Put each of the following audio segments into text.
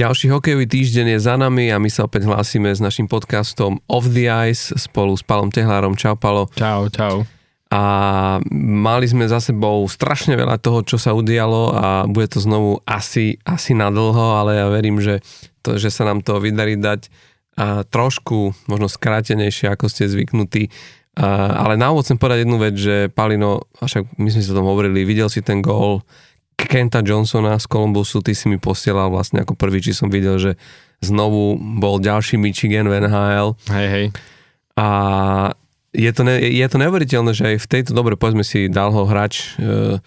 ďalší hokejový týždeň je za nami a my sa opäť hlásime s našim podcastom Off the Ice spolu s Palom Tehlárom. Čau Palo. Čau, čau. A mali sme za sebou strašne veľa toho, čo sa udialo a bude to znovu asi, asi na dlho, ale ja verím, že, to, že sa nám to vydarí dať a trošku, možno skrátenejšie, ako ste zvyknutí. A, ale na úvod chcem povedať jednu vec, že Palino, však my sme o tom hovorili, videl si ten gól Kenta Johnsona z Columbusu, ty si mi posielal vlastne ako prvý, či som videl, že znovu bol ďalší Michigan v NHL. Hej, hej. A je to, ne, je to neuveriteľné, že aj v tejto, dobre, povedzme si, dal ho hráč uh,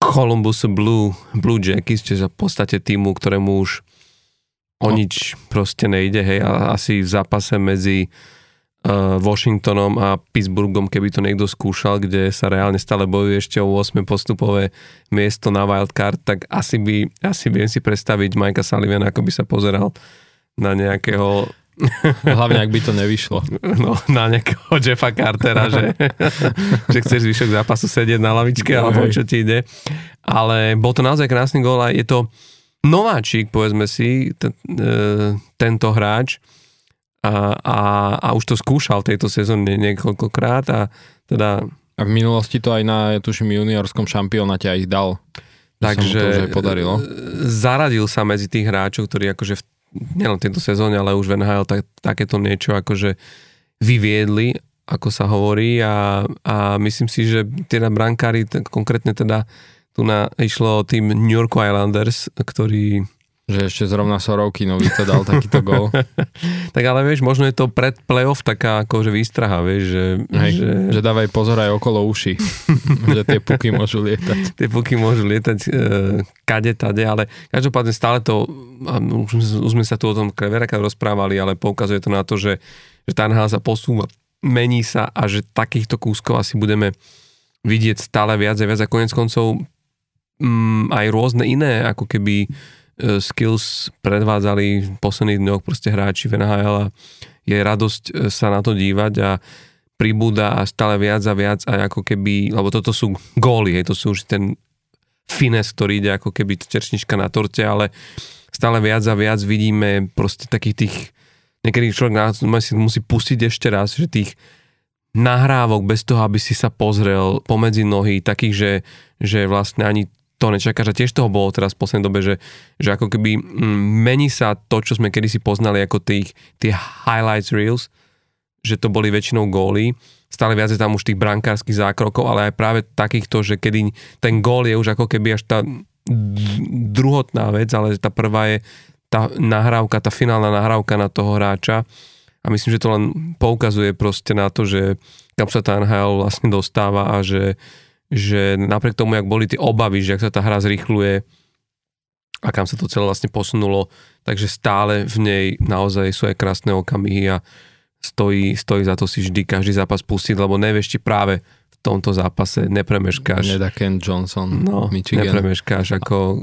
Columbus Blue, Blue Jackets, čiže v podstate týmu, ktorému už o no. nič proste nejde, hej, a asi v zápase medzi Washingtonom a Pittsburghom, keby to niekto skúšal, kde sa reálne stále bojuje ešte o 8 postupové miesto na wildcard, tak asi by, asi viem si predstaviť Majka Sullivana, ako by sa pozeral na nejakého Hlavne, ak by to nevyšlo. No, na nejakého Jeffa Cartera, že, že chceš zvyšok zápasu sedieť na lavičke, no, alebo čo ti ide. Ale bol to naozaj krásny gól a je to nováčik, povedzme si, t- e, tento hráč a, a, a už to skúšal tejto sezóne niekoľkokrát a teda... A v minulosti to aj na, tuším, juniorskom šampionáte aj dal. Takže už aj podarilo. zaradil sa medzi tých hráčov, ktorí akože v, nielen tejto sezóne, ale už v NHL tak, takéto niečo akože vyviedli, ako sa hovorí a, a myslím si, že teda brankári, konkrétne teda tu na, išlo o tým New York Islanders, ktorí že ešte zrovna Sorovkinovi to dal takýto gol. tak ale vieš, možno je to pred playoff taká akože výstraha, vieš, že... Hej, že... že dávaj pozor aj okolo uši, že tie puky môžu lietať. tie puky môžu lietať e, kade, tade, ale každopádne stále to, už, už sme sa tu o tom kreveraka rozprávali, ale poukazuje to na to, že, že tá NHL sa posúva, mení sa a že takýchto kúskov asi budeme vidieť stále viac a viac a konec koncov mm, aj rôzne iné, ako keby skills predvádzali v posledných dňoch proste hráči v NHL a je radosť e, sa na to dívať a pribúda a stále viac a viac a ako keby, lebo toto sú góly, hej, to sú už ten fines, ktorý ide ako keby čeršnička na torte, ale stále viac a viac vidíme proste takých tých, niekedy človek si musí pustiť ešte raz, že tých nahrávok bez toho, aby si sa pozrel pomedzi nohy, takých, že, že vlastne ani to nečaká, že tiež toho bolo teraz v poslednej dobe, že, že ako keby mm, mení sa to, čo sme kedysi poznali ako tých, tie highlights reels, že to boli väčšinou góly, stále viac je tam už tých brankárskych zákrokov, ale aj práve takýchto, že kedy ten gól je už ako keby až tá druhotná vec, ale tá prvá je tá nahrávka, tá finálna nahrávka na toho hráča. A myslím, že to len poukazuje proste na to, že kam sa tá NHL vlastne dostáva a že, že napriek tomu, jak boli tie obavy, že ak sa tá hra zrýchluje a kam sa to celé vlastne posunulo, takže stále v nej naozaj sú aj krásne okamihy a stojí, stojí za to si vždy každý zápas pustiť, lebo nevieš, či práve v tomto zápase nepremeškáš. Nedá Ken Johnson, no, Michigan. nepremeškáš ako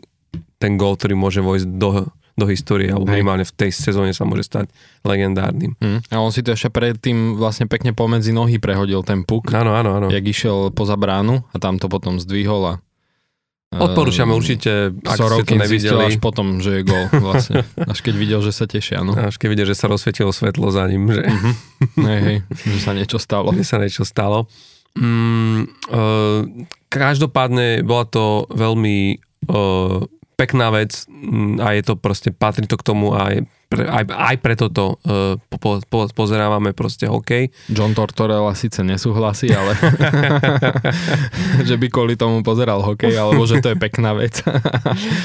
ten gól, ktorý môže vojsť do do histórie, alebo minimálne v tej sezóne sa môže stať legendárnym. Mm. A on si to ešte predtým vlastne pekne pomedzi nohy prehodil ten puk. Áno, áno, áno. Jak išiel poza bránu a tam to potom zdvihol a Odporúčame uh, určite, ak ste to nevideli. až potom, že je gol vlastne. Až keď videl, že sa tešia. No. Až keď videl, že sa rozsvietilo svetlo za ním. Že, uh-huh. hej, hej, že sa niečo stalo. Že sa niečo stalo. Mm, uh, každopádne bola to veľmi uh, pekná vec mm, a je to proste, patrí to k tomu a aj, pre, aj, aj preto to uh, po, po, pozerávame proste hokej. John Tortorella síce nesúhlasí, ale že by kvôli tomu pozeral hokej, alebo že to je pekná vec.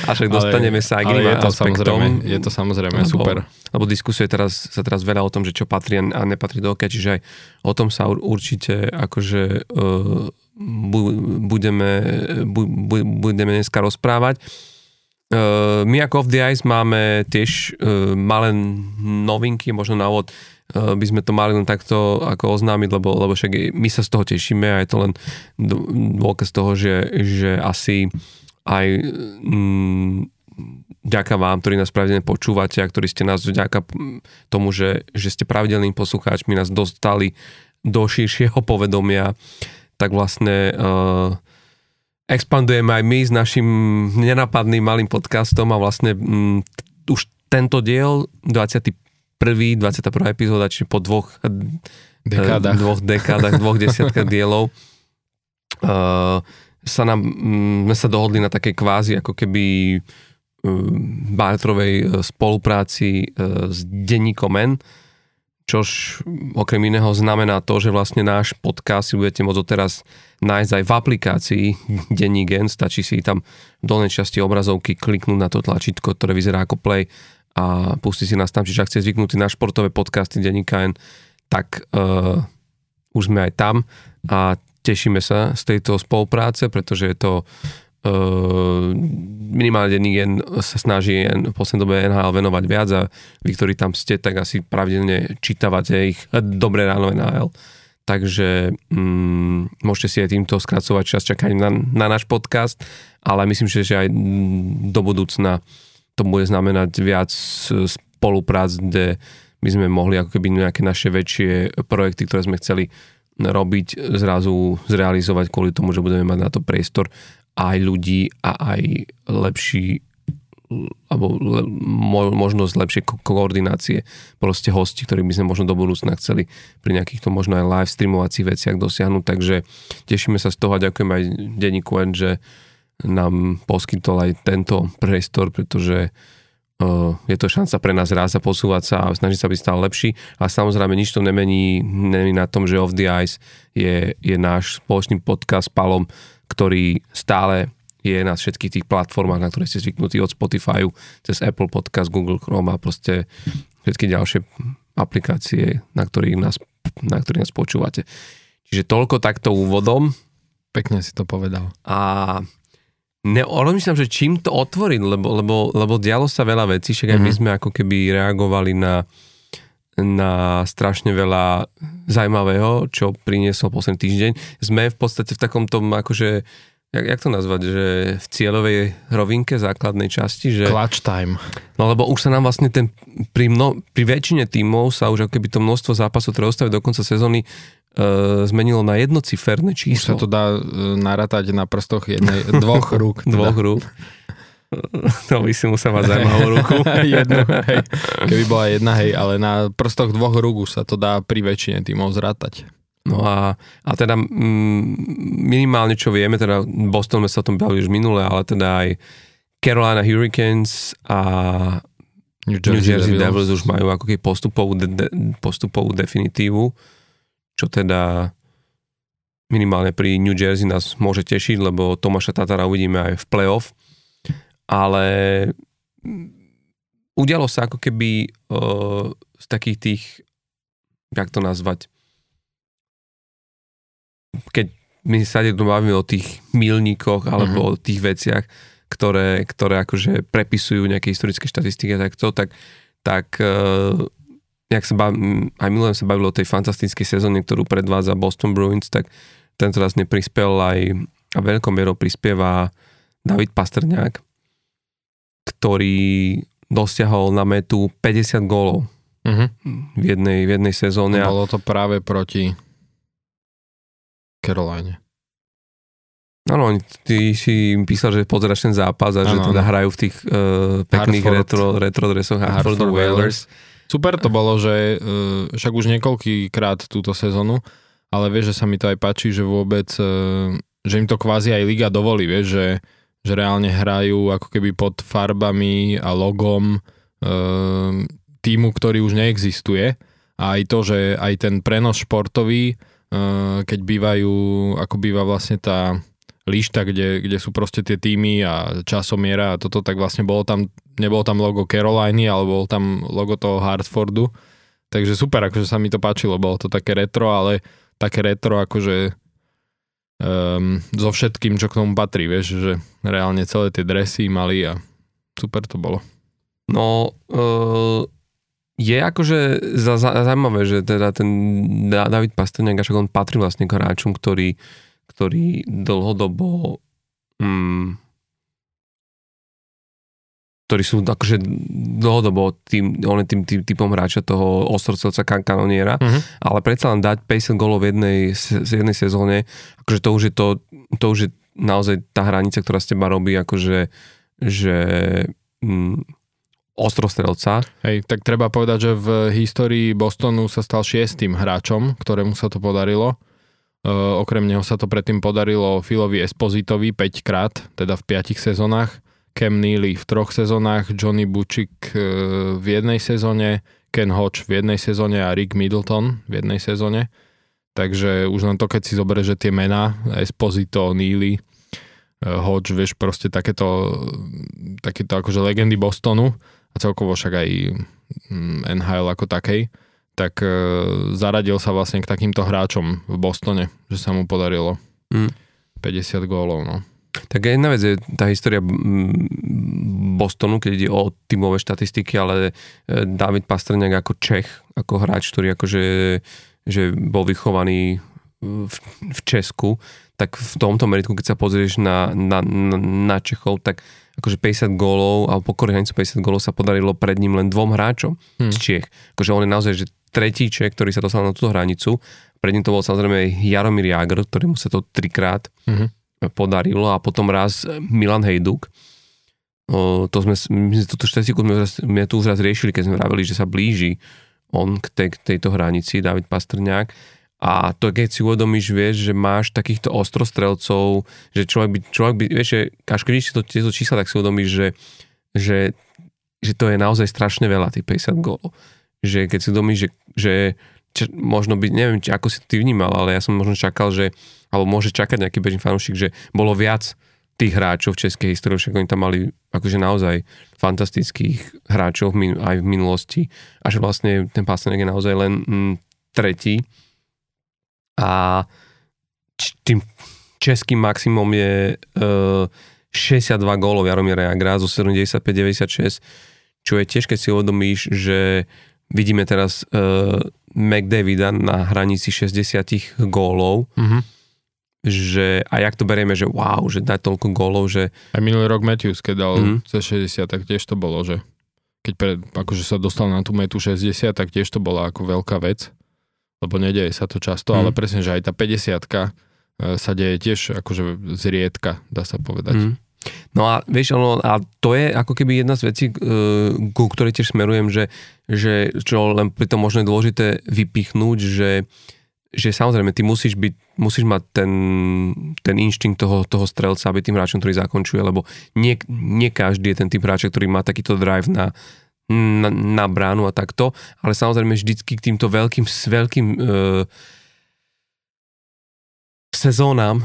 a však dostaneme ale, sa aj k je to, samozrejme, je to samozrejme lebo, super. Lebo diskusuje teraz, sa teraz veľa o tom, že čo patrí a nepatrí do hokeja, čiže aj o tom sa určite akože uh, budeme, bu, bu, budeme dneska rozprávať. Uh, my ako Off the Ice máme tiež uh, malé novinky, možno na úvod uh, by sme to mali len takto ako oznámiť, lebo, lebo však my sa z toho tešíme a je to len dôkaz toho, že, že asi aj mm, ďaká vám, ktorí nás pravidelne počúvate a ktorí ste nás vďaka tomu, že, že ste pravidelným poslucháčmi nás dostali do širšieho povedomia, tak vlastne uh, expandujeme aj my s našim nenapadným malým podcastom a vlastne mm, už tento diel, 21. 21. epizóda, čiže po dvoch Dekádach. dvoch dekádach, dvoch desiatkách dielov uh, sa nám, mm, sme sa dohodli na takej kvázi ako keby um, bartrovej spolupráci uh, s denníkom N, čož okrem iného znamená to, že vlastne náš podcast si budete môcť teraz nájsť aj v aplikácii Denník N, stačí si tam v dolnej časti obrazovky kliknúť na to tlačítko, ktoré vyzerá ako play a pustiť si nás tam, čiže ak ste zvyknutí na športové podcasty Denníka N, tak uh, už sme aj tam a tešíme sa z tejto spolupráce, pretože je to uh, minimálne denník sa snaží v poslednej dobe NHL venovať viac a vy, ktorí tam ste, tak asi pravidelne čítavate ich dobré ráno NHL. Takže um, môžete si aj týmto skracovať čas čakania na, na náš podcast, ale myslím, že, že aj do budúcna to bude znamenať viac spoluprác, kde by sme mohli ako keby nejaké naše väčšie projekty, ktoré sme chceli robiť, zrazu zrealizovať kvôli tomu, že budeme mať na to priestor aj ľudí a aj lepší alebo le, mo, možnosť lepšej ko- koordinácie proste hosti, ktorých by sme možno do budúcna chceli pri nejakýchto možno aj live streamovacích veciach dosiahnuť, takže tešíme sa z toho a ďakujem aj denníku N, že nám poskytol aj tento priestor, pretože je to šanca pre nás raz a posúvať sa a snažiť sa byť stále lepší. A samozrejme nič to nemení, nemení na tom, že Off the Ice je, je náš spoločný podcast s Palom, ktorý stále je na všetkých tých platformách, na ktoré ste zvyknutí od Spotify, cez Apple Podcast, Google Chrome a proste všetky ďalšie aplikácie, na ktorých nás, na ktorých nás počúvate. Čiže toľko takto úvodom. Pekne si to povedal. A Ne, ale myslím, že čím to otvoriť, lebo, lebo, lebo dialo sa veľa vecí, však aj mm-hmm. my sme ako keby reagovali na, na strašne veľa zaujímavého, čo priniesol posledný týždeň. Sme v podstate v takom tom akože jak, jak to nazvať, že v cieľovej rovinke základnej časti, že... Clutch time. No lebo už sa nám vlastne ten, pri, mno, pri väčšine tímov sa už ako keby to množstvo zápasov, ktoré ostaví do konca sezóny, uh, zmenilo na jednociferné číslo. Už sa to dá uh, narátať na prstoch jednej, dvoch rúk. Teda. dvoch rúk. To by si musel mať zaujímavú ruku. Jednu, hej. Keby bola jedna, hej, ale na prstoch dvoch rúk už sa to dá pri väčšine týmov zrátať. No a, a teda mm, minimálne čo vieme, teda Boston sme sa o tom bavili už minule, ale teda aj Carolina Hurricanes a New Jersey, New Jersey Devils. Devils už majú ako keby postupovú, de, de, postupovú definitívu čo teda minimálne pri New Jersey nás môže tešiť, lebo Tomáša Tatara uvidíme aj v playoff. Ale udialo sa ako keby uh, z takých tých, jak to nazvať, keď my sa tu bavíme o tých milníkoch alebo mm-hmm. o tých veciach, ktoré, ktoré akože prepisujú nejaké historické štatistiky a takto, tak, tak uh, jak sa bav, aj milujem sa bavilo o tej fantastickej sezóne, ktorú predvádza Boston Bruins, tak tento raz neprispel aj a veľkou mierou prispieva David Pastrňák, ktorý dosiahol na metu 50 gólov uh-huh. v, jednej, v jednej sezóne. Bolo to práve proti Caroline. Áno, ty si písal, že pozeráš ten zápas a ano, že teda hrajú v tých uh, pekných Hartford, retro, retro dresoch Hartford, Hartford Whalers. Whalers Super to bolo, že uh, však už niekoľkýkrát túto sezónu, ale vieš, že sa mi to aj páči, že vôbec, uh, že im to kvázi aj liga dovolí, vieš, že, že reálne hrajú ako keby pod farbami a logom uh, týmu, ktorý už neexistuje. A aj to, že aj ten prenos športový, uh, keď bývajú, ako býva vlastne tá lišta, kde, kde sú proste tie týmy a časomiera a toto, tak vlastne bolo tam, nebolo tam logo Caroliny, ale bol tam logo toho Hartfordu. Takže super, akože sa mi to páčilo, bolo to také retro, ale také retro akože um, so všetkým, čo k tomu patrí, vieš, že reálne celé tie dresy mali a super to bolo. No, uh, je akože za, za, zaujímavé, že teda ten David Pastrňák, on patrí vlastne k hráčom, ktorý ktorí dlhodobo mm, ktorí sú akože dlhodobo tým, on tým, tým typom hráča toho ostrocovca kan- kanoniera, uh-huh. ale predsa len dať 50 golov v jednej, z jednej sezóne, akože to už je to, to už je naozaj tá hranica, ktorá z teba robí akože že mm, ostrostrelca. Hej, tak treba povedať, že v histórii Bostonu sa stal šiestým hráčom, ktorému sa to podarilo. Uh, okrem neho sa to predtým podarilo Filovi Espositovi 5 krát, teda v 5 sezónach. Cam Neely v troch sezónach, Johnny Bučik uh, v jednej sezóne, Ken Hodge v jednej sezóne a Rick Middleton v jednej sezóne. Takže už len to, keď si zoberieš, že tie mená, Esposito, Neely, uh, Hodge, vieš, proste takéto, takéto akože legendy Bostonu a celkovo však aj mm, NHL ako takej, tak e, zaradil sa vlastne k takýmto hráčom v Bostone, že sa mu podarilo mm. 50 gólov. No. Tak jedna vec je tá história Bostonu, keď ide o tímové štatistiky, ale e, David Pastrňák ako Čech, ako hráč, ktorý akože že bol vychovaný v, v Česku, tak v tomto meritku, keď sa pozrieš na, na, na, na Čechov, tak akože 50 gólov a pokory hranicu 50 gólov sa podarilo pred ním len dvom hráčom hmm. z Čiech. Akože on je naozaj že tretí Čech, ktorý sa dostal na túto hranicu. Pred ním to bol samozrejme Jaromír Jagr, ktorému sa to trikrát hmm. Podarilo a potom raz Milan Hejduk. O, to sme, my túto štatistiku sme, sme tu už raz riešili, keď sme vravili, že sa blíži on k, tej, k tejto hranici, David Pastrňák a to keď si uvedomíš, vieš, že máš takýchto ostrostrelcov, že človek by, človek by vieš, že až keď to, tieto čísla, tak si uvedomíš, že, že, že to je naozaj strašne veľa, tých 50 gólov. Že keď si uvedomíš, že, že možno by, neviem, či, ako si ty vnímal, ale ja som možno čakal, že, alebo môže čakať nejaký bežný fanúšik, že bolo viac tých hráčov v českej histórii, však oni tam mali akože naozaj fantastických hráčov aj v minulosti a že vlastne ten Pasternak je naozaj len mm, tretí. A tým českým maximum je uh, 62 gólov Jaromíra Jagra zo 75-96, čo je tiež, keď si uvedomíš, že vidíme teraz uh, McDavida na hranici 60 gólov, mm-hmm. že a jak to berieme, že wow, že dá toľko gólov, že... Aj minulý rok Matthews, keď dal mm-hmm. cez 60, tak tiež to bolo, že keď pre, akože sa dostal na tú metu 60, tak tiež to bola ako veľká vec lebo nedeje sa to často, mm. ale presne, že aj tá 50 e, sa deje tiež akože zriedka, dá sa povedať. Mm. No a vieš, ono, a to je ako keby jedna z vecí, e, ku ktorej tiež smerujem, že, že čo len pri tom možno je dôležité vypichnúť, že, že samozrejme ty musíš byť, musíš mať ten, ten inštinkt toho, toho strelca, aby tým hráčom, ktorý zakončuje, lebo nie, nie každý je ten typ hráča, ktorý má takýto drive na, na, na bránu a takto, ale samozrejme vždycky k týmto veľkým, veľkým e, sezónam,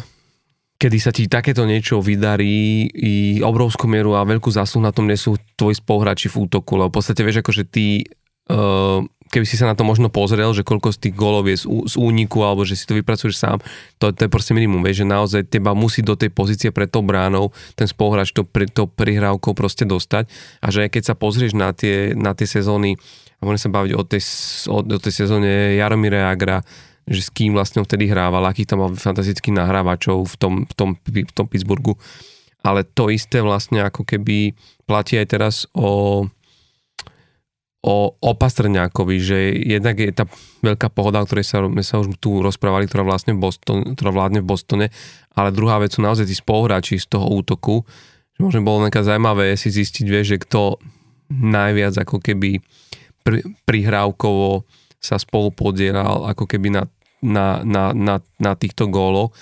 kedy sa ti takéto niečo vydarí i obrovskú mieru a veľkú zásluhu na tom nesú tvoji spoluhráči v útoku, lebo v podstate vieš, akože ty uh, keby si sa na to možno pozrel, že koľko z tých golov je z, úniku, alebo že si to vypracuješ sám, to, to je proste minimum, vieš, že naozaj teba musí do tej pozície pred tou bránou ten spoluhráč to, to prihrávkou proste dostať. A že keď sa pozrieš na tie, na tie sezóny, a môžem sa baviť o tej, o, o tej sezóne Jaromíra Agra, že s kým vlastne vtedy hrával, akých tam mal fantastických nahrávačov v tom, v tom, v tom Pittsburghu. Ale to isté vlastne ako keby platí aj teraz o, o Opastrňákovi, že jednak je tá veľká pohoda, o ktorej sa, my sa už tu rozprávali, ktorá, vlastne v Boston, ktorá vládne v Bostone, ale druhá vec sú naozaj tí spoluhráči z toho útoku, že možno bolo nejaká zaujímavé si zistiť, vieš, že kto najviac ako keby pri, prihrávkovo sa spolu podieral ako keby na, na, na, na, na týchto góloch,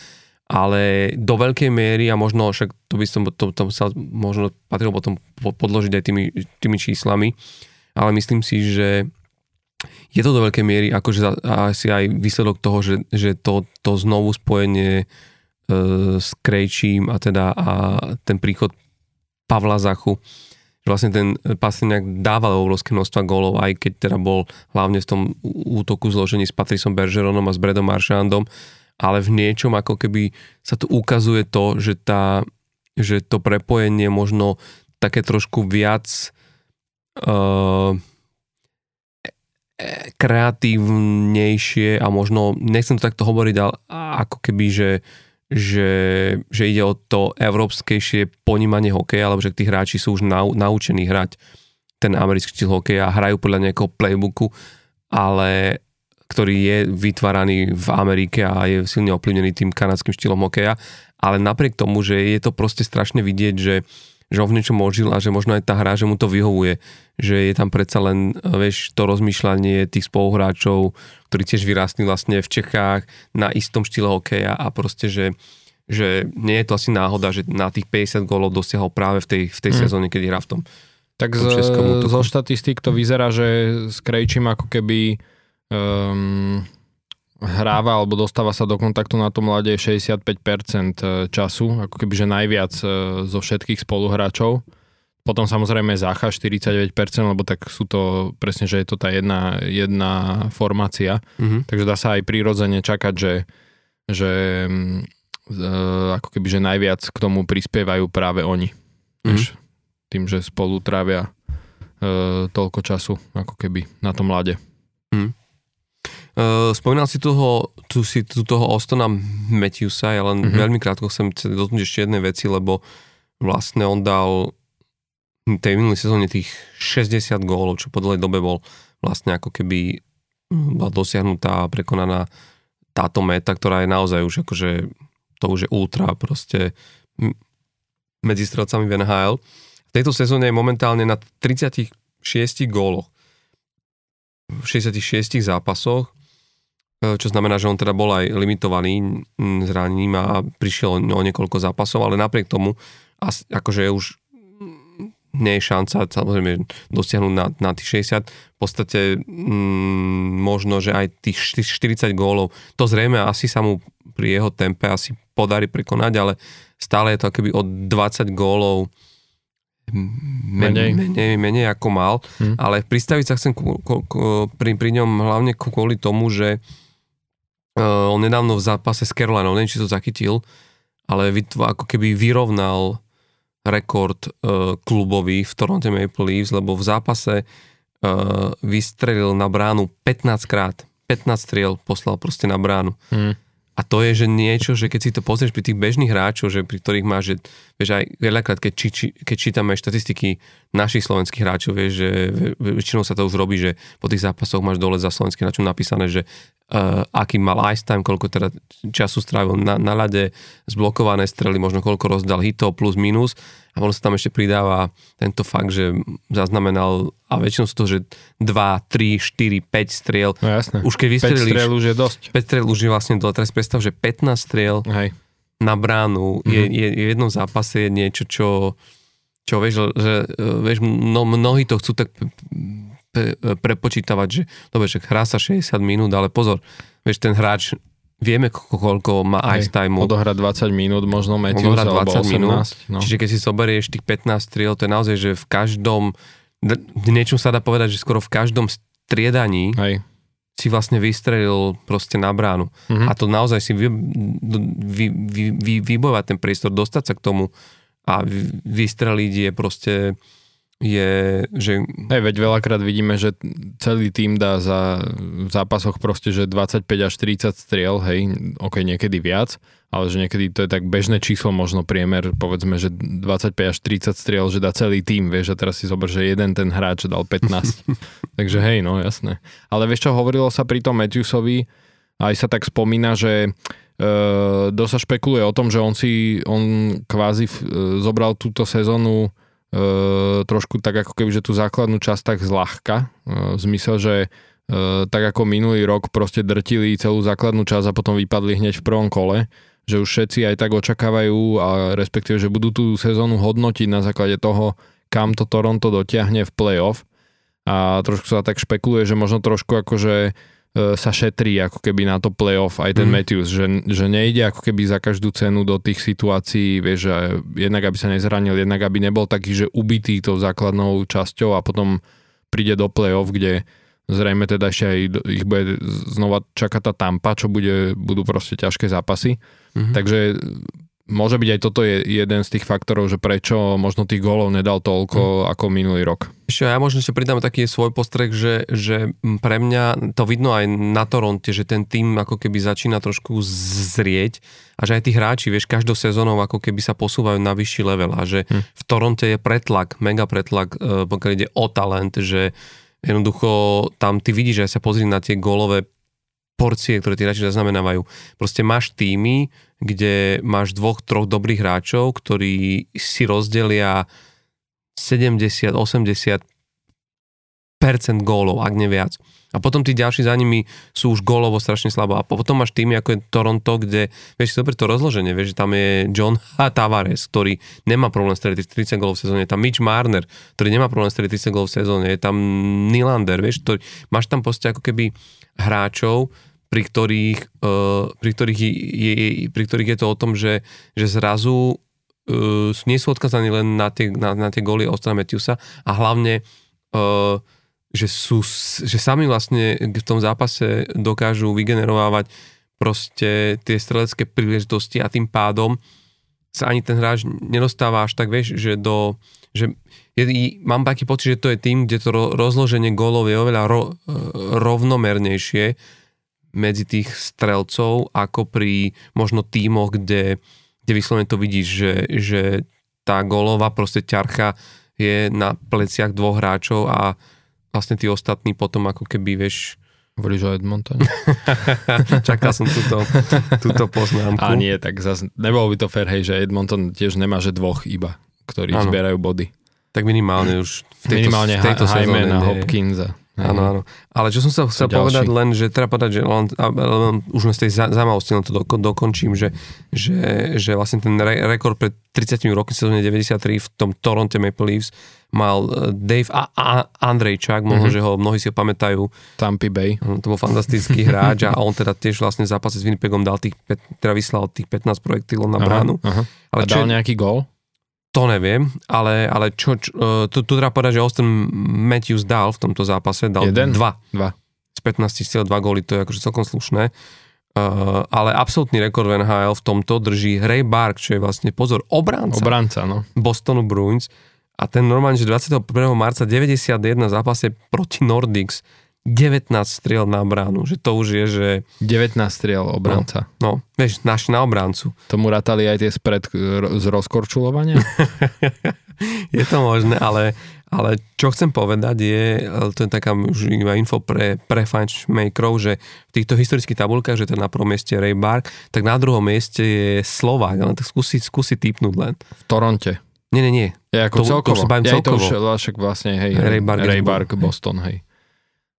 ale do veľkej miery a možno však to by som to, to sa možno patrilo potom podložiť aj tými, tými číslami, ale myslím si, že je to do veľkej miery akože asi aj výsledok toho, že, že to, to znovu spojenie e, s Krejčím a teda a ten príchod Pavla Zachu, že vlastne ten Pastrňák dával obrovské množstva gólov, aj keď teda bol hlavne v tom útoku zložení s Patrisom Bergeronom a s Bredom Maršandom, ale v niečom ako keby sa tu ukazuje to, že, tá, že to prepojenie možno také trošku viac uh, kreatívnejšie a možno, nechcem to takto hovoriť, ale ako keby, že, že, že ide o to európskejšie ponímanie hokeja, alebo že tí hráči sú už nau, naučení hrať ten americký štýl hokeja a hrajú podľa nejakého playbooku, ale ktorý je vytváraný v Amerike a je silne ovplyvnený tým kanadským štýlom hokeja, ale napriek tomu, že je to proste strašne vidieť, že že on v niečom ožil a že možno aj tá hra, že mu to vyhovuje, že je tam predsa len, vieš, to rozmýšľanie tých spoluhráčov, ktorí tiež vyrástli vlastne v Čechách na istom štýle hokeja a proste, že, že nie je to asi náhoda, že na tých 50 gólov dosiahol práve v tej, v tej mm. sezóne, keď hrá v tom. Tak z, zo štatistík to vyzerá, že s Krejčím ako keby um, hráva alebo dostáva sa do kontaktu na tom mlade 65% e, času, ako keby že najviac e, zo všetkých spoluhráčov. Potom samozrejme Zácha 49%, lebo tak sú to presne, že je to tá jedna, jedna formácia. Mm-hmm. Takže dá sa aj prirodzene čakať, že, že e, ako keby, že najviac k tomu prispievajú práve oni. Mm-hmm. tým, že spolu trávia e, toľko času, ako keby na tom mlade. Mm. Uh, spomínal si toho, tu si tu toho Ostona Matthewsa, ja len mm-hmm. veľmi krátko chcem dotknúť ešte jednej veci, lebo vlastne on dal tej minulej sezóne tých 60 gólov, čo po dlhej dobe bol vlastne ako keby hm, bola dosiahnutá a prekonaná táto meta, ktorá je naozaj už akože to už je ultra proste medzi strelcami v NHL. V tejto sezóne je momentálne na 36 góloch v 66 zápasoch čo znamená, že on teda bol aj limitovaný zranením a prišiel o niekoľko zápasov, ale napriek tomu akože už nie je šanca samozrejme dosiahnuť na, na tých 60. V podstate mm, možno, že aj tých 40 gólov, to zrejme asi sa mu pri jeho tempe asi podarí prekonať, ale stále je to akoby od 20 gólov menej, menej, menej ako mal, hmm. ale pristaviť sa chcem ku, ku, ku, pri, pri ňom hlavne kvôli tomu, že on nedávno v zápase s Carolinou, neviem, či to zachytil, ale ako keby vyrovnal rekord uh, klubový v Toronto Maple Leafs, lebo v zápase uh, vystrelil na bránu 15 krát. 15 striel poslal proste na bránu. Mm. A to je, že niečo, že keď si to pozrieš pri tých bežných hráčov, že pri ktorých máš, že vieš aj veľakrát, keď, či, či, keď čítame štatistiky našich slovenských hráčov, vieš, že väčšinou sa to už robí, že po tých zápasoch máš dole za slovenským hráčom napísané, že uh, aký mal ice time, koľko teda času strávil na, na ľade, zblokované strely, možno koľko rozdal hitov plus minus a možno sa tam ešte pridáva tento fakt, že zaznamenal, a väčšinou sú to, že 2, 3, 4, 5 striel. No jasné. Už keď vystrelíš... 5 striel už je dosť. 5 striel už je vlastne dole. Teraz predstav, že 15 striel Hej. na bránu mm-hmm. je, je, je v jednom zápase je niečo, čo, čo vieš, že vieš, no, mnohí to chcú tak prepočítavať, že dobre, že hrá sa 60 minút, ale pozor, vieš, ten hráč vieme, koľko má ice time. Odohra 20 minút, možno Matthews, alebo 20 18, minút. No. Čiže keď si zoberieš tých 15 striel, to je naozaj, že v každom, niečo sa dá povedať, že skoro v každom striedaní Hej. si vlastne vystrelil proste na bránu. Mm-hmm. A to naozaj si vy, vy, vy, vy, vybojovať ten priestor, dostať sa k tomu a vystreliť je proste je, že... Hej, veď veľakrát vidíme, že celý tým dá za v zápasoch proste, že 25 až 30 striel, hej, ok, niekedy viac, ale že niekedy to je tak bežné číslo, možno priemer, povedzme, že 25 až 30 striel, že dá celý tým, vieš, a teraz si zober, že jeden ten hráč dal 15. Takže hej, no jasné. Ale vieš čo, hovorilo sa pri tom Matthewsovi, aj sa tak spomína, že e, dosť špekuluje o tom, že on si, on kvázi e, zobral túto sezónu trošku tak ako keby, že tú základnú časť tak zľahka, e, v zmysle, že e, tak ako minulý rok proste drtili celú základnú časť a potom vypadli hneď v prvom kole, že už všetci aj tak očakávajú a respektíve, že budú tú sezónu hodnotiť na základe toho, kam to Toronto dotiahne v playoff. A trošku sa tak špekuluje, že možno trošku akože E, sa šetrí ako keby na to playoff aj ten mm. Matthews, že, že nejde ako keby za každú cenu do tých situácií, vieš, že jednak aby sa nezranil, jednak aby nebol taký, že ubitý tou základnou časťou a potom príde do playoff, kde zrejme teda ešte aj ich bude znova čakať tá tampa, čo bude, budú proste ťažké zápasy. Mm-hmm. Takže môže byť aj toto je jeden z tých faktorov, že prečo možno tých gólov nedal toľko mm. ako minulý rok. Ešte ja možno ešte pridám taký svoj postrek, že, že pre mňa to vidno aj na Toronte, že ten tým ako keby začína trošku zrieť a že aj tí hráči, vieš, každou sezónou ako keby sa posúvajú na vyšší level a že mm. v Toronte je pretlak, mega pretlak, e, pokiaľ ide o talent, že jednoducho tam ty vidíš, že sa pozri na tie gólové porcie, ktoré tí hráči zaznamenávajú. Proste máš týmy, kde máš dvoch, troch dobrých hráčov, ktorí si rozdelia 70, 80 gólov, ak nie viac. A potom tí ďalší za nimi sú už gólovo strašne slabo. A potom máš týmy ako je Toronto, kde, vieš si dobre to rozloženie, vieš, že tam je John Tavares, ktorý nemá problém strediť 30 gólov v sezóne, je tam Mitch Marner, ktorý nemá problém strediť 30 gólov v sezóne, je tam Nylander, vieš, ktorý, máš tam proste ako keby hráčov, pri ktorých, uh, pri ktorých, je, je, pri ktorých je to o tom, že, že zrazu uh, nie sú odkazaní len na tie, na, na tie góly Ostra Matthewsa a hlavne uh, že, sú, že sami vlastne v tom zápase dokážu vygenerovať proste tie strelecké príležitosti a tým pádom sa ani ten hráč nedostáva až tak, vieš, že do, že je, mám taký pocit, že to je tým, kde to rozloženie gólov je oveľa ro, rovnomernejšie medzi tých strelcov, ako pri možno tímoch, kde, kde vyslovene to vidíš, že, že tá gólová proste ťarcha je na pleciach dvoch hráčov a vlastne tí ostatní potom ako keby, vieš... Hovoríš o Edmontone? Čakal som túto, túto poznámku. A nie, tak zase nebolo by to fair, hej, že Edmonton tiež nemá, že dvoch iba, ktorí ano. zbierajú body. Tak minimálne už v tejto, minimálne v tejto sezóne. Minimálne Hopkinsa. Áno, áno. Ale čo som sa chcel povedať len, že treba povedať, že len, len už len z tej zaujímavosti len to do, dokončím, že, že, že vlastne ten re, rekord pred 30 rokmi sezóne 93 v tom Toronto Maple Leafs mal e, Dave a, a Andrejčák, možno, mm-hmm. že ho mnohí si ho pamätajú. Tampa Bay. To bol fantastický hráč a on teda tiež vlastne v zápase s Winnipegom dal tých, teda vyslal tých 15 projektilov na bránu. Aha, aha. Ale a dal čo, nejaký gól? To neviem, ale, ale čo, čo uh, tu, tu treba povedať, že Austin Matthews dal v tomto zápase, dal Jeden? dva. Dva. Z 15 cieľ dva góly, to je akože celkom slušné. Uh, ale absolútny rekord v NHL v tomto drží Ray Bark, čo je vlastne, pozor, obranca. Obranca, no. Bostonu Bruins. A ten normálne, že 21. marca 91 zápase proti Nordics 19 striel na bránu, že to už je, že... 19 striel obranca. No, no vieš, náš na obráncu. Tomu ratali aj tie spred z rozkorčulovania? je to možné, ale, ale čo chcem povedať je, to je taká už iba info pre, pre fanmakerov, že v týchto historických tabulkách, že to na prvom mieste Ray Bark, tak na druhom mieste je Slovák, ale tak skúsi, skúsi typnúť len. V Toronte. Nie, nie, nie. Je ako to, celkovo. To, to, ja celkovo. to už, však vlastne, hej, Ray Bark, Ray Bark Boston, hej.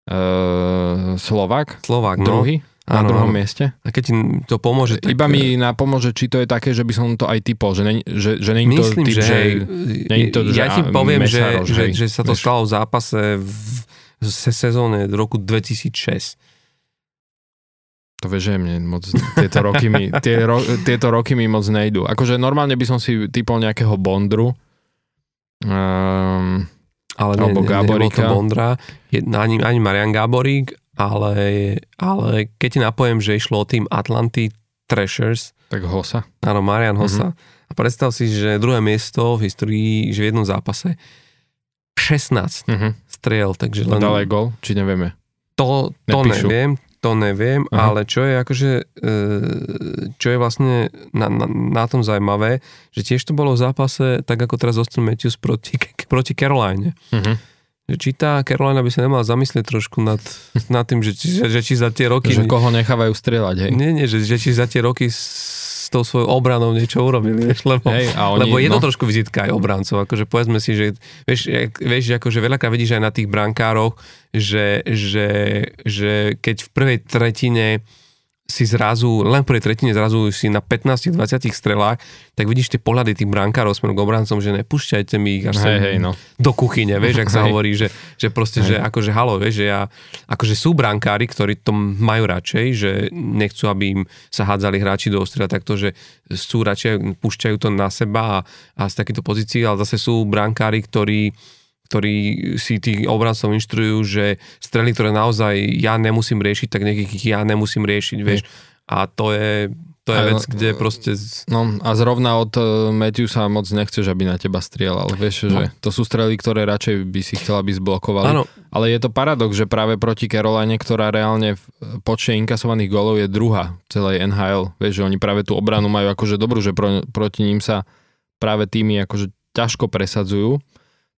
Uh, Slovak. Slovák, no. Druhý. Na ano, druhom ano. mieste. A keď ti to pomôže, tak... Iba mi napomôže, či to je také, že by som to aj typol, že, ne, že, že není to Myslím, typ, že, že, to, ja ti poviem, mesárož, že, že, že sa to vieš. stalo v zápase v, v sezóne roku 2006. To vieš, že mne moc, tieto roky mi, tie ro, tieto roky mi moc nejdú. Akože normálne by som si typol nejakého Bondru, um, ale ne, Gáborika. to Bondra, je, ani, ani Marian Gáborík, ale, ale keď ti napojem, že išlo o tým Atlanty Thrashers. Tak Hosa. Áno, Marian Hosa. Mm-hmm. A predstav si, že druhé miesto v histórii, že v jednom zápase 16 mm-hmm. striel, takže len... Dal aj gol, či nevieme? To, to neviem, to neviem, uh-huh. ale čo je akože, e, čo je vlastne na, na, na tom zaujímavé, že tiež to bolo v zápase, tak ako teraz Austin Matthews proti, proti Caroline. Uh-huh. Že či tá Carolina by sa nemala zamyslieť trošku nad, nad tým, že, že, že či za tie roky... Že koho nechávajú strieľať, hej? Nie, nie, že, že či za tie roky s tou svojou obranou niečo urobili, vieš, lebo, Hej, a oni, lebo je to no. trošku vizitka aj obrancov, akože povedzme si, že vieš, vieš akože veľakrát vidíš aj na tých brankároch, že, že, že keď v prvej tretine si zrazu, len v prvej tretine zrazu si na 15-20 strelách, tak vidíš tie pohľady tých brankárov smerom k obrancom, že nepúšťajte mi ich až hej, hej, no. do kuchyne, vieš, ak sa hovorí, že, že proste, hej. že akože halo, vieš, že ja, akože sú brankári, ktorí to majú radšej, že nechcú, aby im sa hádzali hráči do ostria takto, že sú radšej, púšťajú to na seba a, a z takéto pozícií, ale zase sú brankári, ktorí ktorí si tých obrancov inštruujú, že strely, ktoré naozaj ja nemusím riešiť, tak nech ich ja nemusím riešiť, vieš. A to je, to je vec, kde proste... No a zrovna od uh, Matthewsa moc nechceš, aby na teba strieľal. Vieš, no. že to sú strely, ktoré radšej by si chcela, aby zblokovali. Ano. Ale je to paradox, že práve proti Caroline, ktorá reálne v počte inkasovaných golov je druhá celej NHL. Vieš, že oni práve tú obranu majú akože dobrú, že pro, proti ním sa práve tými akože ťažko presadzujú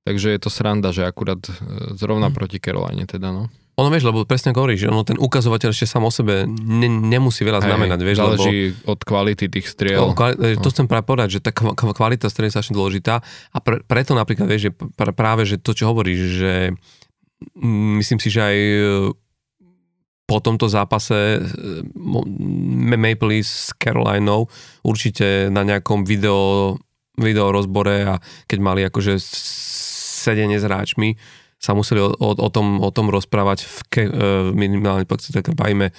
Takže je to sranda, že akurát e, zrovna hmm. proti Caroline teda, no. ono vieš, lebo presne hovoríš, že ono ten ukazovateľ ešte sám o sebe ne, nemusí veľa znamenať, vieš, záleží lebo... od kvality tých striel. O, kvali- no. To chcem práve povedať, že tá kvalita strely je strašne dôležitá a pre, preto napríklad, vieš, že pr- práve, že to, čo hovoríš, že myslím si, že aj e, po tomto zápase e, Maple Leafs s Carolinou určite na nejakom video, video rozbore a keď mali akože sedenie s hráčmi, sa museli o, o, o, tom, o tom rozprávať v ke, e, minimálne tak bajme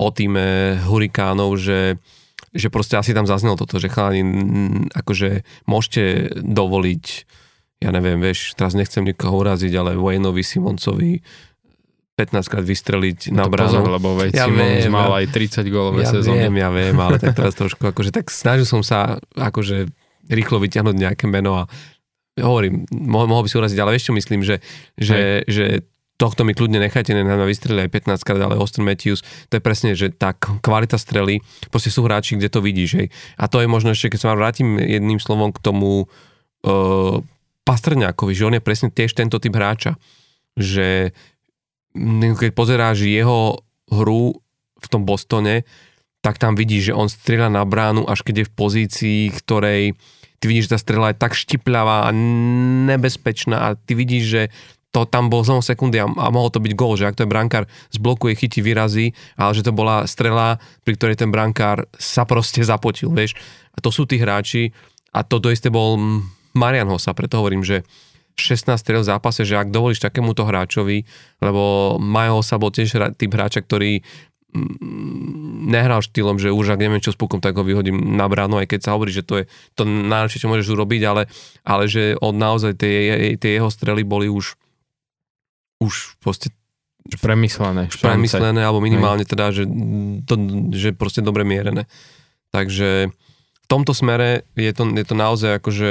o týme hurikánov, že, že proste asi tam zaznelo toto, že chalani, akože môžete dovoliť, ja neviem, vieš, teraz nechcem nikoho uraziť, ale Wayneovi Simoncovi 15 krát vystreliť no na bránu. Pozor, lebo veď ja Simons viem, mal aj 30 gólové ja sezóny. Ja viem, ja viem, ale tak teraz trošku, akože tak snažil som sa akože rýchlo vyťahnuť nejaké meno a hovorím, mohol, mohol by si uraziť, ale vieš čo myslím, že, že, že tohto mi kľudne nechajte, na vystreli aj 15 krát, ale Austin Matthews, to je presne, že tá kvalita strely, proste sú hráči, kde to vidíš, hej. A to je možno ešte, keď sa vrátim jedným slovom k tomu uh, Pastrňákovi, že on je presne tiež tento typ hráča, že keď pozeráš jeho hru v tom Bostone, tak tam vidíš, že on strieľa na bránu, až keď je v pozícii, ktorej ty vidíš, že tá strela je tak štipľavá a nebezpečná a ty vidíš, že to tam bol znovu sekundy a, a mohol to byť gol, že ak to je brankár zblokuje, chytí, vyrazí, ale že to bola strela, pri ktorej ten brankár sa proste zapotil, vieš. A to sú tí hráči a toto isté bol Marian Hossa, preto hovorím, že 16 strel v zápase, že ak dovolíš takémuto hráčovi, lebo Majo Hossa bol tiež typ hráča, ktorý nehral štýlom, že už ak neviem čo s pukom, tak ho vyhodím na bránu, aj keď sa hovorí, že to je to najlepšie, čo môžeš urobiť, ale, ale že od naozaj tie, tie jeho strely boli už už proste premyslené. Šance. Premyslené, alebo minimálne teda, že, to, že proste dobre mierené. Takže v tomto smere je to, je to naozaj akože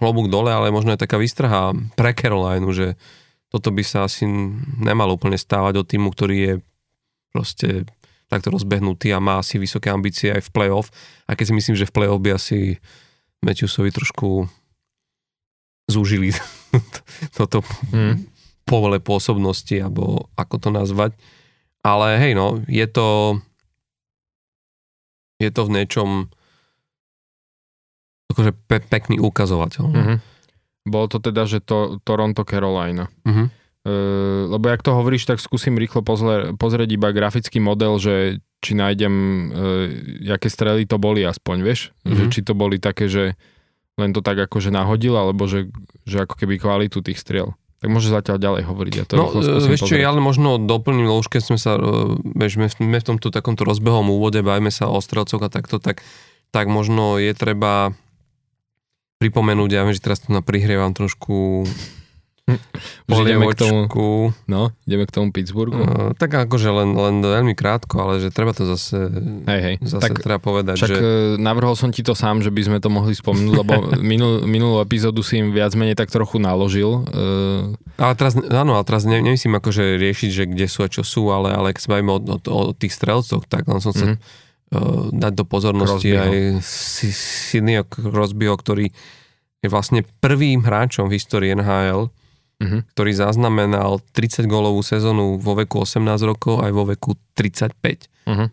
klobúk dole, ale možno je taká výstraha pre Caroline, že toto by sa asi nemalo úplne stávať od týmu, ktorý je proste takto rozbehnutý a má asi vysoké ambície aj v play-off. A keď si myslím, že v play-off by asi Matthewsovi trošku zúžili toto hmm. povole pôsobnosti, alebo ako to nazvať. Ale hej, no, je to je to v niečom akože pe- pekný ukazovateľ. Mm-hmm. Bolo to teda, že to Toronto Carolina. Mm-hmm. Lebo jak to hovoríš, tak skúsim rýchlo pozle, pozrieť iba grafický model, že či nájdem, uh, jaké strely to boli aspoň, vieš? Mm-hmm. Že či to boli také, že len to tak akože nahodil, alebo že, že ako keby kvalitu tých striel. Tak môže zatiaľ ďalej hovoriť. Ja to no, vieš čo, ja ale možno doplním, už keď sme sa, vieš, sme v tomto takomto rozbehom úvode, bajme sa o strelcoch a takto, tak, tak možno je treba pripomenúť, ja viem, že teraz tu na prihrievam trošku Už ideme k tomu, no, ideme k tomu Pittsburghu. Uh, tak akože len, len veľmi krátko, ale že treba to zase, hej, hej. zase tak, treba povedať. Však že... E, navrhol som ti to sám, že by sme to mohli spomenúť, lebo minul, minulú epizódu si im viac menej tak trochu naložil. Uh... Ale teraz, áno, ale teraz ne, nemyslím akože riešiť, že kde sú a čo sú, ale, ale keď sa bavíme o, o, o tých strelcoch, tak len som sa mm-hmm. uh, dať do pozornosti Crosbyho. aj Sydney Crosbyho, ktorý je vlastne prvým hráčom v histórii NHL, uh-huh. ktorý zaznamenal 30 gólovú sezónu vo veku 18 rokov aj vo veku 35. Uh-huh.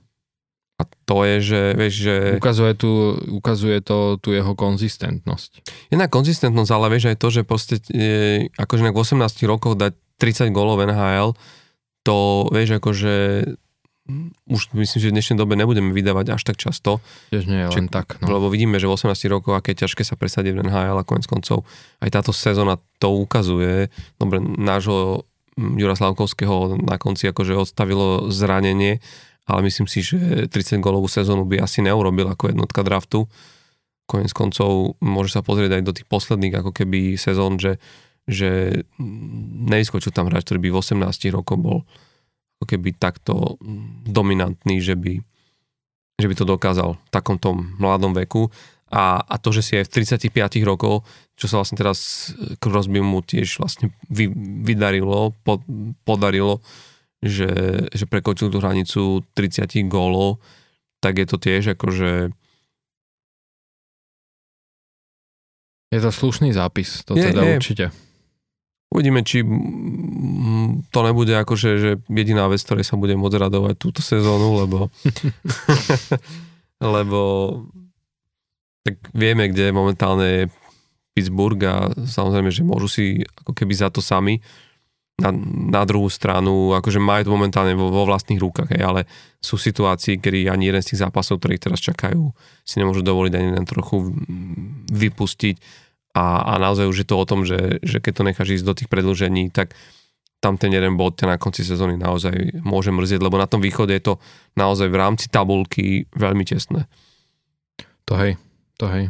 A to je, že, vieš, že... Ukazuje, tu, ukazuje to tu jeho konzistentnosť. Jedna konzistentnosť, ale vieš aj to, že proste, je, akože v 18 rokoch dať 30 gólov NHL, to vieš, akože už myslím, že v dnešnej dobe nebudeme vydávať až tak často. Tiež nie len Čiže, tak. No. Lebo vidíme, že v 18 rokoch, aké ťažké sa presadiť v NHL a konec koncov aj táto sezóna to ukazuje. Dobre, nášho Jura Slavkovského na konci akože odstavilo zranenie, ale myslím si, že 30 golovú sezónu by asi neurobil ako jednotka draftu. Konec koncov môže sa pozrieť aj do tých posledných ako keby sezón, že, že nevyskočil tam hráč, ktorý by v 18 rokoch bol ako keby takto dominantný, že by, že by to dokázal v takomto mladom veku. A, a to, že si aj v 35 rokov, čo sa vlastne teraz Crosby mu tiež vlastne vy, vydarilo, po, podarilo, že, že prekočil tú hranicu 30 gólov, tak je to tiež akože je to slušný zápis, to je, teda je. určite. Uvidíme, či to nebude akože že jediná vec, ktorej sa bude môcť radovať túto sezónu, lebo lebo tak vieme, kde momentálne je Pittsburgh a samozrejme, že môžu si ako keby za to sami. Na, na druhú stranu, akože majú to momentálne vo, vo vlastných rukách, hej, ale sú situácii, kedy ani jeden z tých zápasov, ktorých teraz čakajú, si nemôžu dovoliť ani len trochu vypustiť a, a naozaj už je to o tom, že, že keď to necháš ísť do tých predlžení, tak tam ten jeden bod na konci sezóny naozaj môže mrzieť, lebo na tom východe je to naozaj v rámci tabulky veľmi tesné. To hej, to hej.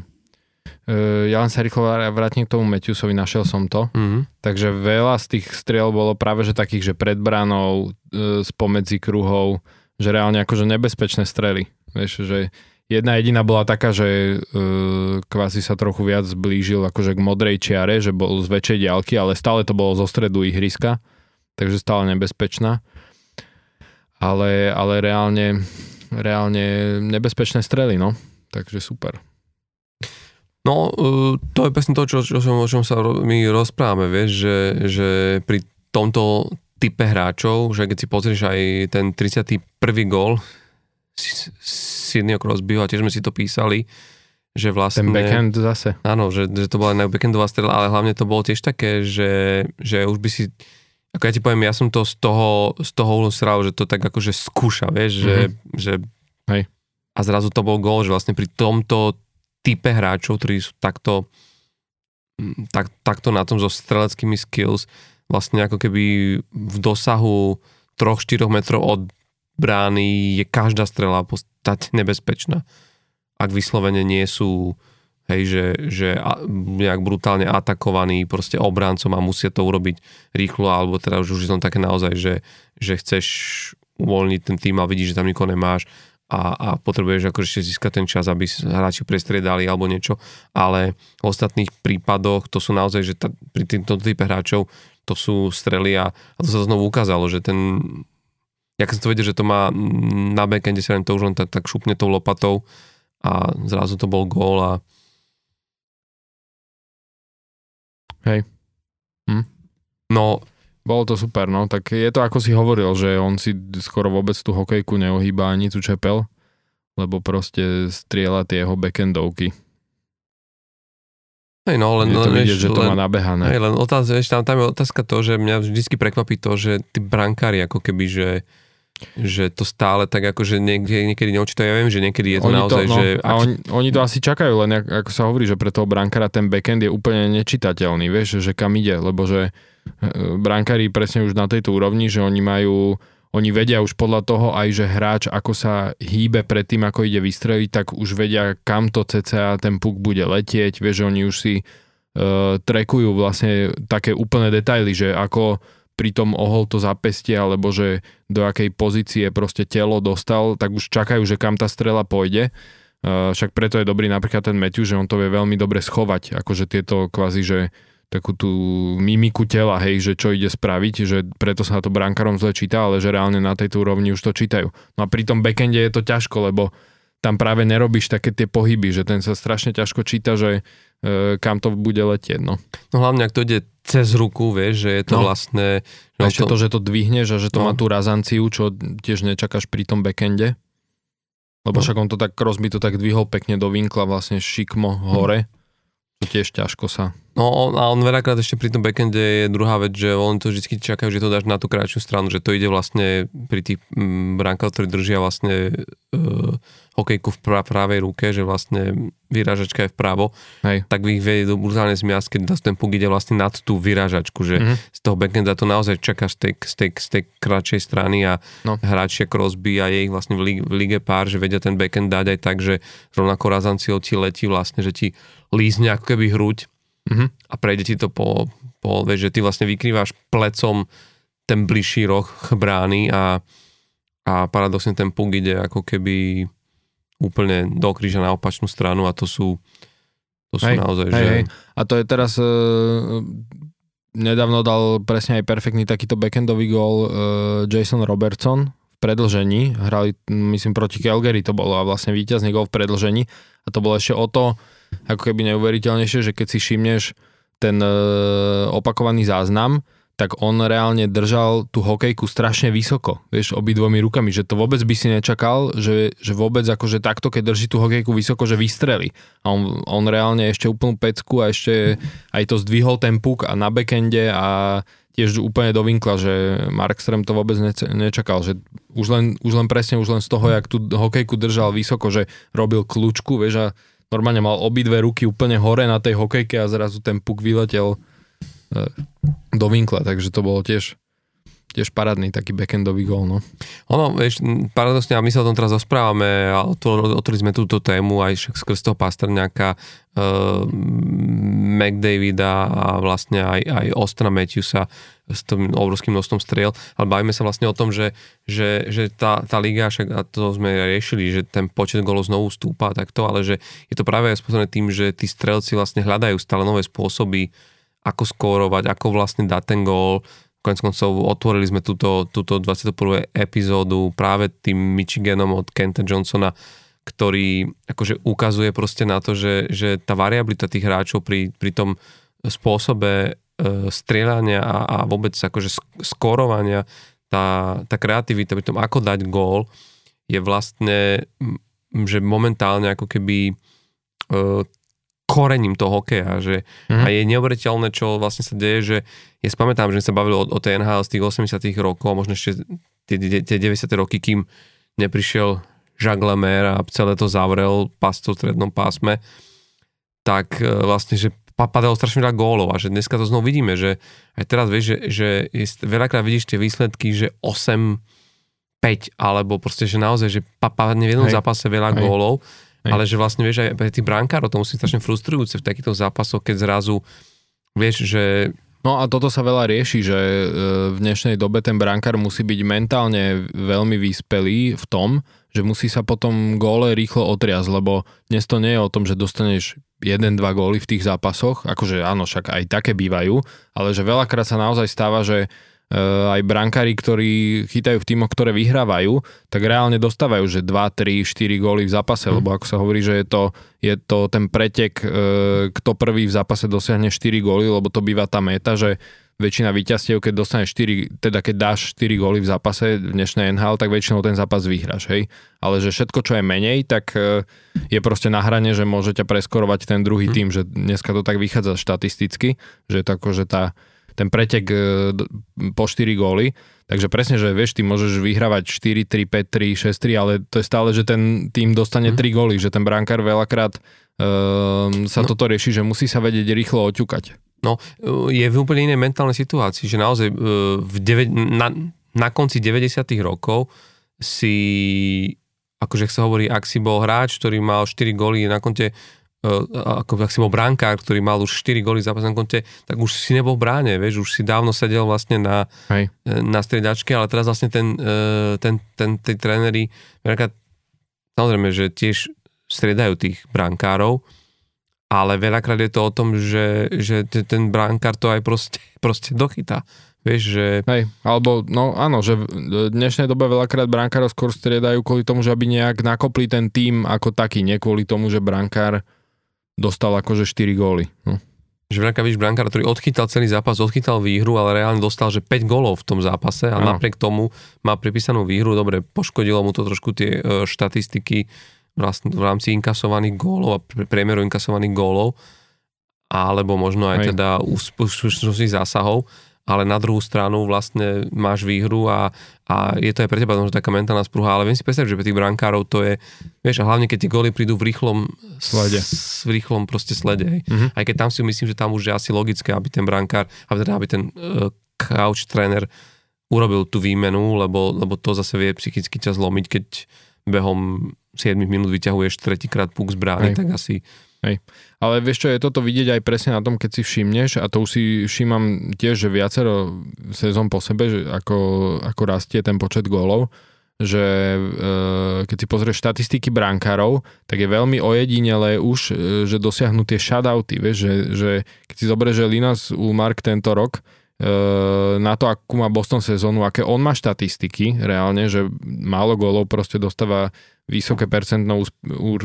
Uh, ja len sa rýchlo vrátim k tomu Matthewsovi, našiel som to. Mm-hmm. Takže veľa z tých striel bolo práve že takých, že pred branou, uh, spomedzi kruhov, že reálne akože nebezpečné strely. Vieš, že Jedna jediná bola taká, že uh, kvázi sa trochu viac zblížil akože k modrej čiare, že bol z väčšej diálky, ale stále to bolo zo stredu ihriska, takže stále nebezpečná. Ale, ale reálne, reálne nebezpečné strely, no. Takže super. No, uh, to je presne to, čo, čo, o čom sa my rozprávame, vieš, že, že pri tomto type hráčov, že keď si pozrieš aj ten 31. gól Sydneyho Crosbyho a tiež sme si to písali, že vlastne... Ten backhand zase. Áno, že, že to bola backhandová strela, ale hlavne to bolo tiež také, že, že už by si... Ako ja ti poviem, ja som to z toho, z toho uhlu sral, že to tak akože skúša, vieš, mm-hmm. že, mhm. že... Hej. A zrazu to bol gól, že vlastne pri tomto type hráčov, ktorí sú takto mm, tak, takto na tom so streleckými skills, vlastne ako keby v dosahu 3-4 metrov od brány je každá strela postať nebezpečná. Ak vyslovene nie sú hej, že, že nejak brutálne atakovaní proste obráncom a musia to urobiť rýchlo, alebo teda už je to také naozaj, že, že chceš uvoľniť ten tým a vidíš, že tam nikoho nemáš a, a potrebuješ ako ešte získať ten čas, aby hráči prestriedali alebo niečo, ale v ostatných prípadoch to sú naozaj, že tá, pri týmto type hráčov to sú strely a, a to sa znovu ukázalo, že ten ja keď som to vedel, že to má na backende len to už len tak, tak šupne tou lopatou a zrazu to bol gól a Hej. Hm. No, bolo to super, no. Tak je to ako si hovoril, že on si skoro vôbec tú hokejku neohýba ani tú čepel, lebo proste strieľa tie jeho backendovky. Hej, no, len, je to vidieť, že to len, má nabehané. Hej, len otázka, tam, tam je otázka to, že mňa vždy prekvapí to, že tí brankári ako keby, že že to stále tak akože niekde, niekedy neočítajú. Ja viem, že niekedy je to oni naozaj, to, no, že... A oni, oni to asi čakajú, len ako sa hovorí, že pre toho brankára ten backend je úplne nečitateľný, vieš, že kam ide, lebo že e, brankári presne už na tejto úrovni, že oni majú oni vedia už podľa toho aj, že hráč ako sa hýbe pred tým, ako ide vystreliť, tak už vedia, kam to cca ten puk bude letieť, vieš, že oni už si uh, trekujú vlastne také úplné detaily, že ako pritom ohol to zapestie, alebo že do akej pozície proste telo dostal, tak už čakajú, že kam tá strela pôjde. Uh, však preto je dobrý napríklad ten Matthew, že on to vie veľmi dobre schovať, akože tieto kvázi, že takú tú mimiku tela, hej, že čo ide spraviť, že preto sa to brankárom zle číta, ale že reálne na tejto úrovni už to čítajú. No a pri tom backende je to ťažko, lebo tam práve nerobíš také tie pohyby, že ten sa strašne ťažko číta, že e, kam to bude letieť. No. no hlavne, ak to ide cez ruku, vieš, že je to no. vlastne... A ešte to, že to dvihneš a že to no. má tú razanciu, čo tiež nečakáš pri tom backende. Lebo no. však on to tak, Crosby to tak dvihol pekne do vinkla, vlastne šikmo hore. Hm. To tiež ťažko sa. No on, a on veľakrát ešte pri tom backende je druhá vec, že on to vždy čakajú, že to dáš na tú kratšiu stranu, že to ide vlastne pri tých mm, bránkach, ktorí držia vlastne uh, hokejku v pravej ruke, že vlastne vyrážačka je vpravo, Hej. tak ich vie do brutálne zmiasť, keď ten puk ide vlastne nad tú vyrážačku, že mm-hmm. z toho backenda to naozaj čakáš z tej, z tej, z tej kratšej strany a no. hráči ako Crosby a je ich vlastne v, lige, v lige pár, že vedia ten backend dať aj tak, že rovnako razanciou ti letí vlastne, že ti lízne ako keby hruď mm-hmm. a prejde ti to po, po vieš, že ty vlastne vykrývaš plecom ten bližší roh brány a, a paradoxne ten puk ide ako keby úplne do kríža na opačnú stranu a to sú, to sú hej, naozaj, hej, že... Hej. A to je teraz... Uh, nedávno dal presne aj perfektný takýto backendový gól uh, Jason Robertson v predlžení. Hrali, myslím, proti Calgary to bolo a vlastne víťazný gól v predlžení. A to bolo ešte o to, ako keby neuveriteľnejšie, že keď si všimneš ten e, opakovaný záznam, tak on reálne držal tú hokejku strašne vysoko, vieš, obidvomi rukami, že to vôbec by si nečakal, že, že vôbec akože takto, keď drží tú hokejku vysoko, že vystreli. A on, on reálne ešte úplnú pecku a ešte aj to zdvihol ten puk a na backende a tiež úplne do vinkla, že Markström to vôbec nečakal, že už len, už len presne, už len z toho, jak tú hokejku držal vysoko, že robil kľúčku, vieš, a normálne mal obidve ruky úplne hore na tej hokejke a zrazu ten puk vyletel E, do vinkla, takže to bolo tiež tiež parádny taký backendový gól, no. Ono, vieš, paradoxne, a my sa o tom teraz rozprávame a otvorili sme túto tému aj skrz toho Pastrňáka, uh, McDavida a vlastne aj, aj Ostra Matthewsa s tým obrovským množstvom striel, ale bavíme sa vlastne o tom, že, že, že tá, tá liga, však a to sme riešili, že ten počet golov znovu stúpa takto, ale že je to práve aj spôsobené tým, že tí strelci vlastne hľadajú stále nové spôsoby, ako skórovať, ako vlastne dať ten gól. Konec koncov otvorili sme túto, túto 21. epizódu práve tým Michiganom od Kenta Johnsona, ktorý akože ukazuje proste na to, že, že tá variabilita tých hráčov pri, pri tom spôsobe e, strieľania a, a vôbec akože skórovania, tá, tá kreativita pri tom, ako dať gól, je vlastne, že momentálne ako keby e, korením toho hokeja, že mm. a je neuveriteľné, čo vlastne sa deje, že ja si pamätám, že sa bavili o, o tej NHL z tých 80 rokov, možno ešte tie, tie 90 roky, kým neprišiel Jacques Lemaire a celé to zavrel pascov v strednom pásme, tak e, vlastne, že padalo strašne veľa gólov a že dneska to znovu vidíme, že aj teraz vieš, že, že je, veľakrát vidíš tie výsledky, že 8 5, alebo proste, že naozaj, že padne v jednom Hej. zápase veľa Hej. gólov ale že vlastne vieš aj pre tých brankárov to musí strašne frustrujúce v takýchto zápasoch, keď zrazu vieš, že No a toto sa veľa rieši, že e, v dnešnej dobe ten brankár musí byť mentálne veľmi vyspelý v tom, že musí sa potom góle rýchlo otriasť, lebo dnes to nie je o tom, že dostaneš 1-2 góly v tých zápasoch, akože áno, však aj také bývajú, ale že veľakrát sa naozaj stáva, že aj brankári, ktorí chytajú v týmoch, ktoré vyhrávajú, tak reálne dostávajú, že 2, 3, 4 góly v zápase, mm. lebo ako sa hovorí, že je to, je to ten pretek, eh, kto prvý v zápase dosiahne 4 góly, lebo to býva tá meta, že väčšina víťazstiev, keď dostaneš 4, teda keď dáš 4 góly v zápase v dnešnej NHL, tak väčšinou ten zápas vyhráš, hej. Ale že všetko, čo je menej, tak eh, je proste na hrane, že môže ťa preskorovať ten druhý mm. tým, že dneska to tak vychádza štatisticky, že je to ako, že tá ten pretek e, po 4 góly. Takže presne, že vieš, ty môžeš vyhrávať 4, 3, 5, 3, 6, 3, ale to je stále, že ten tým dostane mm. 3 góly, že ten brankár veľakrát um, sa no. toto rieši, že musí sa vedieť rýchlo oťukať. No, e, je v úplne inej mentálnej situácii, že naozaj v deve, na, na konci 90 rokov si, akože sa hovorí, ak si bol hráč, ktorý mal 4 góly na konte, ako ak si bol brankár, ktorý mal už 4 góly v zápasnom konte, tak už si nebol v bráne, vieš, už si dávno sedel vlastne na, Hej. Eh, na striedačke, ale teraz vlastne ten, eh, ten, ten, tí tréneri, samozrejme, že tiež striedajú tých brankárov, ale veľakrát je to o tom, že, že ten brankár to aj proste, proste dochytá. Vieš, že... Hej, alebo, no áno, že v dnešnej dobe veľakrát brankárov skôr striedajú kvôli tomu, že aby nejak nakopli ten tým ako taký, nie kvôli tomu, že brankár dostal akože 4 góly. No. Že víš, brankár, ktorý odchytal celý zápas, odchytal výhru, ale reálne dostal, že 5 gólov v tom zápase a no. napriek tomu má pripísanú výhru. Dobre, poškodilo mu to trošku tie e, štatistiky vlastne v rámci inkasovaných gólov a priemeru inkasovaných gólov, alebo možno aj, aj. teda úspešnosti zásahov ale na druhú stranu vlastne máš výhru a, a je to aj pre teba že taká mentálna sprúha, ale viem si predstaviť, že pre tých brankárov to je, vieš, a hlavne keď tie góly prídu v rýchlom slede, s, v rýchlom proste slede, mm-hmm. aj keď tam si myslím, že tam už je asi logické, aby ten brankár, aby, teda, aby ten uh, couch tréner urobil tú výmenu, lebo, lebo to zase vie psychicky ťa zlomiť, keď behom 7 minút vyťahuješ tretíkrát puk z brány, tak asi Hej. Ale vieš čo, je toto vidieť aj presne na tom, keď si všimneš, a to už si všímam tiež, že viacero sezón po sebe, že ako, ako rastie ten počet gólov, že e, keď si pozrieš štatistiky brankárov, tak je veľmi ojedinelé už, e, že dosiahnu tie shoutouty, vieš, že, že keď si zoberieš, že Linas Ulmark tento rok na to, akú má Boston sezónu, aké on má štatistiky reálne, že málo gólov proste dostáva vysoké percentno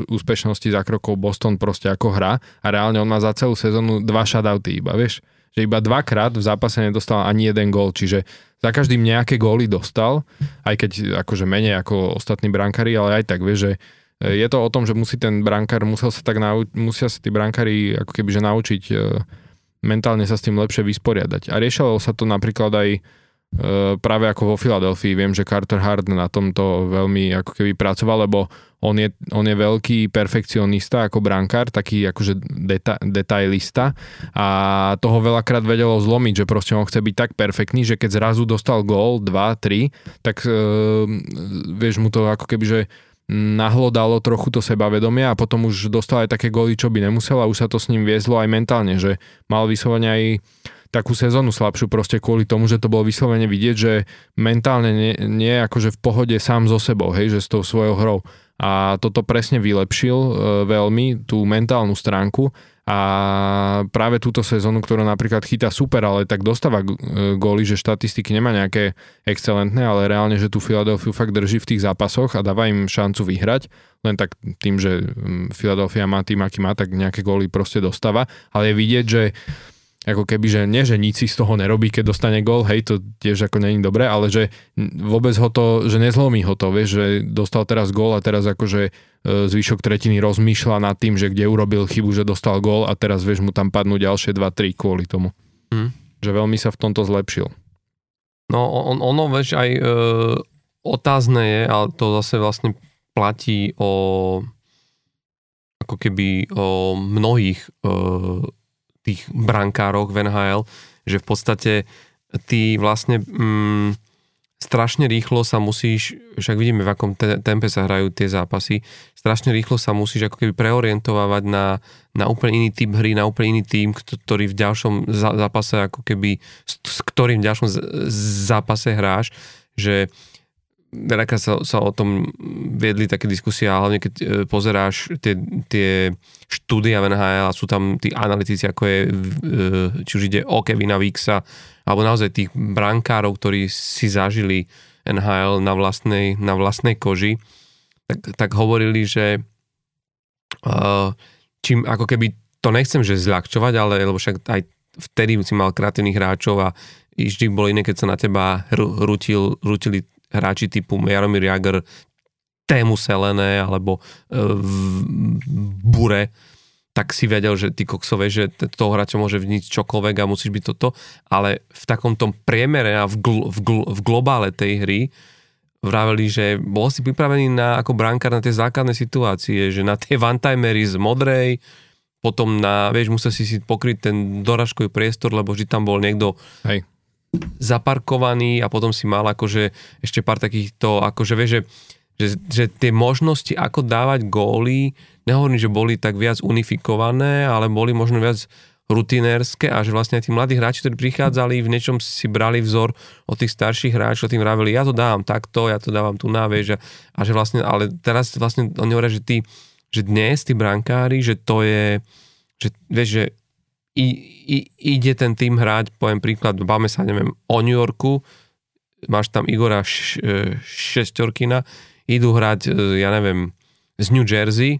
úspešnosti za krokov Boston proste ako hra a reálne on má za celú sezónu dva shutouty iba, vieš? Že iba dvakrát v zápase nedostal ani jeden gól, čiže za každým nejaké góly dostal, aj keď akože menej ako ostatní brankári, ale aj tak, vieš, že e, je to o tom, že musí ten brankár, musel sa tak nau- musia sa tí brankári ako keby že naučiť e, mentálne sa s tým lepšie vysporiadať. A riešilo sa to napríklad aj E, práve ako vo Filadelfii. Viem, že Carter Hart na tomto veľmi ako keby pracoval, lebo on je, on je veľký perfekcionista ako brankár, taký akože deta, detailista a toho veľakrát vedelo zlomiť, že proste on chce byť tak perfektný, že keď zrazu dostal gól 2, 3, tak e, vieš mu to ako keby, že nahlodalo trochu to sebavedomie a potom už dostal aj také góly, čo by nemusel a už sa to s ním viezlo aj mentálne, že mal vyslovene aj takú sezónu slabšiu proste kvôli tomu, že to bolo vyslovene vidieť, že mentálne nie, nie je akože v pohode sám so sebou, hej, že s tou svojou hrou. A toto presne vylepšil e, veľmi, tú mentálnu stránku a práve túto sezónu, ktorú napríklad chytá super, ale tak dostáva góly, že štatistiky nemá nejaké excelentné, ale reálne, že tú Filadelfiu fakt drží v tých zápasoch a dáva im šancu vyhrať, len tak tým, že Filadelfia má tým, aký má, tak nejaké góly proste dostáva, ale je vidieť, že ako keby, že nie, že nič si z toho nerobí, keď dostane gól, hej, to tiež ako není dobré, ale že vôbec ho to, že nezlomí ho to, vieš, že dostal teraz gól a teraz akože e, zvyšok tretiny rozmýšľa nad tým, že kde urobil chybu, že dostal gól a teraz vieš mu tam padnú ďalšie 2-3 kvôli tomu. Hmm. Že veľmi sa v tomto zlepšil. No on, ono, vieš, aj e, otázne je, ale to zase vlastne platí o ako keby o mnohých e, tých brankároch v NHL, že v podstate ty vlastne mm, strašne rýchlo sa musíš, však vidíme v akom te- tempe sa hrajú tie zápasy, strašne rýchlo sa musíš ako keby preorientovať na, na úplne iný typ hry, na úplne iný tým, ktorý v ďalšom zápase ako keby, s, s ktorým v ďalšom zápase hráš, že veľakrát sa, sa o tom viedli také diskusie, hlavne keď e, pozeráš tie, tie štúdia v NHL a sú tam tí analytici, ako je, e, či už ide o Kevina Víksa, alebo naozaj tých brankárov, ktorí si zažili NHL na vlastnej, na vlastnej koži, tak, tak hovorili, že uh, čím ako keby, to nechcem, že zľahčovať, ale lebo však aj vtedy si mal kreatívnych hráčov a vždy bolo iné, keď sa na teba rutil, rutili hráči typu Jaromír Jagr, tému Selené alebo e, v Bure, tak si vedel, že ty koksové, že toho hráča môže vniť čokoľvek a musíš byť toto, ale v takom tom priemere a v, gl, v, gl, v globále tej hry vraveli, že bol si pripravený na, ako brankár na tie základné situácie, že na tie one-timery z modrej, potom na, vieš, musel si si pokryť ten doražkový priestor, lebo vždy tam bol niekto Hej zaparkovaný a potom si mal akože ešte pár takýchto, akože vieš, že, že, že tie možnosti, ako dávať góly, nehovorím, že boli tak viac unifikované, ale boli možno viac rutinérske a že vlastne tí mladí hráči, ktorí prichádzali, v niečom si brali vzor od tých starších hráčov, tým vravili, ja to dávam takto, ja to dávam tu na, vieš, a, a že vlastne, ale teraz vlastne oni hovoria, že tí, že dnes tí brankári, že to je, že vieš, že i, i, ide ten tým hrať, poviem príklad, báme sa, neviem, o New Yorku, máš tam Igora š, e, Šestorkina, idú hrať, e, ja neviem, z New Jersey,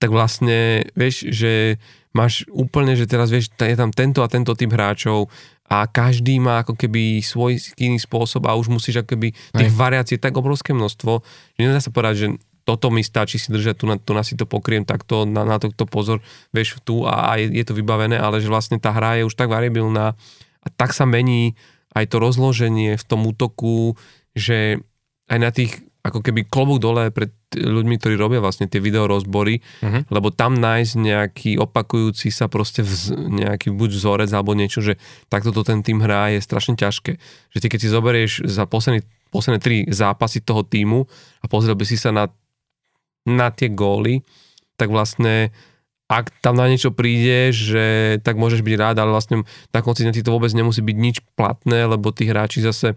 tak vlastne, vieš, že máš úplne, že teraz vieš, je tam tento a tento typ hráčov a každý má ako keby svoj iný spôsob a už musíš ako keby tých Aj. variácií tak obrovské množstvo, že nedá sa povedať, že toto mi stačí si držať, tu na, tu na si to pokriem, takto na, na to, to pozor, vieš, tu a, a je, je to vybavené, ale že vlastne tá hra je už tak variabilná a tak sa mení aj to rozloženie v tom útoku, že aj na tých ako keby klobúk dole pred ľuďmi, ktorí robia vlastne tie videorozbory, uh-huh. lebo tam nájsť nejaký opakujúci sa proste vz, nejaký buď vzorec alebo niečo, že takto to ten tým hrá je strašne ťažké. Že ty keď si zoberieš za posledné, posledné tri zápasy toho týmu a pozrel by si sa na na tie góly, tak vlastne ak tam na niečo príde, že tak môžeš byť rád, ale vlastne na konci ti to vôbec nemusí byť nič platné, lebo tí hráči zase...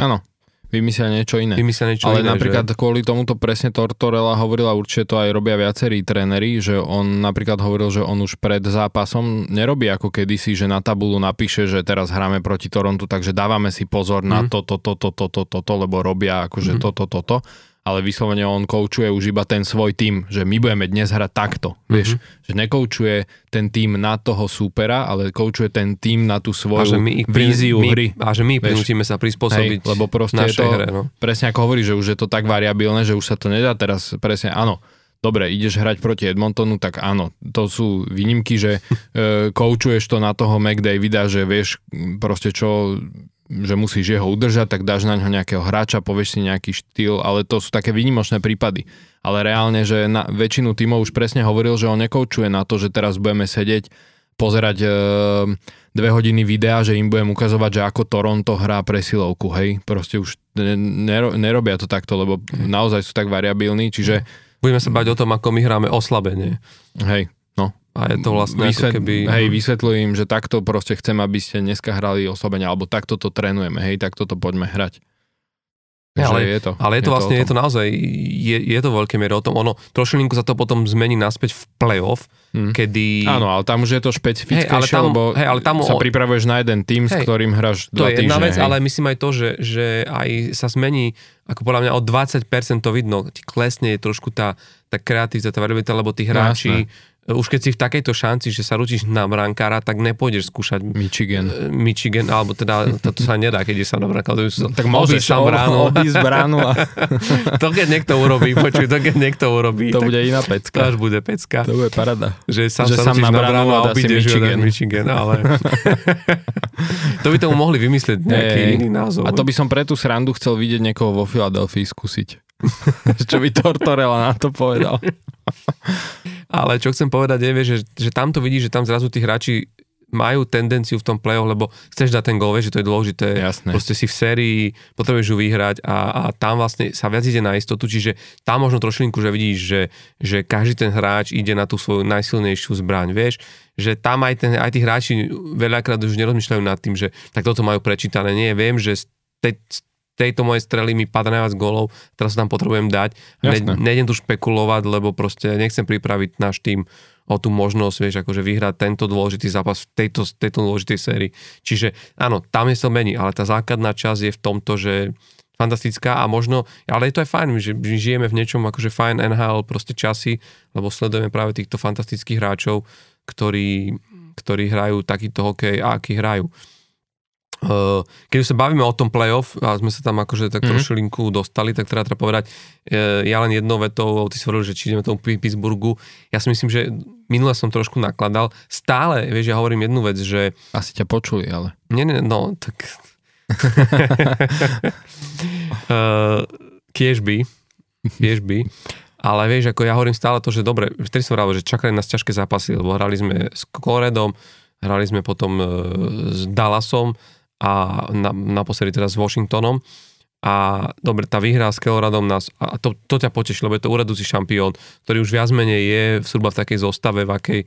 Áno. vymyslia niečo iné. Vymyslia niečo Ale iné, napríklad že... kvôli tomuto presne Tortorella hovorila, určite to aj robia viacerí tréneri, že on napríklad hovoril, že on už pred zápasom nerobí ako kedysi, že na tabulu napíše, že teraz hráme proti Torontu, takže dávame si pozor mm. na Mhm. toto, toto, toto, toto, lebo robia akože toto, toto. Ale vyslovene on koučuje už iba ten svoj tým, že my budeme dnes hrať takto, vieš. Mhm. Že nekoučuje ten tým na toho súpera, ale koučuje ten tým na tú a svoju že my víziu my, hry. A že my prinútime sa prispôsobiť Hej, lebo proste je to, hre. No. presne ako hovorí, že už je to tak variabilné, že už sa to nedá teraz presne, áno, dobre, ideš hrať proti Edmontonu, tak áno, to sú výnimky, že e, koučuješ to na toho McDavida, že vieš proste čo, že musíš jeho udržať, tak dáš na ňo nejakého hráča, povieš si nejaký štýl, ale to sú také výnimočné prípady. Ale reálne, že na väčšinu tímov už presne hovoril, že on nekoučuje na to, že teraz budeme sedieť, pozerať e, dve hodiny videa, že im budem ukazovať, že ako Toronto hrá presilovku, hej. Proste už ne- nero, nerobia to takto, lebo naozaj sú tak variabilní, čiže Budeme sa bať o tom, ako my hráme oslabenie. hej. A je to vlastne Vysvet, ako keby... Hej, vysvetľujem, že takto proste chcem, aby ste dneska hrali oslabenie, alebo takto to trénujeme, hej, takto to poďme hrať. Takže ale, je to. ale je to vlastne, o je to naozaj, je, je to veľké miere o tom. Ono, trošilinku sa to potom zmení naspäť v playoff, Hm. kedy... Áno, ale tam už je to špecifickejšie, Hej, ale tam- lebo hej, ale tam sa o- pripravuješ na jeden tým, s Hej, ktorým hráš To dva je jedna týždne, vec, hej. ale myslím aj to, že, že aj sa zmení, ako podľa mňa o 20% to vidno, ti klesne je trošku tá, tá kreativita, tá variabilita, lebo tí hráči, už keď si v takejto šanci, že sa ručíš na brankára, tak nepôjdeš skúšať Michigan. e, Michigan, alebo teda to, to sa nedá, keď je sa na brankára. To, Tak môžeš tam bránu. obísť bránu a to keď niekto urobí, počuj, to keď niekto urobí, to bude iná to pecka. až bude pecka. To bude parada. Že sám Že sa sám na bránu a obídeš Michigan. Michigan. Ale... to by tomu mohli vymyslieť nejaký Hej. iný názov. A to by som pre tú srandu chcel vidieť niekoho vo Filadelfii skúsiť. Čo by Tortorella na to povedal. Ale čo chcem povedať je, že, že tam to vidíš, že tam zrazu tí hráči majú tendenciu v tom play-off, lebo chceš dať ten gól, vieš, že to je dôležité. Jasné. Proste si v sérii, potrebuješ ju vyhrať a, a tam vlastne sa viac ide na istotu, čiže tam možno trošinku, že vidíš, že, že každý ten hráč ide na tú svoju najsilnejšiu zbraň, vieš, že tam aj, ten, aj tí hráči veľakrát už nerozmýšľajú nad tým, že tak toto majú prečítané. Nie, viem, že z tejto mojej strely mi padá najviac golov, teraz sa tam potrebujem dať. Ne, nejdem tu špekulovať, lebo proste nechcem pripraviť náš tým o tú možnosť, vieš, akože vyhrať tento dôležitý zápas v tejto, tejto dôležitej sérii. Čiže áno, tam je to mení, ale tá základná časť je v tomto, že fantastická a možno, ale je to aj fajn, že žijeme v niečom akože fajn NHL proste časy, lebo sledujeme práve týchto fantastických hráčov, ktorí, ktorí hrajú takýto hokej a aký hrajú. Uh, keď už sa bavíme o tom playoff a sme sa tam akože tak Mhm. trošilinku dostali, tak treba, treba povedať, uh, ja len jednou vetou, ty si hovoril, že či ideme tomu Pi- Pittsburghu, ja si myslím, že minule som trošku nakladal, stále, vieš, ja hovorím jednu vec, že Asi ťa počuli, ale... nie, nie, no, tak... uh, kiež by, kiež by, ale vieš, ako ja hovorím stále to, že dobre, vtedy som hovoril, že čakali nás ťažké zápasy, lebo hrali sme s Coloredom, hrali sme potom uh, s Dallasom a na, naposledy teda s Washingtonom a dobre, tá výhra s Coloradom nás, a to, to ťa poteší, lebo je to uradúci šampión, ktorý už viac menej je v zhruba v takej zostave, v akej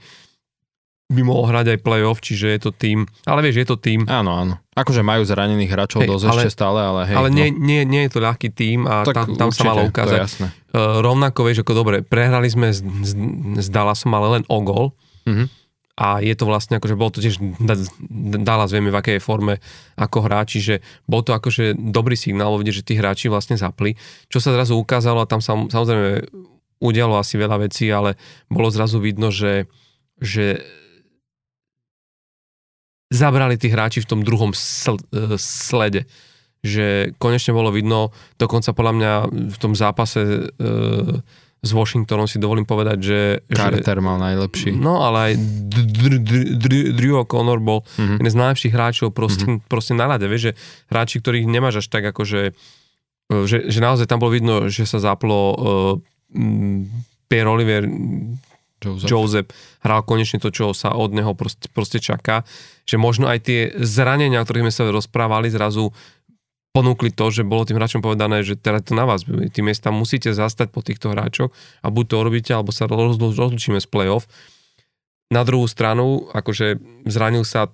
by mohol hrať aj playoff, čiže je to tým, ale vieš, je to tým, Áno, áno. Akože majú zranených hráčov dosť ale- ešte stále, ale hej. ale no. nie, nie, nie je to ľahký tým a tak tam, tam sa určite, malo To je ukázať. jasné. Uh, rovnako vieš, ako dobre, prehrali sme s, s, s Dallasom, ale len o gol. Mhm. A je to vlastne akože bol to tiež Da- Dallas, vieme v akej forme ako hráči, že bol to akože dobrý signál, vidieť, že tí hráči vlastne zapli. Čo sa zrazu ukázalo, a tam sa samozrejme udialo asi veľa vecí, ale bolo zrazu vidno, že, že zabrali tí hráči v tom druhom sl- e, slede. Že konečne bolo vidno, dokonca podľa mňa v tom zápase e, s Washingtonom si dovolím povedať, že... že Carter mal najlepší. No, ale aj Drew O'Connor bol Mhm. jeden z najlepších hráčov proste, mm-hmm. proste na ľade, vieš, že hráči, ktorých nemáš až tak akože, že, že naozaj tam bolo vidno, že sa zaplo uh, Pierre Olivier Joseph. Joseph hral konečne to, čo sa od neho proste, proste čaká, že možno aj tie zranenia, o ktorých sme sa rozprávali, zrazu ponúkli to, že bolo tým hráčom povedané, že teraz to na vás, tí miesta musíte zastať po týchto hráčoch a buď to urobíte, alebo sa roz- rozlučíme z play-off. Na druhú stranu, akože zranil sa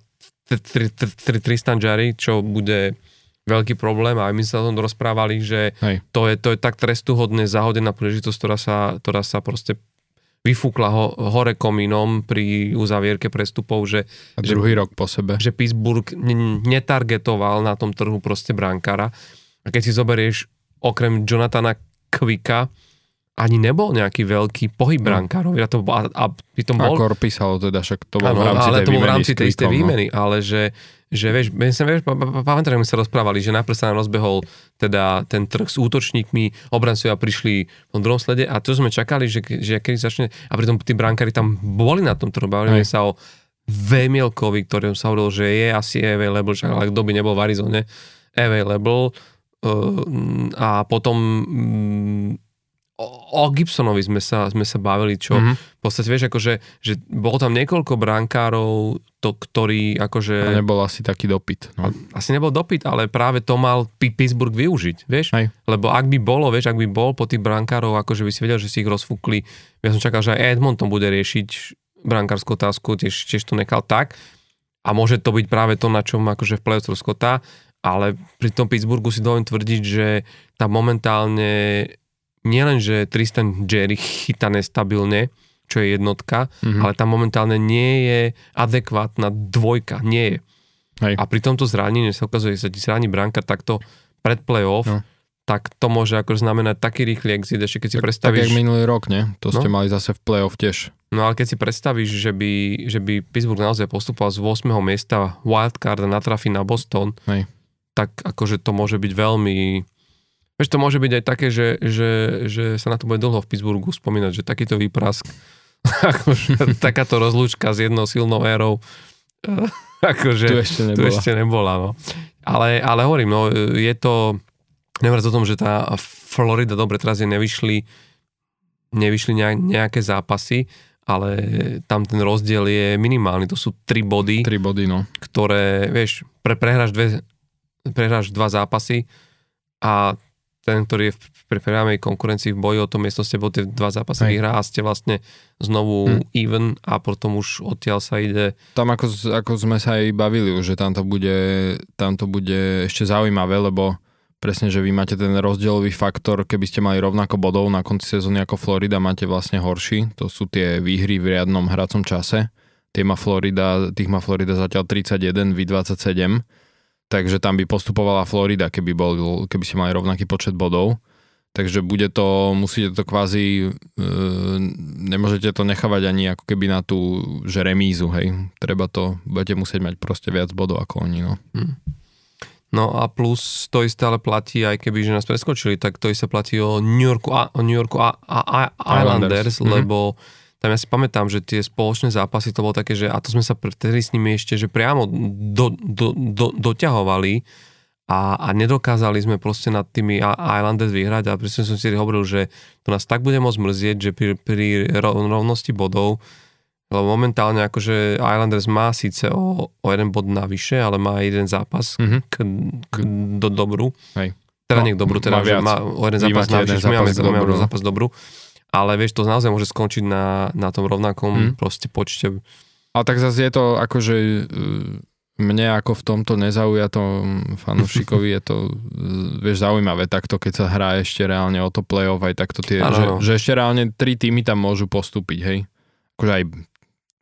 Tr- Tr- Tr- Tr- Tristan Jarry, čo bude veľký problém a aj my sa o tom rozprávali, že to je, to je tak trestuhodne zahodená príležitosť, ktorá sa, ktorá sa proste vyfúkla ho, hore komínom pri uzavierke prestupov, že, A že, druhý rok po sebe. že Pittsburgh n- netargetoval na tom trhu proste brankára. A keď si zoberieš okrem Jonathana Kvika, ani nebol nejaký veľký pohyb No. brankárov. Ja to, a, a A bol, Kor písalo teda, však to Áno, v rámci ale tej to bolo v rámci tej istej no. výmeny, ale že, že vieš, my sa, vieš, pa- pa- pamätáme, my sa rozprávali, že najprv sa nám rozbehol teda ten trh s útočníkmi, obrancovia prišli v tom druhom slede a to sme čakali, že, že keď začne, a pritom tí brankári tam boli na tom trhu, bavili sa o Vemielkovi, ktorým sa hovoril, že je asi available, však, ale kto by nebol v Arizone, available uh, a potom mm, o, o Gibsonovi sme sa, sme sa bavili, čo Mhm. v podstate vieš, akože, že bolo tam niekoľko brankárov, to, ktorí A akože, nebol asi taký dopyt. No. asi nebol dopyt, ale práve to mal Pittsburgh využiť, vieš? Hej. Lebo ak by bolo, vieš, ak by bol po tých brankárov, akože by si vedel, že si ich rozfúkli, ja som čakal, že aj Edmonton bude riešiť brankárskú otázku, tiež, tiež to nechal tak a môže to byť práve to, na čom akože v play-off rozkotá, ale pri tom Pittsburghu si dovolím tvrdiť, že tam momentálne nielen, že Tristan Jerry chytá nestabilne, čo je jednotka, Mhm. ale tam momentálne nie je adekvátna dvojka, nie je. Hej. A pri tomto zranení sa ukazuje, že sa ti zraní branka takto pred playoff, No. tak to môže ako znamenať taký rýchly exit, ešte keď si Tak, tak predstavíš... jak minulý rok, ne? To ste No. mali zase v play-off tiež. No ale keď si predstavíš, že by, že by Pittsburgh naozaj postupoval z 8. miesta wildcard a natrafí na Boston, Hej. tak akože to môže byť veľmi... Vieš, to môže byť aj také, že, že, že sa na to bude dlho v Pittsburghu spomínať, že takýto výprask, akože takáto rozlúčka s jednou silnou érou, eh, akože Tu ešte tu nebola. ešte nebola. No. Ale, ale hovorím, no, je to... Nevráť o tom, že tá Florida, dobre, teraz je nevyšli, nevyšli nejak, nejaké zápasy, ale tam ten rozdiel je minimálny. To sú tri body, Tri body, no. ktoré, vieš, pre, prehráš, dve, prehráš dva zápasy a ten, ktorý je v pri priamej konkurencii v boji o to miesto s tebou tie dva zápasy vyhrá a ste vlastne znovu Hm. even a potom už odtiaľ sa ide Tam ako, ako sme sa aj bavili, už, že tam to bude, tam to bude ešte zaujímavé, lebo presne, že vy máte ten rozdielový faktor, keby ste mali rovnako bodov na konci sezóny ako Florida, máte vlastne horší. To sú tie výhry v riadnom hracom čase. Tie má Florida, tých má Florida zatiaľ 31, vy 27. Takže tam by postupovala Florida, keby, bol, keby ste mali rovnaký počet bodov. Takže bude to, musíte to kvázi, e, nemôžete to nechávať ani ako keby na tú, že remízu, hej. Treba to, budete musieť mať proste viac bodov ako oni, no. No a plus to isté ale platí, aj keby že nás preskočili, tak to isté platí o New Yorku, a, o New Yorku a, a, a Islanders, Islanders, mhm. lebo tam ja si pamätám, že tie spoločné zápasy to bolo také, že a to sme sa vtedy s nimi ešte, že priamo do, do, do, doťahovali a, a nedokázali sme proste nad tými Islanders vyhrať a presne som si hovoril, že to nás tak bude môcť mrzieť, že pri, pri ro- rovnosti bodov lebo momentálne akože Islanders má síce o, o jeden bod navyše, ale má jeden zápas Mhm. k, k do dobru. Hej. Teda No, nie k dobru, teda má že má o jeden zápas navyše, jeden my máme, my máme no. zápas dobru. Ale vieš, to naozaj môže skončiť na, na tom rovnakom Mhm. proste počte. Ale tak zase je to akože mne ako v tomto nezaujatom fanúšikovi je to, e, vieš, zaujímavé takto, keď sa hrá ešte reálne o to playoff, aj takto tie, že, že ešte reálne tri týmy tam môžu postúpiť, hej. Akože aj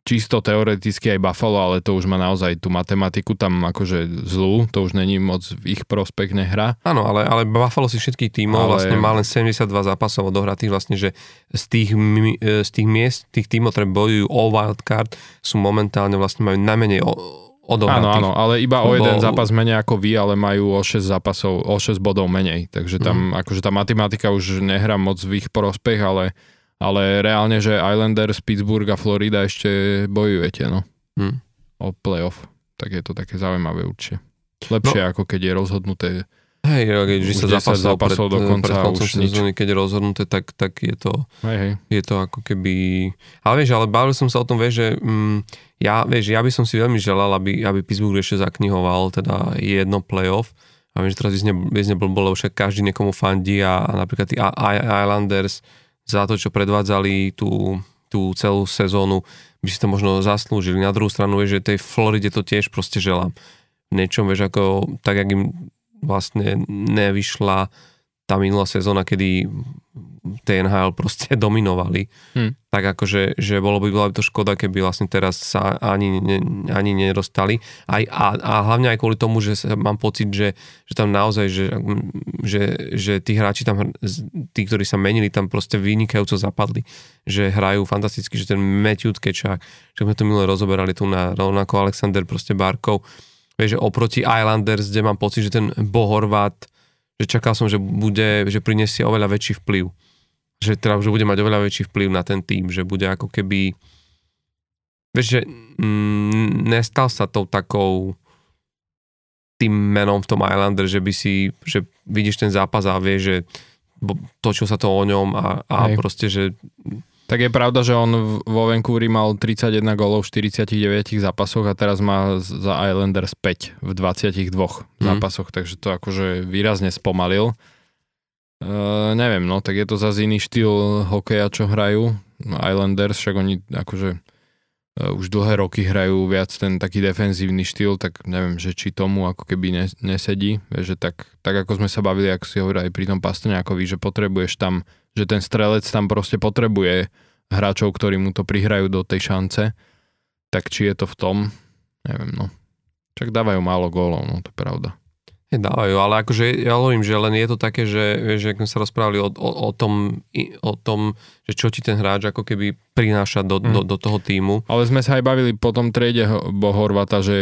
čisto teoreticky aj Buffalo, ale to už má naozaj tú matematiku tam akože zlú, to už není moc v ich prospech nehra. Áno, ale, ale Buffalo si všetkých tímov Ale- vlastne má len 72 zápasov odohratých vlastne, že z tých, e, z tých miest, tých tímov, ktoré bojujú o wildcard, sú momentálne vlastne majú najmenej o, Áno, odohratých. áno, ale iba o jeden zápas menej ako vy, ale majú o 6 zápasov, o 6 bodov menej. Takže tam, Mhm. akože tá matematika už nehrá moc v ich prospech, ale, ale reálne, že Islanders, Pittsburgh a Florida ešte bojujete, no, Hm. o playoff. Tak je to také zaujímavé určite. Lepšie No. ako keď je rozhodnuté. Hej, keď Už sa 10 zápasov, zápasov pred, dokonca pred a koncom sezóny, keď je rozhodnuté, tak, tak je to Hej, hej. je to ako keby... Ale vieš, ale bavil som sa o tom, vieš, že mm, ja, vieš, ja by som si veľmi želal, aby, aby Pittsburgh ešte zaknihoval teda jedno playoff. A viem, že teraz vyzne, vyzne blbo, lebo však každý niekomu fandí a, a napríklad tí Islanders za to, čo predvádzali tú, tú celú sezónu, by si to možno zaslúžili. Na druhú stranu, vieš, že tej Floride to tiež proste želám. Niečom, vieš, ako tak, jak im vlastne nevyšla tá minulá sezóna, kedy TNHL proste dominovali. Hmm. Tak akože že bolo by, bola by to škoda, keby vlastne teraz sa ani, ne, ani nedostali. Aj, a, a hlavne aj kvôli tomu, že sa, mám pocit, že, že tam naozaj, že, že, že tí hráči tam, tí, ktorí sa menili, tam proste vynikajúco zapadli. Že hrajú fantasticky, že ten Matthew Tkečák, že sme to minule rozoberali tu na rovnako Alexander proste Barkov, vieš, že oproti Islanders, kde mám pocit, že ten Bohorvát že čakal som, že bude, že prinesie oveľa väčší vplyv. Že teda, že bude mať oveľa väčší vplyv na ten tým, že bude ako keby vieš, že mm, nestal sa tou takou tým menom v tom Islander, že by si, že vidíš ten zápas a vieš, že točil sa to o ňom a, a proste, že tak je pravda, že on vo Vancouveri mal 31 gólov v 49 zápasoch a teraz má za Islanders 5 v 22 mm. zápasoch, takže to akože výrazne spomalil. Neviem, no, tak je to zase iný štýl hokeja, čo hrajú. Islanders, však oni akože už dlhé roky hrajú viac ten taký defenzívny štýl, tak neviem, že či tomu ako keby nesedí, že tak, tak ako sme sa bavili, ako si hovorili aj pri tom Pastrňákovi, že potrebuješ tam že ten strelec tam proste potrebuje hráčov, ktorí mu to prihrajú do tej šance, tak či je to v tom, neviem, no. Čak dávajú málo gólov, no to je pravda. Dávajú, ale akože ja hovorím, že len je to také, že, že ako sme sa rozprávali o, o, o, tom, o tom, že čo ti ten hráč ako keby prináša do, mm. do, do toho týmu. Ale sme sa aj bavili po tom trade Bohorvata, že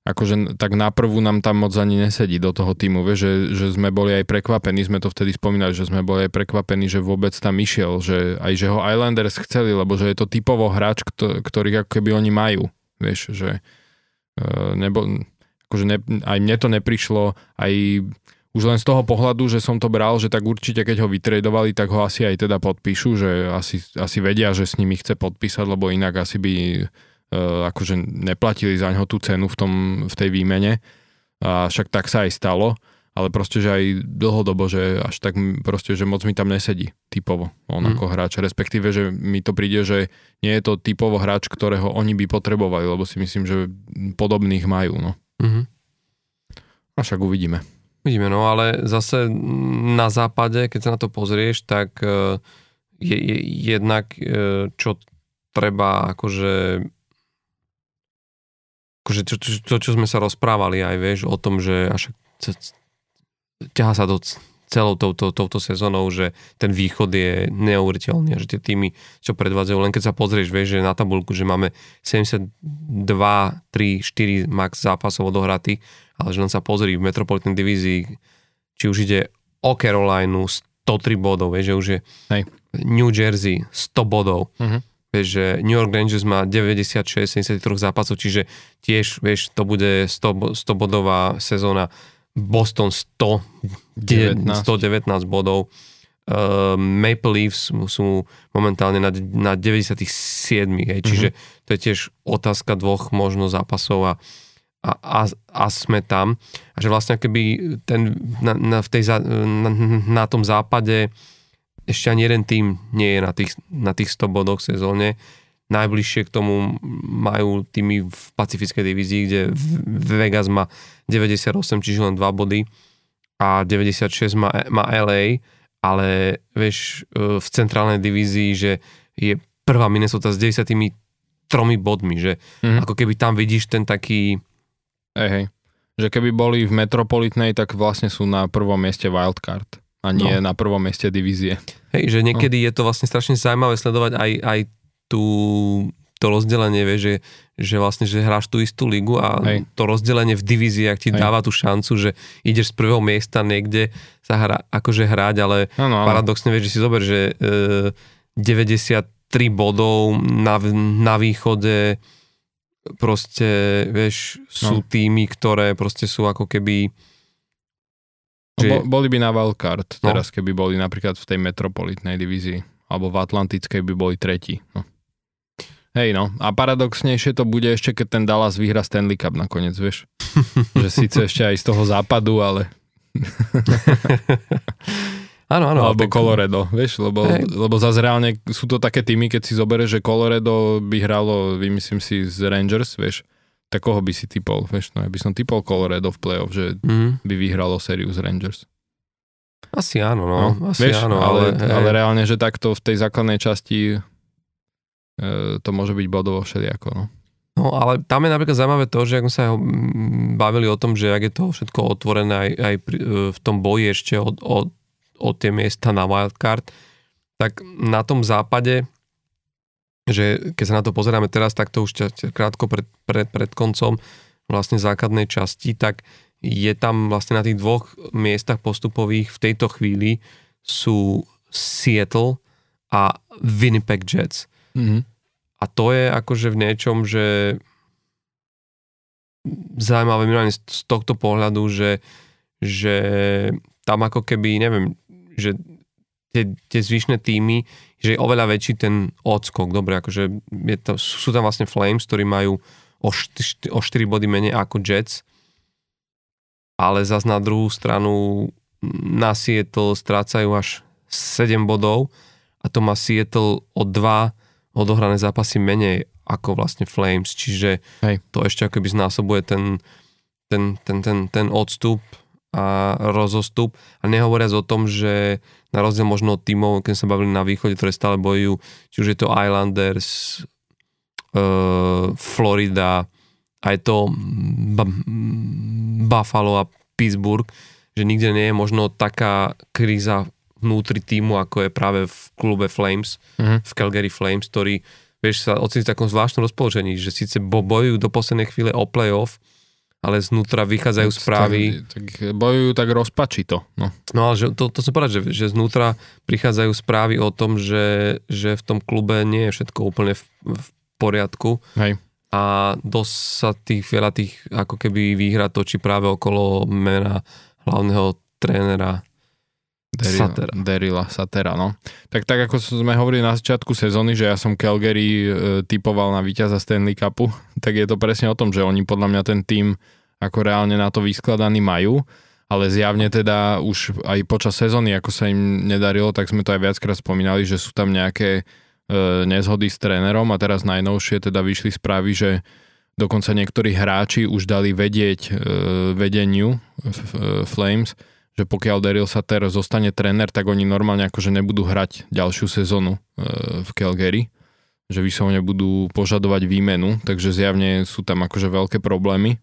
akože tak na prvú nám tam moc ani nesedí do toho týmu, vieš, že, že sme boli aj prekvapení, sme to vtedy spomínali, že sme boli aj prekvapení, že vôbec tam išiel, že aj že ho Islanders chceli, lebo že je to typovo hráč, ktorých ako keby oni majú, vieš, že uh, nebo, akože ne, aj mne to neprišlo, aj už len z toho pohľadu, že som to bral, že tak určite keď ho vytredovali, tak ho asi aj teda podpíšu, že asi, asi vedia, že s nimi chce podpísať, lebo inak asi by Eh, akože neplatili za ňo tú cenu v, tom, v tej výmene. A však tak sa aj stalo, ale proste, že aj dlhodobo, že až tak proste, že moc mi tam nesedí typovo on mm. ako hráč. Respektíve, že mi to príde, že nie je to typovo hráč, ktorého oni by potrebovali, lebo si myslím, že podobných majú. No. Mm-hmm. A však uvidíme. Uvidíme, no ale zase na západe, keď sa na to pozrieš, tak eh, je, je jednak, eh, čo treba akože akože to, to, čo sme sa rozprávali aj, vieš, o tom, že až ťaha sa to celou touto, touto sezónou, že ten východ je neuveriteľný a že tie týmy, čo predvádzajú, len keď sa pozrieš, vieš, že na tabulku, že máme 72, 3, 4 max zápasov odohratých, ale že len sa pozri v Metropolitan divízii, či už ide o Carolinu 103 bodov, vieš, že už je Hej. New Jersey 100 bodov. Uh-huh. Vieš, že New York Rangers má 96, 73 zápasov, čiže tiež, vieš, to bude 100, 100 bodová sezóna. Boston 100, 19. 119 bodov. Uh, Maple Leafs sú momentálne na, na 97, hej, čiže mm-hmm. to je tiež otázka dvoch možno zápasov a, a, a, a sme tam. A že vlastne keby ten, na, na, v tej, na, na tom západe ešte ani jeden tým nie je na tých, na tých 100 bodoch v sezóne. Najbližšie k tomu majú týmy v pacifickej divízii, kde Vegas má 98, čiže len 2 body a 96 má, má LA, ale vieš, e, v centrálnej divízii, že je prvá Minnesota s 93 bodmi, že mm-hmm. ako keby tam vidíš ten taký... Hej, hej. Že keby boli v metropolitnej, tak vlastne sú na prvom mieste wildcard a nie no. na prvom mieste divízie. Hej, že niekedy no. je to vlastne strašne zaujímavé sledovať aj, aj tú, to rozdelenie, vie, že, že vlastne, že hráš tú istú ligu a Hej. to rozdelenie v divíziách ti Hej. dáva tú šancu, že ideš z prvého miesta niekde sa hra, akože hrať, ale ano, ano. paradoxne vieš, že si zober, že e, 93 bodov na, na východe proste, vieš, sú no. týmy, ktoré proste sú ako keby Či... No, boli by na wildcard, no. teraz keby boli napríklad v tej metropolitnej divízii, alebo v Atlantickej by boli tretí. No. Hej no, a paradoxnejšie to bude ešte, keď ten Dallas vyhra Stanley Cup nakoniec, vieš. že síce ešte aj z toho západu, ale... Áno, áno. Alebo tak... Colorado, vieš, lebo, hey. lebo zase reálne sú to také týmy, keď si zoberieš, že Colorado by hralo, vymyslím si, z Rangers, vieš, tak koho by si typol? Vieš, no ja by som typol Colorado v playoff, že Mm. by vyhralo sériu z Rangers. Asi áno, no. asi vieš, áno, ale, ale, ale reálne, že takto v tej základnej časti to môže byť bodovo všelijako. No. No ale tam je napríklad zaujímavé to, že ako sa bavili o tom, že ak je to všetko otvorené aj, aj pri, e, v tom boji ešte o, o, o tie miesta na wildcard, tak na tom západe, že keď sa na to pozeráme teraz, tak to už krátko pred, pred, pred koncom vlastne základnej časti, tak je tam vlastne na tých dvoch miestach postupových v tejto chvíli sú Seattle a Winnipeg Jets. Mm-hmm. A to je akože v niečom, že zaujímavé minimálne z tohto pohľadu, že, že tam ako keby, neviem, že tie, tie zvyšné týmy, že je oveľa väčší ten odskok. Dobre, akože je to, sú tam vlastne Flames, ktorí majú o, št, o 4 body menej ako Jets, ale zas na druhú stranu na Seattle strácajú až 7 bodov a to má Seattle o 2 odohrané zápasy menej ako vlastne Flames, čiže Hej. to ešte akoby znásobuje ten, ten, ten, ten, ten odstup a rozostup a nehovoriac o tom, že na rozdiel možno od tímov, keď sa bavili na východe, ktoré stále bojujú, či už je to Islanders, uh, Florida, aj to B- Buffalo a Pittsburgh, že nikde nie je možno taká kríza vnútri týmu, ako je práve v klube Flames, Mhm. v Calgary Flames, ktorí vieš, sa ocitli v takom zvláštnom rozpoložení, že síce bo- bojujú do poslednej chvíle o playoff, ale znútra vychádzajú správy. Tak, tak bojujú tak rozpačito. No. No ale že, to, to som povedať, že, že znútra prichádzajú správy o tom, že, že v tom klube nie je všetko úplne v, v poriadku Hej. a dosť sa tých veľa tých ako keby výhra točí práve okolo mena hlavného trénera Derila, Satera. Derila Satera, no. Tak, tak ako sme hovorili na začiatku sezóny, že ja som Calgary e, typoval na víťaza Stanley Cupu, tak je to presne o tom, že oni podľa mňa ten tým ako reálne na to vyskladaný majú, ale zjavne teda už aj počas sezóny, ako sa im nedarilo, tak sme to aj viackrát spomínali, že sú tam nejaké e, nezhody s trénerom a teraz najnovšie teda vyšli správy, že dokonca niektorí hráči už dali vedieť e, vedeniu e, Flames, že pokiaľ Daryl Sutter zostane tréner, tak oni normálne akože nebudú hrať ďalšiu sezónu e, v Calgary, že vyslovene budú požadovať výmenu, takže zjavne sú tam akože veľké problémy.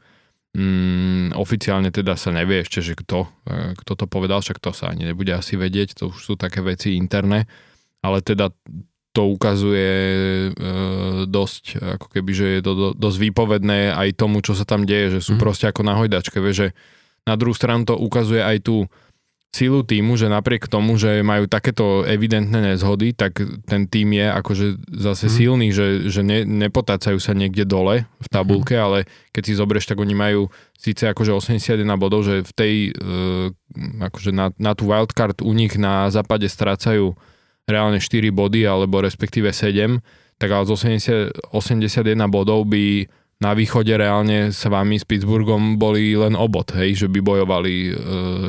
Mm, oficiálne teda sa nevie ešte, že kto, e, kto to povedal, však to sa ani nebude asi vedieť, to už sú také veci interné, ale teda to ukazuje e, dosť, ako keby, že je to do, dosť výpovedné aj tomu, čo sa tam deje, že sú mm. proste ako na hojdačke, vieš, že na druhú stranu to ukazuje aj tú sílu týmu, že napriek tomu, že majú takéto evidentné nezhody, tak ten tým je akože zase Mhm. silný, že, že ne, nepotácajú sa niekde dole v tabulke, ale keď si zoberieš, tak oni majú síce akože 81 bodov, že v tej uh, akože na, na tú wildcard u nich na západe strácajú reálne 4 body, alebo respektíve 7, tak ale z 80, 81 bodov by na východe reálne s vami s Pittsburghom boli len obod, hej, že by bojovali e,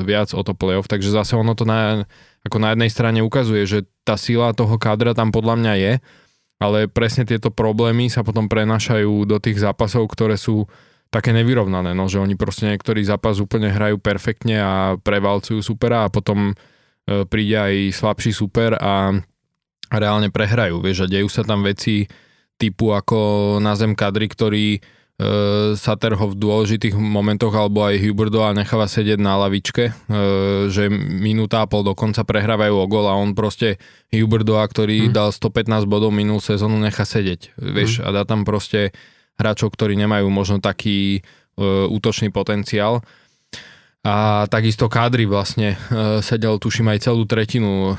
viac o to playoff, takže zase ono to na, ako na jednej strane ukazuje, že tá sila toho kádra tam podľa mňa je, ale presne tieto problémy sa potom prenašajú do tých zápasov, ktoré sú také nevyrovnané, no, že oni proste niektorý zápas úplne hrajú perfektne a prevalcujú supera a potom e, príde aj slabší super a, a reálne prehrajú, vieš, a dejú sa tam veci typu ako na zem kadry, ktorý e, Sater ho v dôležitých momentoch alebo aj Huberdoa necháva sedieť na lavičke, e, že minúta a pol dokonca prehrávajú o gol a on proste Huberdoa, ktorý Mhm. dal 115 bodov minulú sezónu, nechá sedieť, vieš, a dá tam proste hráčov, ktorí nemajú možno taký e, útočný potenciál. A takisto kádry vlastne e, sedel, tuším, aj celú tretinu e,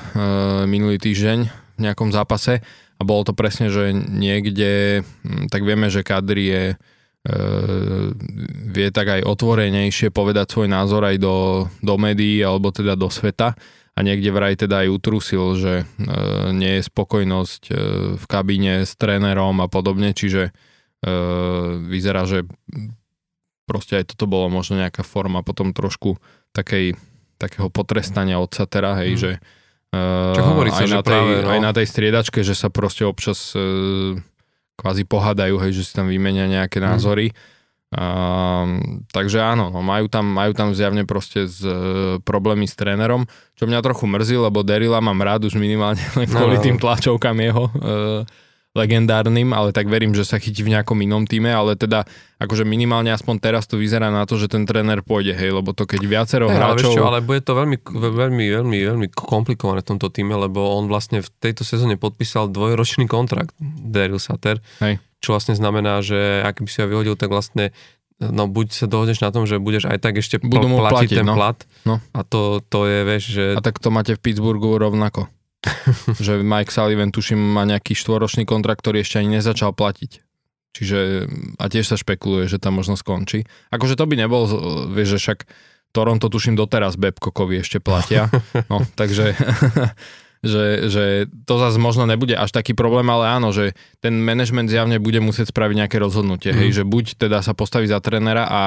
minulý týždeň v nejakom zápase a bolo to presne, že niekde, hm, tak vieme, že kádry je e, vie tak aj otvorenejšie povedať svoj názor aj do, do médií alebo teda do sveta a niekde vraj teda aj utrusil, že e, nie je spokojnosť e, v kabíne s trénerom a podobne, čiže e, vyzerá, že proste aj toto bolo možno nejaká forma potom trošku takej, takého potrestania od Satera, hej, Mm. že Čo hovorí sa, aj, na tej, práve, no. aj na tej striedačke, že sa proste občas uh, kvázi pohádajú, hej, že si tam vymenia nejaké Mm. názory. Um, takže áno, no, majú, tam, majú tam zjavne proste z, e, problémy s trénerom, čo mňa trochu mrzí, lebo Derila mám rád už minimálne len kvôli no, no. tým tlačovkám jeho e, legendárnym, ale tak verím, že sa chytí v nejakom inom týme, ale teda akože minimálne aspoň teraz to vyzerá na to, že ten tréner pôjde, hej, lebo to keď viacero hey, hráčov... Ale, čo, ale bude to veľmi, veľmi, veľmi, veľmi komplikované v tomto týme, lebo on vlastne v tejto sezóne podpísal dvojročný kontrakt, Daryl Sutter. Hej čo vlastne znamená, že ak by si ho vyhodil, tak vlastne no buď sa dohodneš na tom, že budeš aj tak ešte Budú mu platiť, platiť ten no. plat no. a to, to je, vieš, že... A tak to máte v Pittsburghu rovnako. že Mike Sullivan, tuším, má nejaký štvoročný kontrakt, ktorý ešte ani nezačal platiť. Čiže a tiež sa špekuluje, že tam možno skončí. Akože to by nebol, vieš, že však Toronto tuším doteraz Babcockovi ešte platia. No, takže že, že to zase možno nebude až taký problém, ale áno, že ten management zjavne bude musieť spraviť nejaké rozhodnutie, mm. hej, že buď teda sa postaví za trénera a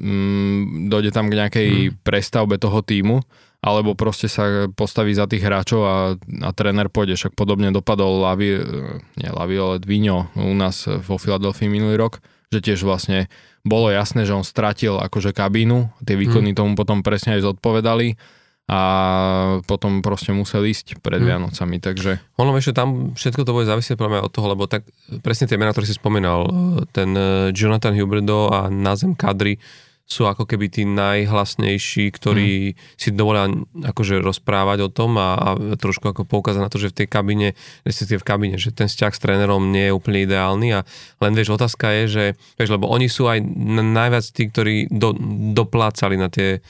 mm, dojde tam k nejakej mm. prestavbe toho týmu, alebo proste sa postaví za tých hráčov a, a tréner pôjde. Však podobne dopadol Lavi, nie Lavi, ale Dvino u nás vo Filadelfii minulý rok, že tiež vlastne bolo jasné, že on stratil akože kabínu, tie výkony mm. tomu potom presne aj zodpovedali a potom proste musel ísť pred hmm. Vianocami, takže... Ono, vieš, tam všetko to bude závisieť práve od toho, lebo tak presne tie mená, ktoré si spomínal, ten e, Jonathan Huberdo a Nazem Kadri sú ako keby tí najhlasnejší, ktorí hmm. si dovolia akože rozprávať o tom a, a trošku ako poukázať na to, že v tej kabine, respektíve v kabine, že ten vzťah s trénerom nie je úplne ideálny a len vieš, otázka je, že vieš, lebo oni sú aj najviac tí, ktorí do, doplácali na tie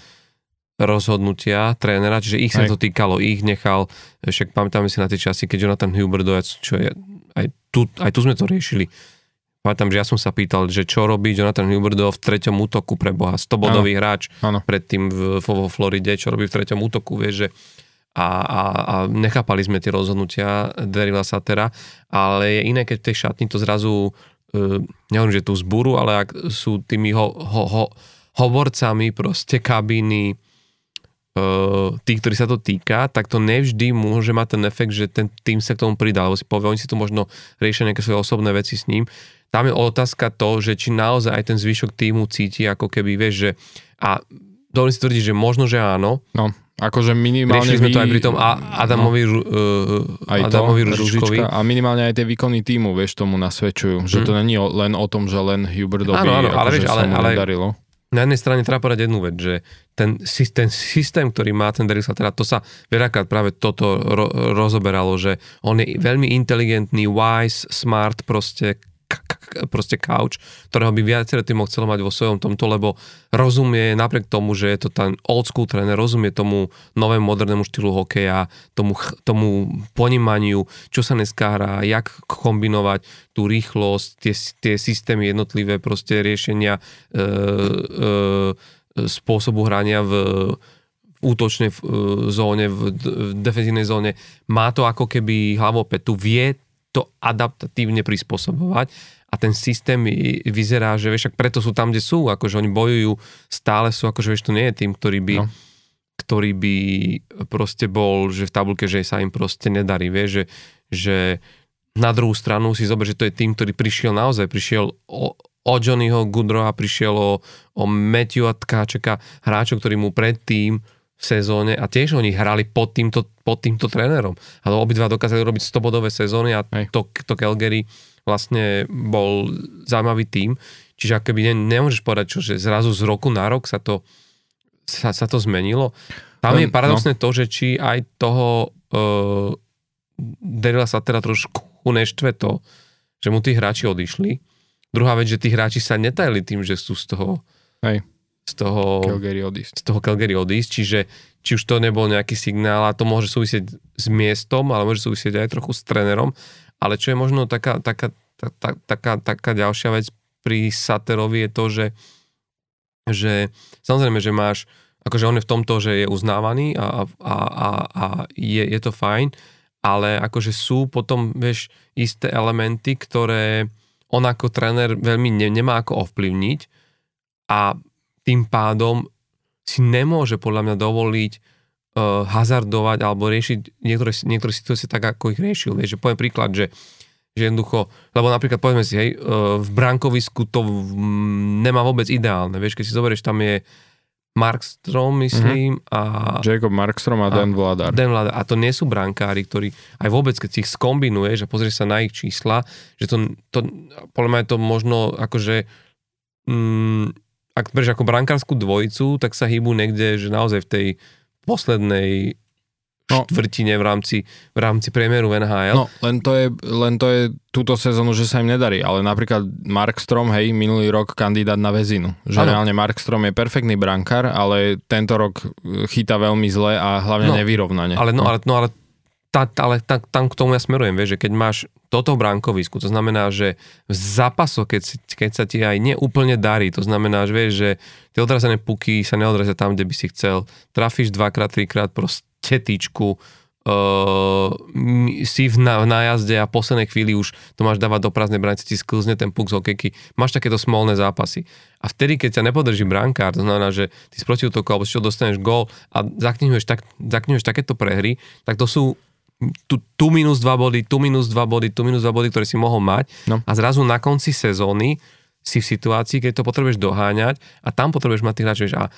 rozhodnutia trénera, čiže ich sa to týkalo, ich nechal, však pamätáme si na tie časy, keď Jonathan Huberdo, čo je, aj tu, aj tu sme to riešili, Pamätám, že ja som sa pýtal, že čo robí Jonathan Huberdo v treťom útoku pre Boha, 100-bodový hráč ano. predtým v, vo Floride, čo robí v treťom útoku, vieš, že a, a, a nechápali sme tie rozhodnutia Derila Satera, ale je iné, keď v tej šatni to zrazu, uh, nehovorím, že tú zbúru, ale ak sú tými ho, ho, ho, hovorcami proste kabíny, uh, tí, ktorí sa to týka, tak to nevždy môže mať ten efekt, že ten tým sa k tomu pridá, lebo si povie, oni si to možno riešia nejaké svoje osobné veci s ním. Tam je otázka to, že či naozaj aj ten zvyšok týmu cíti, ako keby, vieš, že a dovolím si tvrdiť, že možno, že áno. No, akože minimálne Riešili sme vy... to aj pri tom Adamovi, no, uh, aj Adamovi to, Ružičkovi. A minimálne aj tie výkony týmu, vieš, tomu nasvedčujú. Že hmm. to není len o tom, že len Hubertovi áno, áno, ale, akože vieš, ale, ale, nedarilo na jednej strane treba povedať jednu vec, že ten, ten systém, ktorý má ten Derek teda to sa veľakrát práve toto ro, rozoberalo, že on je veľmi inteligentný, wise, smart, proste proste couch, ktorého by viacero týmov chcelo mať vo svojom tomto, lebo rozumie napriek tomu, že je to ten old school tréner, rozumie tomu novému modernému štýlu hokeja, tomu, tomu ponímaniu, čo sa dneska hrá, jak kombinovať tú rýchlosť, tie, tie systémy jednotlivé proste riešenia e, e, spôsobu hrania v útočnej e, zóne, v, v defenzívnej zóne. Má to ako keby hlavopetu, vie to adaptatívne prispôsobovať a ten systém vyzerá, že vieš, preto sú tam, kde sú, akože oni bojujú, stále sú, akože vieš, to nie je tým, ktorý by, no. ktorý by proste bol, že v tabulke, že sa im proste nedarí, vieš, že, že na druhú stranu si zober, že to je tým, ktorý prišiel naozaj, prišiel o, o Johnnyho Goodrowa, prišiel o, o Matthewa Tkáčeka, hráčov, ktorí mu predtým v sezóne a tiež oni hrali pod týmto, pod týmto trénerom. Ale obidva dokázali robiť 100-bodové sezóny a to, to Calgary vlastne bol zaujímavý tým. Čiže akoby ne, nemôžeš povedať, čo, že zrazu z roku na rok sa to, sa, sa to zmenilo. Tam je paradoxné no. to, že či aj toho uh, Derila sa teda trošku neštve to, že mu tí hráči odišli. Druhá vec, že tí hráči sa netajili tým, že sú z toho Hej z toho Calgary odísť. Z toho Calgary odísť, čiže či už to nebol nejaký signál a to môže súvisieť s miestom, ale môže súvisieť aj trochu s trénerom, ale čo je možno taká, taká, taká, taká, taká ďalšia vec pri Saterovi je to, že, že samozrejme, že máš, akože on je v tomto, že je uznávaný a, a, a, a je, je to fajn, ale akože sú potom, vieš, isté elementy, ktoré on ako tréner veľmi ne, nemá ako ovplyvniť a tým pádom si nemôže podľa mňa dovoliť uh, hazardovať alebo riešiť niektoré, niektoré situácie tak, ako ich riešil. Vieš, že poviem príklad, že že jednoducho, lebo napríklad povedzme si, hej, e, v brankovisku to nemá vôbec ideálne, vieš, keď si zoberieš, tam je Markstrom, myslím, mm-hmm. a... Jacob Markstrom a, a Dan Vladar. Dan Vladar. A to nie sú brankári, ktorí aj vôbec, keď si ich skombinuješ a pozrieš sa na ich čísla, že to, to podľa mňa je to možno akože mm, ak berieš ako brankárskú dvojicu, tak sa hýbu niekde, že naozaj v tej poslednej no. štvrtine v rámci, v rámci priemeru NHL. No, len to, je, len to je túto sezónu, že sa im nedarí, ale napríklad Mark Strom, hej, minulý rok kandidát na väzinu. Že ano. reálne Mark Strom je perfektný brankár, ale tento rok chytá veľmi zle a hlavne no, nevyrovnane. Ale, no, no. ale, no, ale tá, ale tá, tam k tomu ja smerujem, vieš, že keď máš toto bránkovisku, to znamená, že v zápasoch, keď, keď sa ti aj neúplne darí, to znamená, že vieš, že tie odrazené puky sa neodrazia tam, kde by si chcel, trafíš dvakrát, trikrát proste tyčku, uh, si v, na, v nájazde a poslednej chvíli už to máš dávať do prázdnej branice, ti sklzne ten puk z hokejky. Máš takéto smolné zápasy. A vtedy, keď ťa nepodrží brankár, to znamená, že ty z protiútoku alebo čo dostaneš gól a zaknihuješ, tak, zaknihuješ takéto prehry, tak to sú tu, tu minus 2 body, tu minus 2 body, tu minus 2 body, ktoré si mohol mať no. a zrazu na konci sezóny si v situácii, keď to potrebuješ doháňať a tam potrebuješ mať tých hráčov. A e,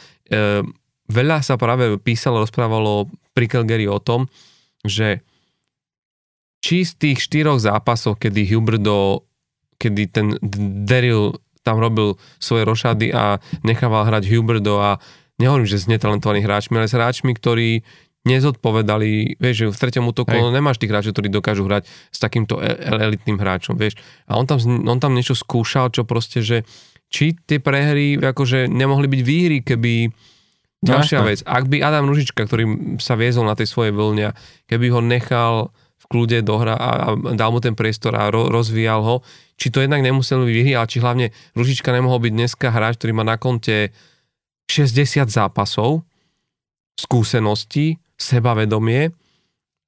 veľa sa práve písalo, rozprávalo pri Calgary o tom, že či z tých štyroch zápasov, kedy Huberdo, kedy ten Daryl tam robil svoje rošady a nechával hrať Huberdo a nehovorím, že s netalentovanými hráčmi, ale s hráčmi, ktorí nezodpovedali, vieš, že v treťom útoku no nemáš tých hráčov, ktorí dokážu hrať s takýmto e- elitným hráčom, vieš. A on tam, on tam niečo skúšal, čo proste, že či tie prehry akože nemohli byť výhry, keby ďalšia no, vec, ak by Adam Ružička, ktorý sa viezol na tej svojej vlne, keby ho nechal v kľude dohra a, a dal mu ten priestor a ro, rozvíjal ho, či to jednak nemusel byť výhry, ale či hlavne Ružička nemohol byť dneska hráč, ktorý má na konte 60 zápasov, skúseností, sebavedomie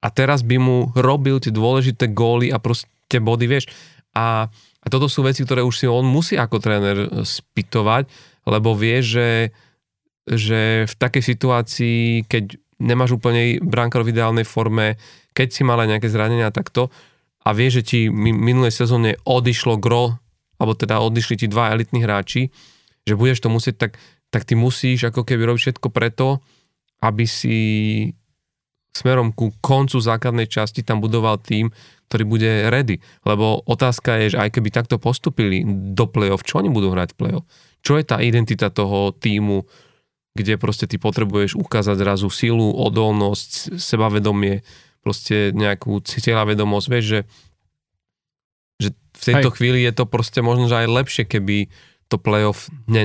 a teraz by mu robil tie dôležité góly a proste body, vieš. A, a toto sú veci, ktoré už si on musí ako tréner spytovať, lebo vie, že, že v takej situácii, keď nemáš úplne brankár v ideálnej forme, keď si mal aj nejaké zranenia takto a vie, že ti minulej sezóne odišlo gro, alebo teda odišli ti dva elitní hráči, že budeš to musieť, tak, tak ty musíš ako keby robiť všetko preto, aby si smerom ku koncu základnej časti tam budoval tým, ktorý bude ready. Lebo otázka je, že aj keby takto postupili do play-off, čo oni budú hrať v play-off? Čo je tá identita toho týmu, kde proste ty potrebuješ ukázať zrazu silu, odolnosť, sebavedomie, proste nejakú cieľavedomosť, vieš, že, že v tejto Hej. chvíli je to proste možno, že aj lepšie, keby to playoff ne,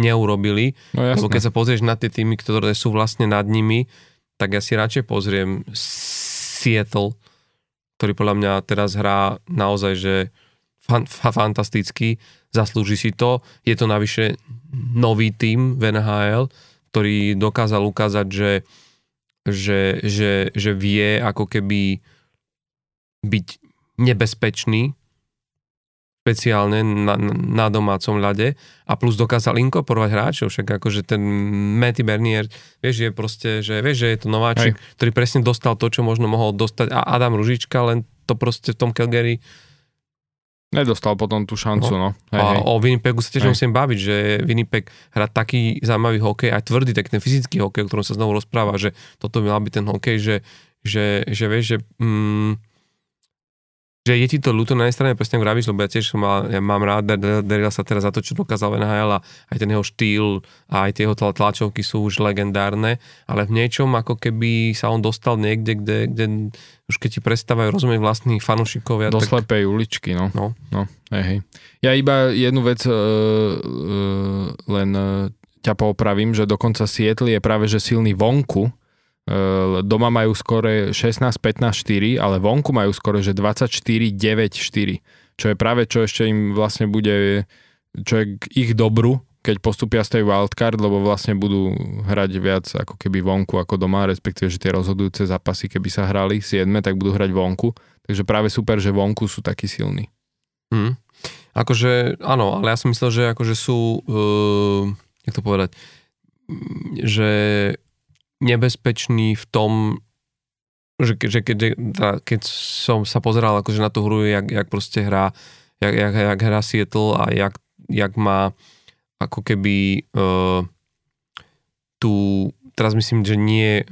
neurobili. No, Lebo keď sa pozrieš na tie týmy, ktoré sú vlastne nad nimi, tak ja si radšej pozriem Seattle, ktorý podľa mňa teraz hrá naozaj, že fan, fantasticky, zaslúži si to. Je to navyše nový tým v NHL, ktorý dokázal ukázať, že, že, že, že vie ako keby byť nebezpečný špeciálne na, na domácom ľade a plus dokázal inkorporovať hráčov, však akože ten Matty Bernier, vieš, je proste, že vieš, že je to nováčik, Hej. ktorý presne dostal to, čo možno mohol dostať a Adam Ružička, len to proste v tom Calgary Nedostal potom tú šancu, no. no. Hej, a hej. o Winnipegu sa tiež hej. musím baviť, že Winnipeg hrá taký zaujímavý hokej, aj tvrdý, tak ten fyzický hokej, o ktorom sa znovu rozpráva, že toto by mal byť ten hokej, že, že, že vieš, že mm, že je ti to ľúto na jednej strane, presne ako vravíš, lebo ja tiež mal, ja mám rád Daryl sa teraz za to, čo dokázal v NHL a aj ten jeho štýl a aj tie jeho tlačovky sú už legendárne, ale v niečom ako keby sa on dostal niekde, kde, kde už keď ti prestávajú rozumieť vlastných fanúšikovia. Do tak... slepej uličky, no. No. no hej, hej. Ja iba jednu vec uh, uh, len uh, ťa poopravím, že dokonca Sietli je práve že silný vonku, doma majú skore 16-15-4, ale vonku majú skore, že 24-9-4, čo je práve čo ešte im vlastne bude, čo je k ich dobru, keď postupia z tej wildcard, lebo vlastne budú hrať viac ako keby vonku ako doma, respektíve, že tie rozhodujúce zápasy, keby sa hrali 7, tak budú hrať vonku. Takže práve super, že vonku sú takí silní. Hmm. Akože, áno, ale ja som myslel, že akože sú, uh, jak to povedať, že nebezpečný v tom, že, že keď, keď som sa pozeral akože na tú hru, jak, jak proste hrá, jak, jak, jak hrá Seattle a jak, jak má ako keby uh, tu, teraz myslím, že nie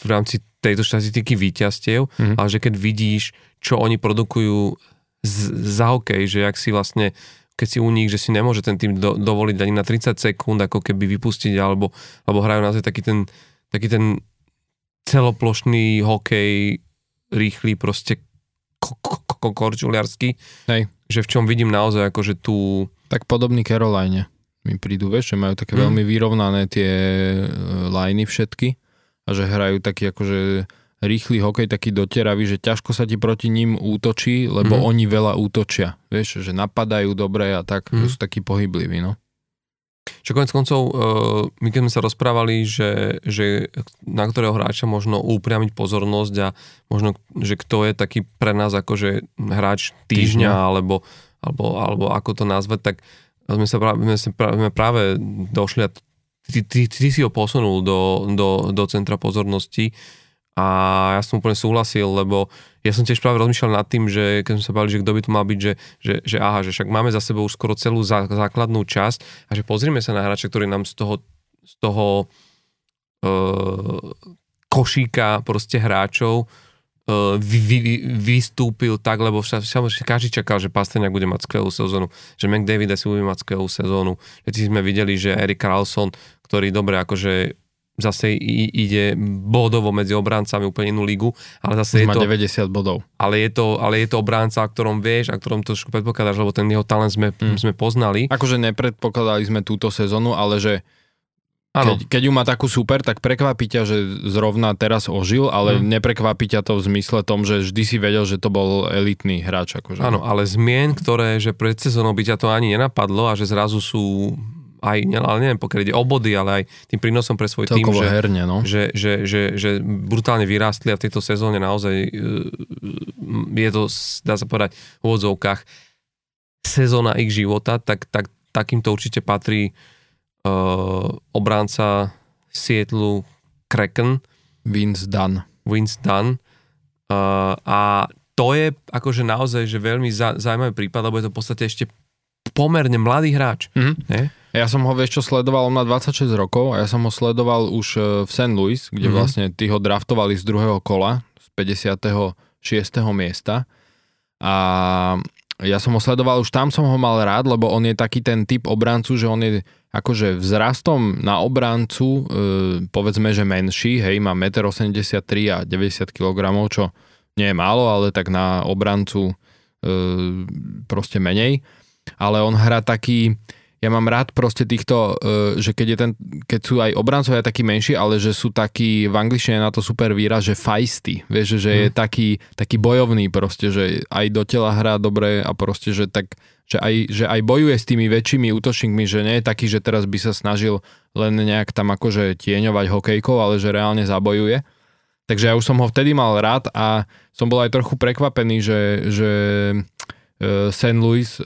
v rámci tejto štatistiky víťazstiev, mm-hmm. ale že keď vidíš, čo oni produkujú z, za hokej, že jak si vlastne keď si u nich, že si nemôže ten tým do, dovoliť ani na 30 sekúnd ako keby vypustiť, alebo, alebo hrajú naozaj taký ten, taký ten celoplošný hokej, rýchly, proste korčuliarsky. Hej. Že v čom vidím naozaj akože tú... Tak podobný Caroline mi prídu, vieš, že majú také mm. veľmi vyrovnané tie e, liney všetky a že hrajú taký akože rýchly hokej, taký dotieravý, že ťažko sa ti proti ním útočí, lebo mm. oni veľa útočia, vieš, že napadajú dobre a tak, mm. že sú takí pohybliví, no. Čo konec koncov, uh, my keď sme sa rozprávali, že, že na ktorého hráča možno upriamiť pozornosť a možno, že kto je taký pre nás akože hráč týždňa, týždňa. Alebo, alebo, alebo ako to nazvať, tak sme sa práve, sme práve, práve došli a ty, ty, ty si ho posunul do, do, do centra pozornosti a ja som úplne súhlasil, lebo ja som tiež práve rozmýšľal nad tým, že keď sme sa bavili, že kto by to mal byť, že, že, že aha, že však máme za sebou skoro celú zá, základnú časť a že pozrieme sa na hráča, ktorý nám z toho, z toho uh, košíka proste hráčov uh, vy, vy, vystúpil tak, lebo samozrejme každý čakal, že Pasterňák bude mať skvelú sezónu, že McDavid asi bude mať skvelú sezónu. Všetci sme videli, že Erik Carlson, ktorý dobre akože zase ide bodovo medzi obráncami úplne inú ligu, ale zase Už je to... 90 bodov. Ale je to, ale je to obránca, o ktorom vieš a ktorom trošku predpokladáš, lebo ten jeho talent sme, hmm. sme poznali. Akože nepredpokladali sme túto sezónu, ale že keď, keď ju má takú super, tak prekvapí ťa, že zrovna teraz ožil, ale hmm. neprekvapí ťa to v zmysle tom, že vždy si vedel, že to bol elitný hráč. Akože. Áno, ale zmien, ktoré, že pred sezónou by ťa to ani nenapadlo a že zrazu sú aj, ale neviem, pokiaľ ide o body, ale aj tým prínosom pre svoj tým, že, herne, no. že, že, že, že brutálne vyrástli a v tejto sezóne naozaj e, je to, dá sa povedať, v úvodzovkách sezóna ich života, tak, tak takýmto určite patrí uh, obránca Sietlu Kraken. Vince Dunn. Vince Dunn. Uh, a to je akože naozaj že veľmi zaujímavý prípad, lebo je to v podstate ešte pomerne mladý hráč. Mm-hmm. Ja som ho, vieš čo, sledoval, on má 26 rokov a ja som ho sledoval už e, v St. Louis, kde mm-hmm. vlastne tí ho draftovali z druhého kola, z 56. miesta. A ja som ho sledoval, už tam som ho mal rád, lebo on je taký ten typ obrancu, že on je akože vzrastom na obrancu, e, povedzme, že menší, hej, má 1,83 m a 90 kg, čo nie je málo, ale tak na obrancu e, proste menej. Ale on hrá taký, ja mám rád proste týchto, e, že keď, je ten, keď sú aj obrancovia takí menší, ale že sú takí, v angličtine na to super výraz, že feisty, vieš, že je hmm. taký, taký bojovný proste, že aj do tela hrá dobre a proste, že tak, že aj, že aj bojuje s tými väčšími útočníkmi, že nie je taký, že teraz by sa snažil len nejak tam akože tieňovať hokejkou, ale že reálne zabojuje. Takže ja už som ho vtedy mal rád a som bol aj trochu prekvapený, že, že St. Louis, e,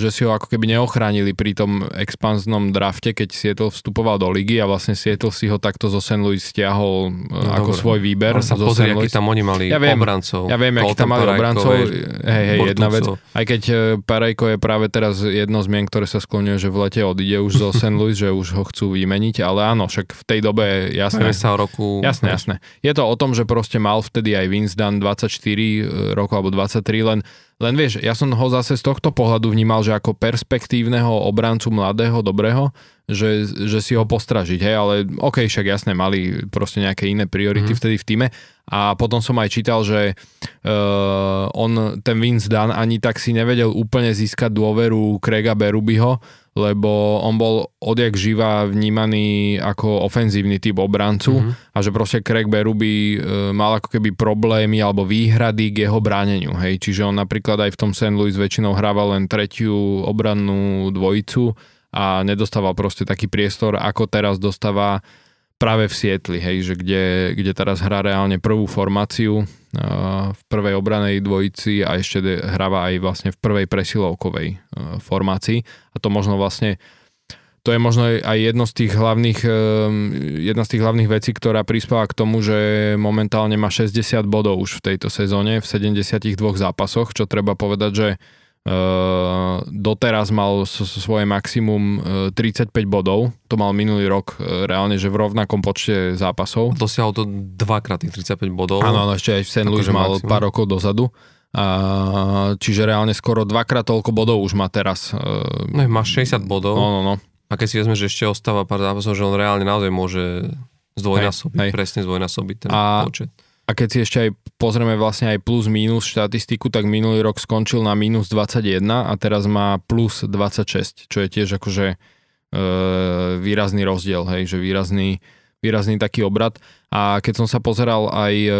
že si ho ako keby neochránili pri tom expanznom drafte, keď Seattle vstupoval do ligy a vlastne Seattle si ho takto zo St. Louis stiahol e, no, ako dobre. svoj výber. Ale sa pozri, aký tam oni mali ja viem, obrancov. Ja viem, aký tam mali obrancov. Hej, hej, jedna vec. Aj keď Parejko je práve teraz jedno z mien, ktoré sa skloňuje, že v lete odíde už zo St. Louis, že už ho chcú vymeniť, ale áno, však v tej dobe jasné. sa roku. Jasné, jasné. Je to o tom, že proste mal vtedy aj Vince Dunn 24 rokov alebo 23, len len vieš, ja som ho zase z tohto pohľadu vnímal, že ako perspektívneho obrancu mladého, dobrého, že, že si ho postražiť, hej, ale ok, však jasne, mali proste nejaké iné priority mm. vtedy v týme a potom som aj čítal, že uh, on, ten Vince Dunn ani tak si nevedel úplne získať dôveru Craiga Berubyho, lebo on bol odjak živa vnímaný ako ofenzívny typ obrancu mm-hmm. a že proste Craig Berube mal ako keby problémy alebo výhrady k jeho bráneniu. Hej. Čiže on napríklad aj v tom St. Louis väčšinou hrával len tretiu obrannú dvojicu a nedostával proste taký priestor, ako teraz dostáva práve v Sietli, hej, že kde, kde teraz hrá reálne prvú formáciu v prvej obranej dvojici a ešte hráva aj vlastne v prvej presilovkovej formácii. A to možno vlastne to je možno aj jedno z tých hlavných, jedna z tých hlavných vecí, ktorá prispela k tomu, že momentálne má 60 bodov už v tejto sezóne v 72 zápasoch, čo treba povedať, že doteraz mal svoje maximum uh, 35 bodov, to mal minulý rok uh, reálne, že v rovnakom počte zápasov. Dosiahol to dvakrát tých 35 bodov. Áno, áno, ešte aj v St. Louis mal maximum. pár rokov dozadu. Uh, čiže reálne skoro dvakrát toľko bodov už má teraz. No, má 60 bodov. No, no, no. A keď si vezme, že ešte ostáva pár zápasov, že on reálne naozaj môže zdvojnásobiť, hej, hej. presne zdvojnásobiť ten a, počet. A keď si ešte aj pozrieme vlastne aj plus minus štatistiku, tak minulý rok skončil na minus 21 a teraz má plus 26, čo je tiež akože e, výrazný rozdiel, hej, že výrazný, výrazný taký obrad. A keď som sa pozeral aj e,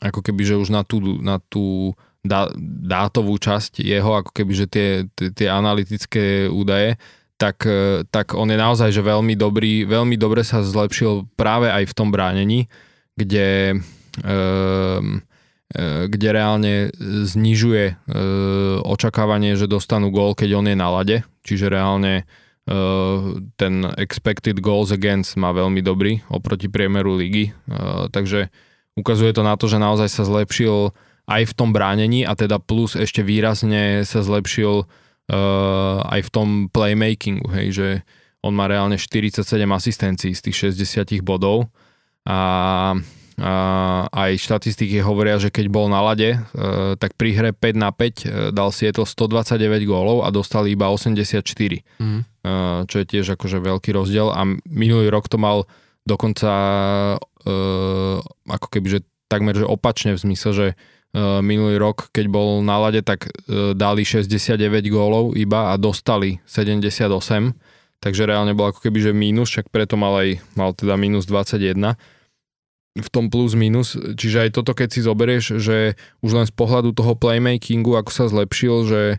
ako keby, že už na tú, na tú dá, dátovú časť jeho, ako keby, že tie, tie, tie analytické údaje, tak, e, tak on je naozaj že veľmi dobrý, veľmi dobre sa zlepšil práve aj v tom bránení kde, ehm, e, kde reálne znižuje e, očakávanie, že dostanú gól, keď on je na lade. Čiže reálne e, ten expected goals against má veľmi dobrý oproti priemeru ligy. Takže ukazuje to na to, že naozaj sa zlepšil aj v tom bránení a teda plus ešte výrazne sa zlepšil aj v tom playmakingu, hej, že on má reálne 47 asistencií z tých 60 bodov a, a aj štatistiky hovoria, že keď bol na lade, e, tak pri hre 5 na 5 e, dal Seattle 129 gólov a dostali iba 84, mm. čo je tiež akože veľký rozdiel. A minulý rok to mal dokonca e, ako keby, že takmer že opačne v zmysle, že minulý rok, keď bol na lade, tak dali 69 gólov iba a dostali 78 takže reálne bol ako keby, že mínus, však preto mal aj, mal teda mínus 21 v tom plus minus, čiže aj toto keď si zoberieš, že už len z pohľadu toho playmakingu, ako sa zlepšil, že e,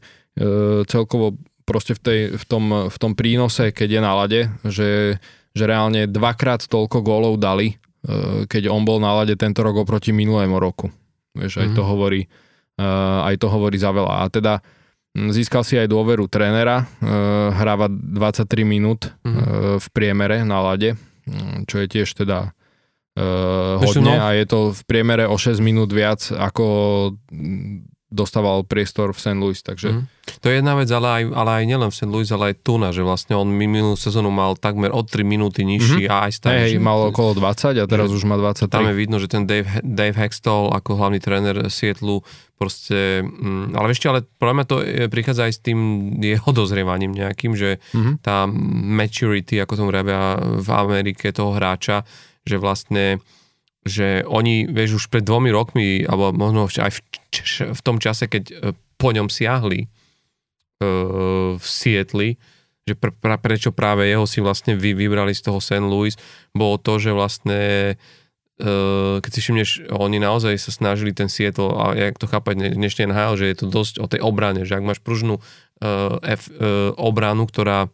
celkovo proste v, tej, v, tom, v tom prínose, keď je na lade, že, že reálne dvakrát toľko gólov dali, e, keď on bol na lade tento rok oproti minulému roku. Vieš, mm-hmm. aj to mhm. hovorí, e, aj to hovorí za veľa. A teda Získal si aj dôveru trénera, uh, hráva 23 minút mm-hmm. v priemere na lade, čo je tiež teda uh, hodne no. a je to v priemere o 6 minút viac ako dostával priestor v St. Louis, takže... Mm. To je jedna vec, ale aj, ale aj nielen v St. Louis, ale aj tu na, že vlastne on minulú sezónu mal takmer o 3 minúty nižší mm-hmm. a aj stále... Hej, mal okolo 20 a teraz už má 23. Tam je vidno, že ten Dave, Dave Hextall ako hlavný tréner Sietlu proste... Mm, ale ešte, ale problém to prichádza aj s tým jeho dozrievaním nejakým, že mm-hmm. tá maturity, ako tomu rabia v Amerike toho hráča, že vlastne že oni, vieš, už pred dvomi rokmi, alebo možno aj v, v tom čase, keď e, po ňom siahli uh, v Sietli, že pr- pr- prečo práve jeho si vlastne vy, vybrali z toho St. Louis, bolo to, že vlastne uh, keď si všimneš, oni naozaj sa snažili ten Seattle, a jak to chápať dnešne NHL, že je to dosť o tej obrane, že ak máš pružnú uh, F, uh, obranu, ktorá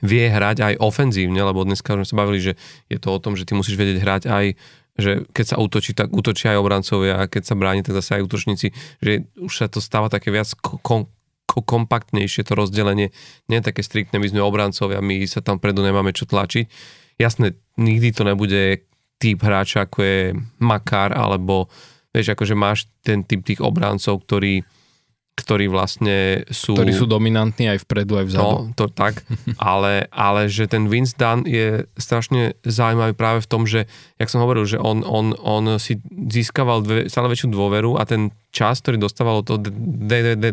vie hrať aj ofenzívne, lebo dneska sme sa bavili, že je to o tom, že ty musíš vedieť hrať aj že keď sa útočí, tak útočia aj obrancovia a keď sa bráni, tak zase aj útočníci, že už sa to stáva také viac kom, kompaktnejšie to rozdelenie, nie také striktné, my sme obrancovia, my sa tam predu nemáme čo tlačiť. Jasné, nikdy to nebude typ hráča, ako je Makar, alebo vieš, akože máš ten typ tých obrancov, ktorí ktorí vlastne sú... Ktorí sú dominantní aj vpredu, aj vzadu. No, to tak, ale, ale že ten Vince Dunn je strašne zaujímavý práve v tom, že, jak som hovoril, že on, on, on si získaval dve, stále väčšiu dôveru a ten čas, ktorý dostával od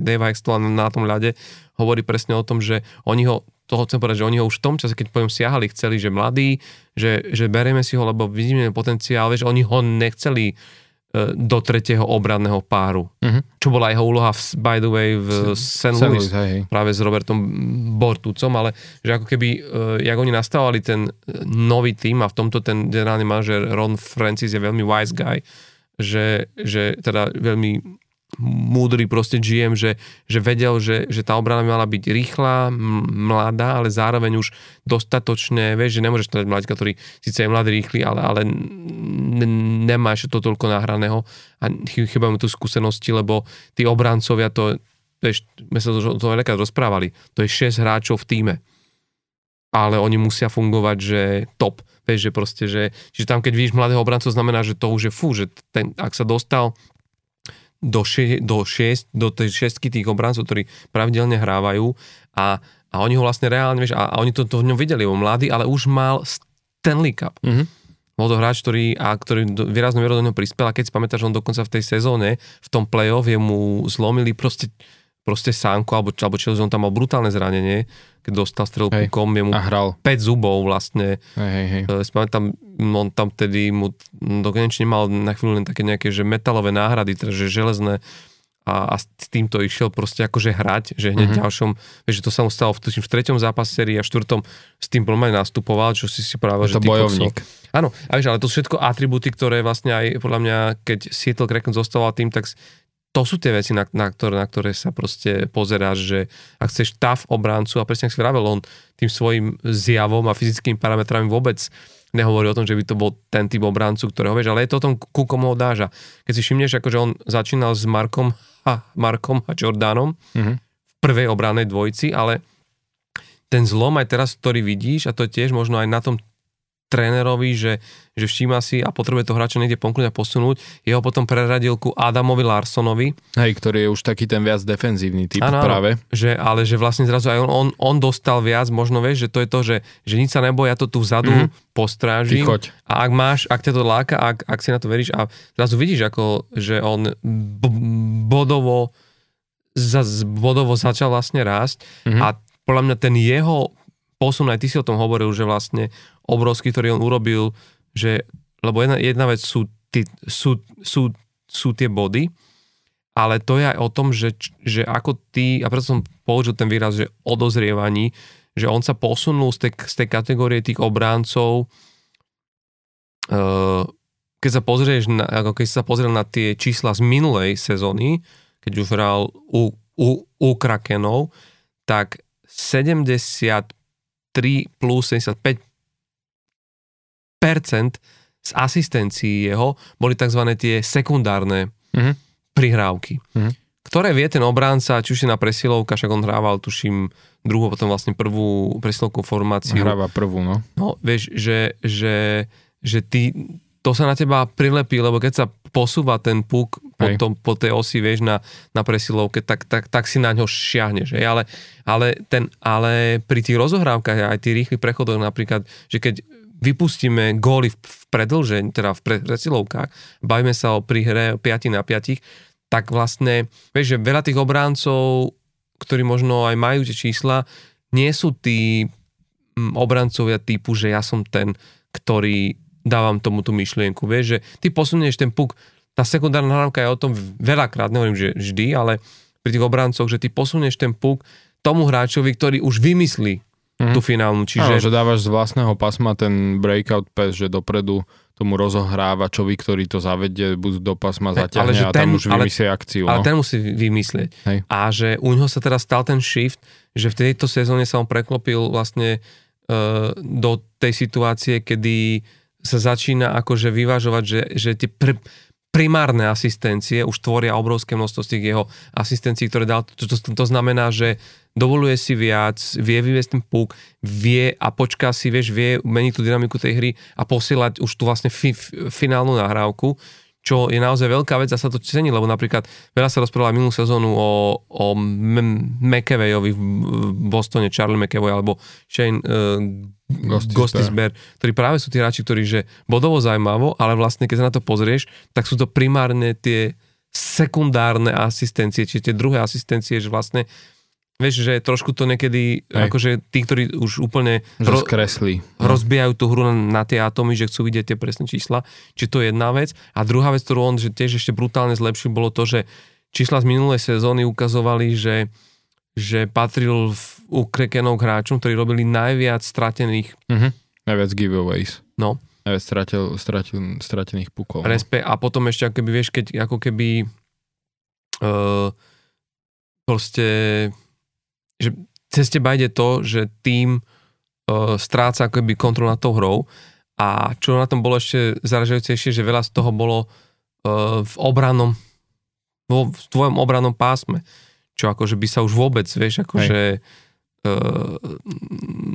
Dave Hextla na tom ľade, hovorí presne o tom, že oni ho toho chcem povedať, že oni ho už v tom čase, keď poviem siahali, chceli, že mladý, že, že berieme si ho, lebo vidíme potenciál, vieš, oni ho nechceli do tretieho obranného páru. Uh-huh. Čo bola jeho úloha, v, by the way, v St. Louis, Louis hej. práve s Robertom Bortucom, ale že ako keby, uh, jak oni nastavovali ten e, nový tým a v tomto ten generálny manažer Ron Francis je veľmi wise guy, že, že teda veľmi múdry proste GM, že, že vedel, že, že tá obrana mala byť rýchla, mladá, ale zároveň už dostatočne, vieš, že nemôžeš dať mladíka, ktorý síce je mladý, rýchly, ale, ale nemá ešte to toľko nahraného a chýba mu tu skúsenosti, lebo tí obrancovia to, vieš, my sa to, to veľakrát rozprávali, to je 6 hráčov v týme. ale oni musia fungovať, že top. Vieš, že proste, že, že tam keď vidíš mladého obrancu, znamená, že to už je fú, že ten, ak sa dostal do, še, do, šest, do tej šestky tých obrancov, ktorí pravidelne hrávajú a, a oni ho vlastne reálne, vieš, a, a oni to, to v ňom videli, on mladý, ale už mal Stanley Cup. Mm-hmm. Bol to hráč, ktorý, a ktorý výraznou mierou do neho prispel a keď si pamätáš, on dokonca v tej sezóne, v tom play-off, mu zlomili proste proste sánko, alebo, alebo Chelsea, on tam mal brutálne zranenie, keď dostal strel pukom, je mu a hral. 5 zubov vlastne. Hej, hej, hej. Uh, tam, on tam tedy mu dokonečne mal na chvíľu len také nejaké že metalové náhrady, teda že železné a, a s týmto išiel proste akože hrať, že hneď mm-hmm. ďalšom, vieš, že to sa mu stalo v, v treťom zápase sérii a štvrtom s tým plomaj nastupoval, čo si si práve, že to bojovník. Áno, a vieš, ale to sú všetko atributy, ktoré vlastne aj podľa mňa, keď Seattle Kraken zostával tým, tak to sú tie veci, na, na, ktoré, na ktoré sa proste pozeráš, že ak chceš tav obráncu a presne ak si vravel, on tým svojim zjavom a fyzickými parametrami vôbec nehovorí o tom, že by to bol ten typ obráncu, ktorého vieš, ale je to o tom, ku komu ho dáš. A keď si všimneš, akože on začínal s Markom a, Markom a Jordanom mm-hmm. v prvej obrannej dvojici, ale ten zlom aj teraz, ktorý vidíš, a to tiež možno aj na tom trénerovi, že, že všíma si a potrebuje to hráča niekde pomknúť a posunúť. Jeho potom preradil ku Adamovi Larsonovi. Hej, ktorý je už taký ten viac defenzívny typ ano, práve. Že, ale že vlastne zrazu aj on, on, on dostal viac, možno vieš, že to je to, že, že nič sa neboja, ja to tu vzadu mm-hmm. postrážim. A ak máš, ak ťa to láka, ak, ak si na to veríš a zrazu vidíš, ako, že on b- bodovo, za, bodovo začal vlastne rásť mm-hmm. a podľa mňa ten jeho posun, aj ty si o tom hovoril, že vlastne obrovský, ktorý on urobil, že, lebo jedna, jedna vec sú, tí, sú, sú, sú tie body, ale to je aj o tom, že, že ako ty, a preto som použil ten výraz, že odozrievaní, že on sa posunul z tej, z tej kategórie tých obráncov, uh, keď sa pozrieš na, ako keď sa pozriel na tie čísla z minulej sezóny, keď už hral u, u, u Krakenov, tak 73 plus 75 z asistencií jeho boli tzv. tie sekundárne mm-hmm. prihrávky, mm-hmm. ktoré vie ten obránca, či už si na presilovka, však on hrával, tuším, druhú, potom vlastne prvú presilovku formáciu. Hráva prvú, no. No, vieš, že, že, že ty, to sa na teba prilepí, lebo keď sa posúva ten puk po, tom, po tej osi, vieš, na, na presilovke, tak, tak, tak si na ňo šiahneš. Ale, ale, ten, ale pri tých rozohrávkach, aj tých rýchlych prechodoch napríklad, že keď vypustíme góly v, v teda v presilovkách, bavíme sa o prihre 5 na 5, tak vlastne, vieš, že veľa tých obráncov, ktorí možno aj majú tie čísla, nie sú tí mm, obrancovia typu, že ja som ten, ktorý dávam tomu tú myšlienku. Vieš, že ty posunieš ten puk, tá sekundárna nahrávka je o tom veľakrát, nehovorím, že vždy, ale pri tých obrancoch, že ty posunieš ten puk tomu hráčovi, ktorý už vymyslí mm. tú finálnu. Čiže... Áno, že dávaš z vlastného pasma ten breakout pass, že dopredu tomu rozohrávačovi, ktorý to zavedie, buď do pasma zaťahne ale a ten, tam už vymyslí akciu. Ale no? ten musí vymyslieť. Hej. A že u neho sa teraz stal ten shift, že v tejto sezóne sa on preklopil vlastne uh, do tej situácie, kedy sa začína akože vyvážovať, že, že tie pr- primárne asistencie už tvoria obrovské množstvo z tých jeho asistencií, ktoré dal. To, to, to znamená, že dovoluje si viac, vie vyviesť ten púk, vie a počká si, vieš, vie meniť tú dynamiku tej hry a posielať už tú vlastne fi, finálnu nahrávku, čo je naozaj veľká vec a sa to cení, lebo napríklad veľa sa rozprávalo minulú sezónu o, o McAveyovi v Bostone, Charlie McAvoy alebo Shane uh, Gostisbehere, ktorí práve sú tí hráči, ktorí že bodovo zaujímavo, ale vlastne keď sa na to pozrieš, tak sú to primárne tie sekundárne asistencie, čiže tie druhé asistencie, že vlastne Vieš, že trošku to niekedy, Hej. akože tí, ktorí už úplne ro- skresli. No. rozbijajú tú hru na, na tie atómy, že chcú vidieť tie presné čísla. Či to je jedna vec. A druhá vec, ktorú on že tiež ešte brutálne zlepšil, bolo to, že čísla z minulej sezóny ukazovali, že, že patril v, u Krekenov hráčom, ktorí robili najviac stratených. Uh-huh. Najviac giveaways. No. Najviac stratil, stratil, stratených pukov. No. Respe, a potom ešte, ako keby, vieš, keď ako keby uh, proste že cez teba ide to, že tým uh, stráca akoby kontrol nad tou hrou. A čo na tom bolo ešte zaražajúcejšie, že veľa z toho bolo uh, v obranom, vo, v tvojom obranom pásme, čo akože by sa už vôbec, vieš, akože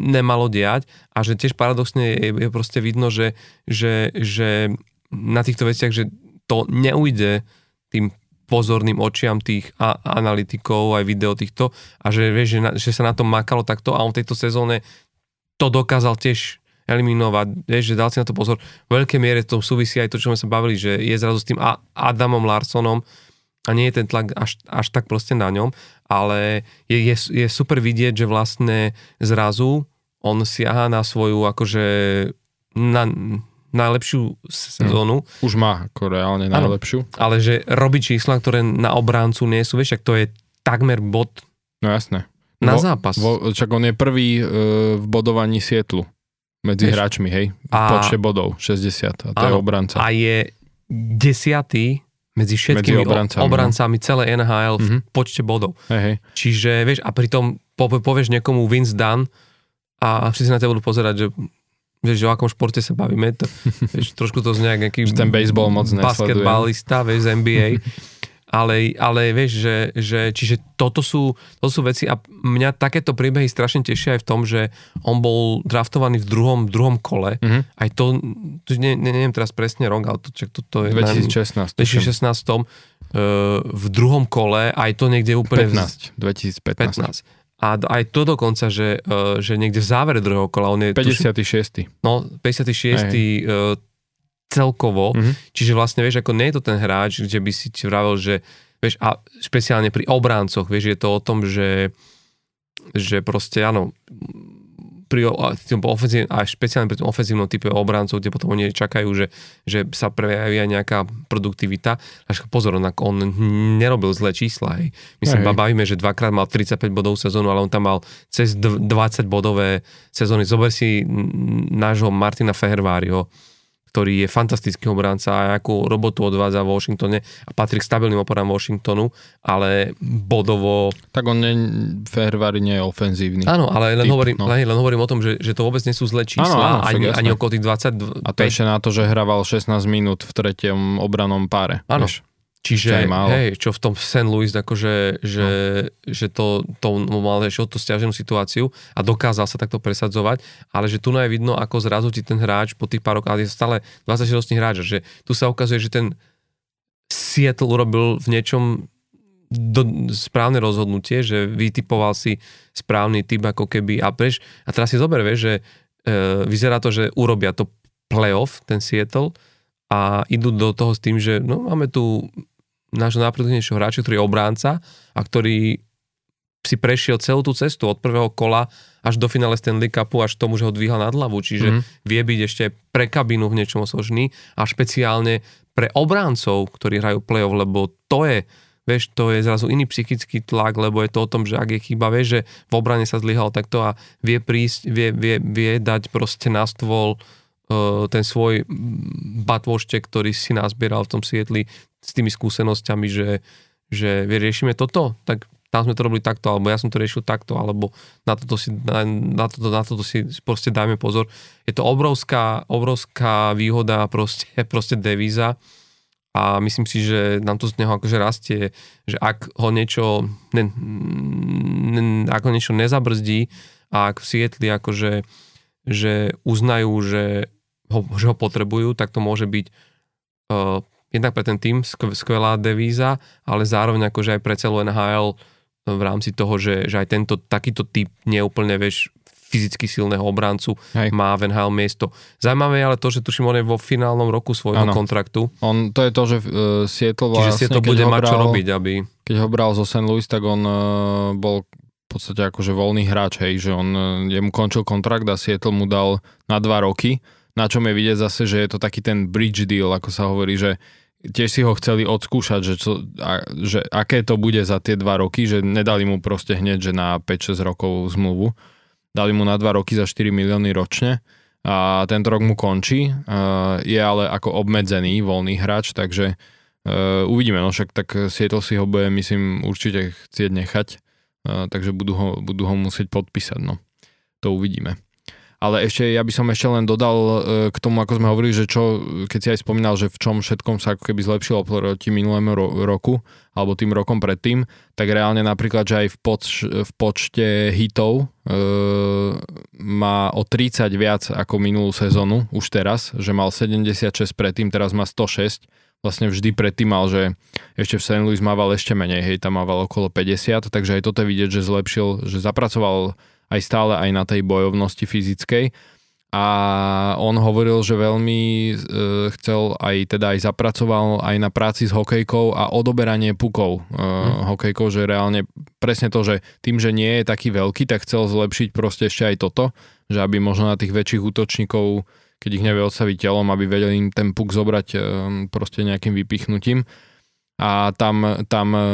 nemalo diať. A že tiež paradoxne je, je proste vidno, že, že, že na týchto veciach, že to neujde tým pozorným očiam tých a, analytikov, aj video týchto a že, vieš, že, na, že sa na tom makalo takto a on v tejto sezóne to dokázal tiež eliminovať, vieš, že dal si na to pozor. V veľkej miere to súvisí aj to, čo sme sa bavili, že je zrazu s tým Adamom Larsonom a nie je ten tlak až, až tak proste na ňom, ale je, je, je super vidieť, že vlastne zrazu on siaha na svoju akože na, najlepšiu sezónu. Hmm. Už má ako reálne najlepšiu. Ano, ale že robí čísla, ktoré na obráncu nie sú, vieš, to je takmer bod No jasné. Na vo, zápas. Vo, čak on je prvý e, v bodovaní Sietlu medzi vieš, hráčmi, hej? V a, počte bodov, 60, a to áno, je obranca. A je desiatý medzi všetkými medzi obrancami, no. obrancami celé NHL mm-hmm. v mhm. počte bodov. Hej, hej. Čiže, vieš, a pritom po, povieš niekomu Vince Dunn a všetci na teba budú pozerať, že vieš, o akom športe sa bavíme, to, vieš, trošku to znie nejaký ten baseball moc basketbalista, vieš, z NBA, ale, ale vieš, že, že čiže toto sú, to sú veci a mňa takéto príbehy strašne tešia aj v tom, že on bol draftovaný v druhom, druhom kole, mm-hmm. aj to, to ne, ne, neviem teraz presne rok, ale to, čo, to, to je 2016. 2016 uh, v druhom kole, aj to niekde úplne... 15, 2015. 15 a aj to dokonca, že, uh, že niekde v závere druhého kola, on je... 56. Tuším, no, 56. Uh, celkovo, mm-hmm. čiže vlastne, vieš, ako nie je to ten hráč, kde by si ti vravel, že, vieš, a špeciálne pri obráncoch, vieš, je to o tom, že, že proste, áno, pri tým ofenzív, a špeciálne pri tom ofenzívnom type obrancov, kde potom oni čakajú, že, že sa prejavia nejaká produktivita. Až pozor, on, on nerobil zlé čísla. Hej. My sa bavíme, že dvakrát mal 35 bodov sezónu, ale on tam mal cez 20 bodové sezóny. Zober si nášho Martina Feherváriho, ktorý je fantastický obránca a akú robotu odvádza v Washingtone a patrí k stabilným oporám Washingtonu, ale bodovo... Tak on Ferrari nie je ofenzívny. Áno, ale len, typ, hovorím, no. len, len hovorím o tom, že, že to vôbec nie sú zlé čísla, áno, áno, ani, ani okolo tých 20... A to ešte na to, že hraval 16 minút v tretom obranom páre. Áno, vieš? Čiže, hej, čo v tom St. Louis, akože, že, no. že to, to mal ešte o to stiaženú situáciu a dokázal sa takto presadzovať, ale že tu je vidno, ako zrazu ti ten hráč po tých pár rokoch, ale je stále 26 hráč, že tu sa ukazuje, že ten Seattle urobil v niečom do, správne rozhodnutie, že vytipoval si správny typ ako keby a preš, a teraz si zober, vieš, že e, vyzerá to, že urobia to playoff, ten Seattle a idú do toho s tým, že no, máme tu nášho najproduktívnejšieho hráča, ktorý je obránca a ktorý si prešiel celú tú cestu od prvého kola až do finále Stanley Cupu, až tomu, že ho dvíhal nad hlavu. Čiže mm-hmm. vie byť ešte pre kabínu v niečom osožný a špeciálne pre obráncov, ktorí hrajú play-off, lebo to je, vieš, to je zrazu iný psychický tlak, lebo je to o tom, že ak je chyba, vieš, že v obrane sa zlyhal takto a vie prísť, vie, vie, vie dať proste na stôl uh, ten svoj batvoštek, ktorý si nazbieral v tom Sietli, s tými skúsenosťami, že, že riešime toto, tak tam sme to robili takto, alebo ja som to riešil takto, alebo na toto si, na, na toto, na toto si proste dajme pozor. Je to obrovská, obrovská výhoda, proste, proste devíza a myslím si, že nám to z neho akože rastie, že ak ho niečo, ne, ne, ako niečo nezabrzdí a ak v Sietli akože že uznajú, že ho, že ho potrebujú, tak to môže byť uh, jednak pre ten tým skvelá devíza, ale zároveň akože aj pre celú NHL v rámci toho, že, že aj tento takýto typ neúplne, vieš, fyzicky silného obrancu Hej. má v NHL miesto. Zaujímavé je ale to, že tuším, on je vo finálnom roku svojho ano. kontraktu. On, to je to, že uh, Seattle vlastne, Čiže Seattle bude mať čo robiť, aby... Keď ho bral zo St. Louis, tak on uh, bol v podstate akože voľný hráč, hej, že on, uh, jemu končil kontrakt a Seattle mu dal na dva roky, na čom je vidieť zase, že je to taký ten bridge deal, ako sa hovorí, že tiež si ho chceli odskúšať, že, čo, a, že aké to bude za tie dva roky, že nedali mu proste hneď, že na 5-6 rokov zmluvu. Dali mu na 2 roky za 4 milióny ročne a tento rok mu končí. Uh, je ale ako obmedzený voľný hráč, takže uh, uvidíme, no však tak Seattle si ho bude, myslím, určite chcieť nechať, uh, takže budú ho, budú ho musieť podpísať, no. To uvidíme. Ale ešte, ja by som ešte len dodal e, k tomu, ako sme hovorili, že čo, keď si aj spomínal, že v čom všetkom sa ako keby zlepšilo proti minulému ro- roku, alebo tým rokom predtým, tak reálne napríklad, že aj v, poč- v počte hitov e, má o 30 viac ako minulú sezónu, už teraz, že mal 76 predtým, teraz má 106, vlastne vždy predtým mal, že ešte v St. Louis mával ešte menej, hej, tam mával okolo 50, takže aj toto vidieť, že zlepšil, že zapracoval aj stále aj na tej bojovnosti fyzickej. A on hovoril, že veľmi e, chcel aj teda aj zapracoval aj na práci s hokejkou a odoberanie pukov e, hmm. hokejkou, že reálne presne to, že tým, že nie je taký veľký, tak chcel zlepšiť proste ešte aj toto, že aby možno na tých väčších útočníkov, keď ich nevie odstaviť telom, aby vedeli im ten puk zobrať e, proste nejakým vypichnutím a tam, tam e,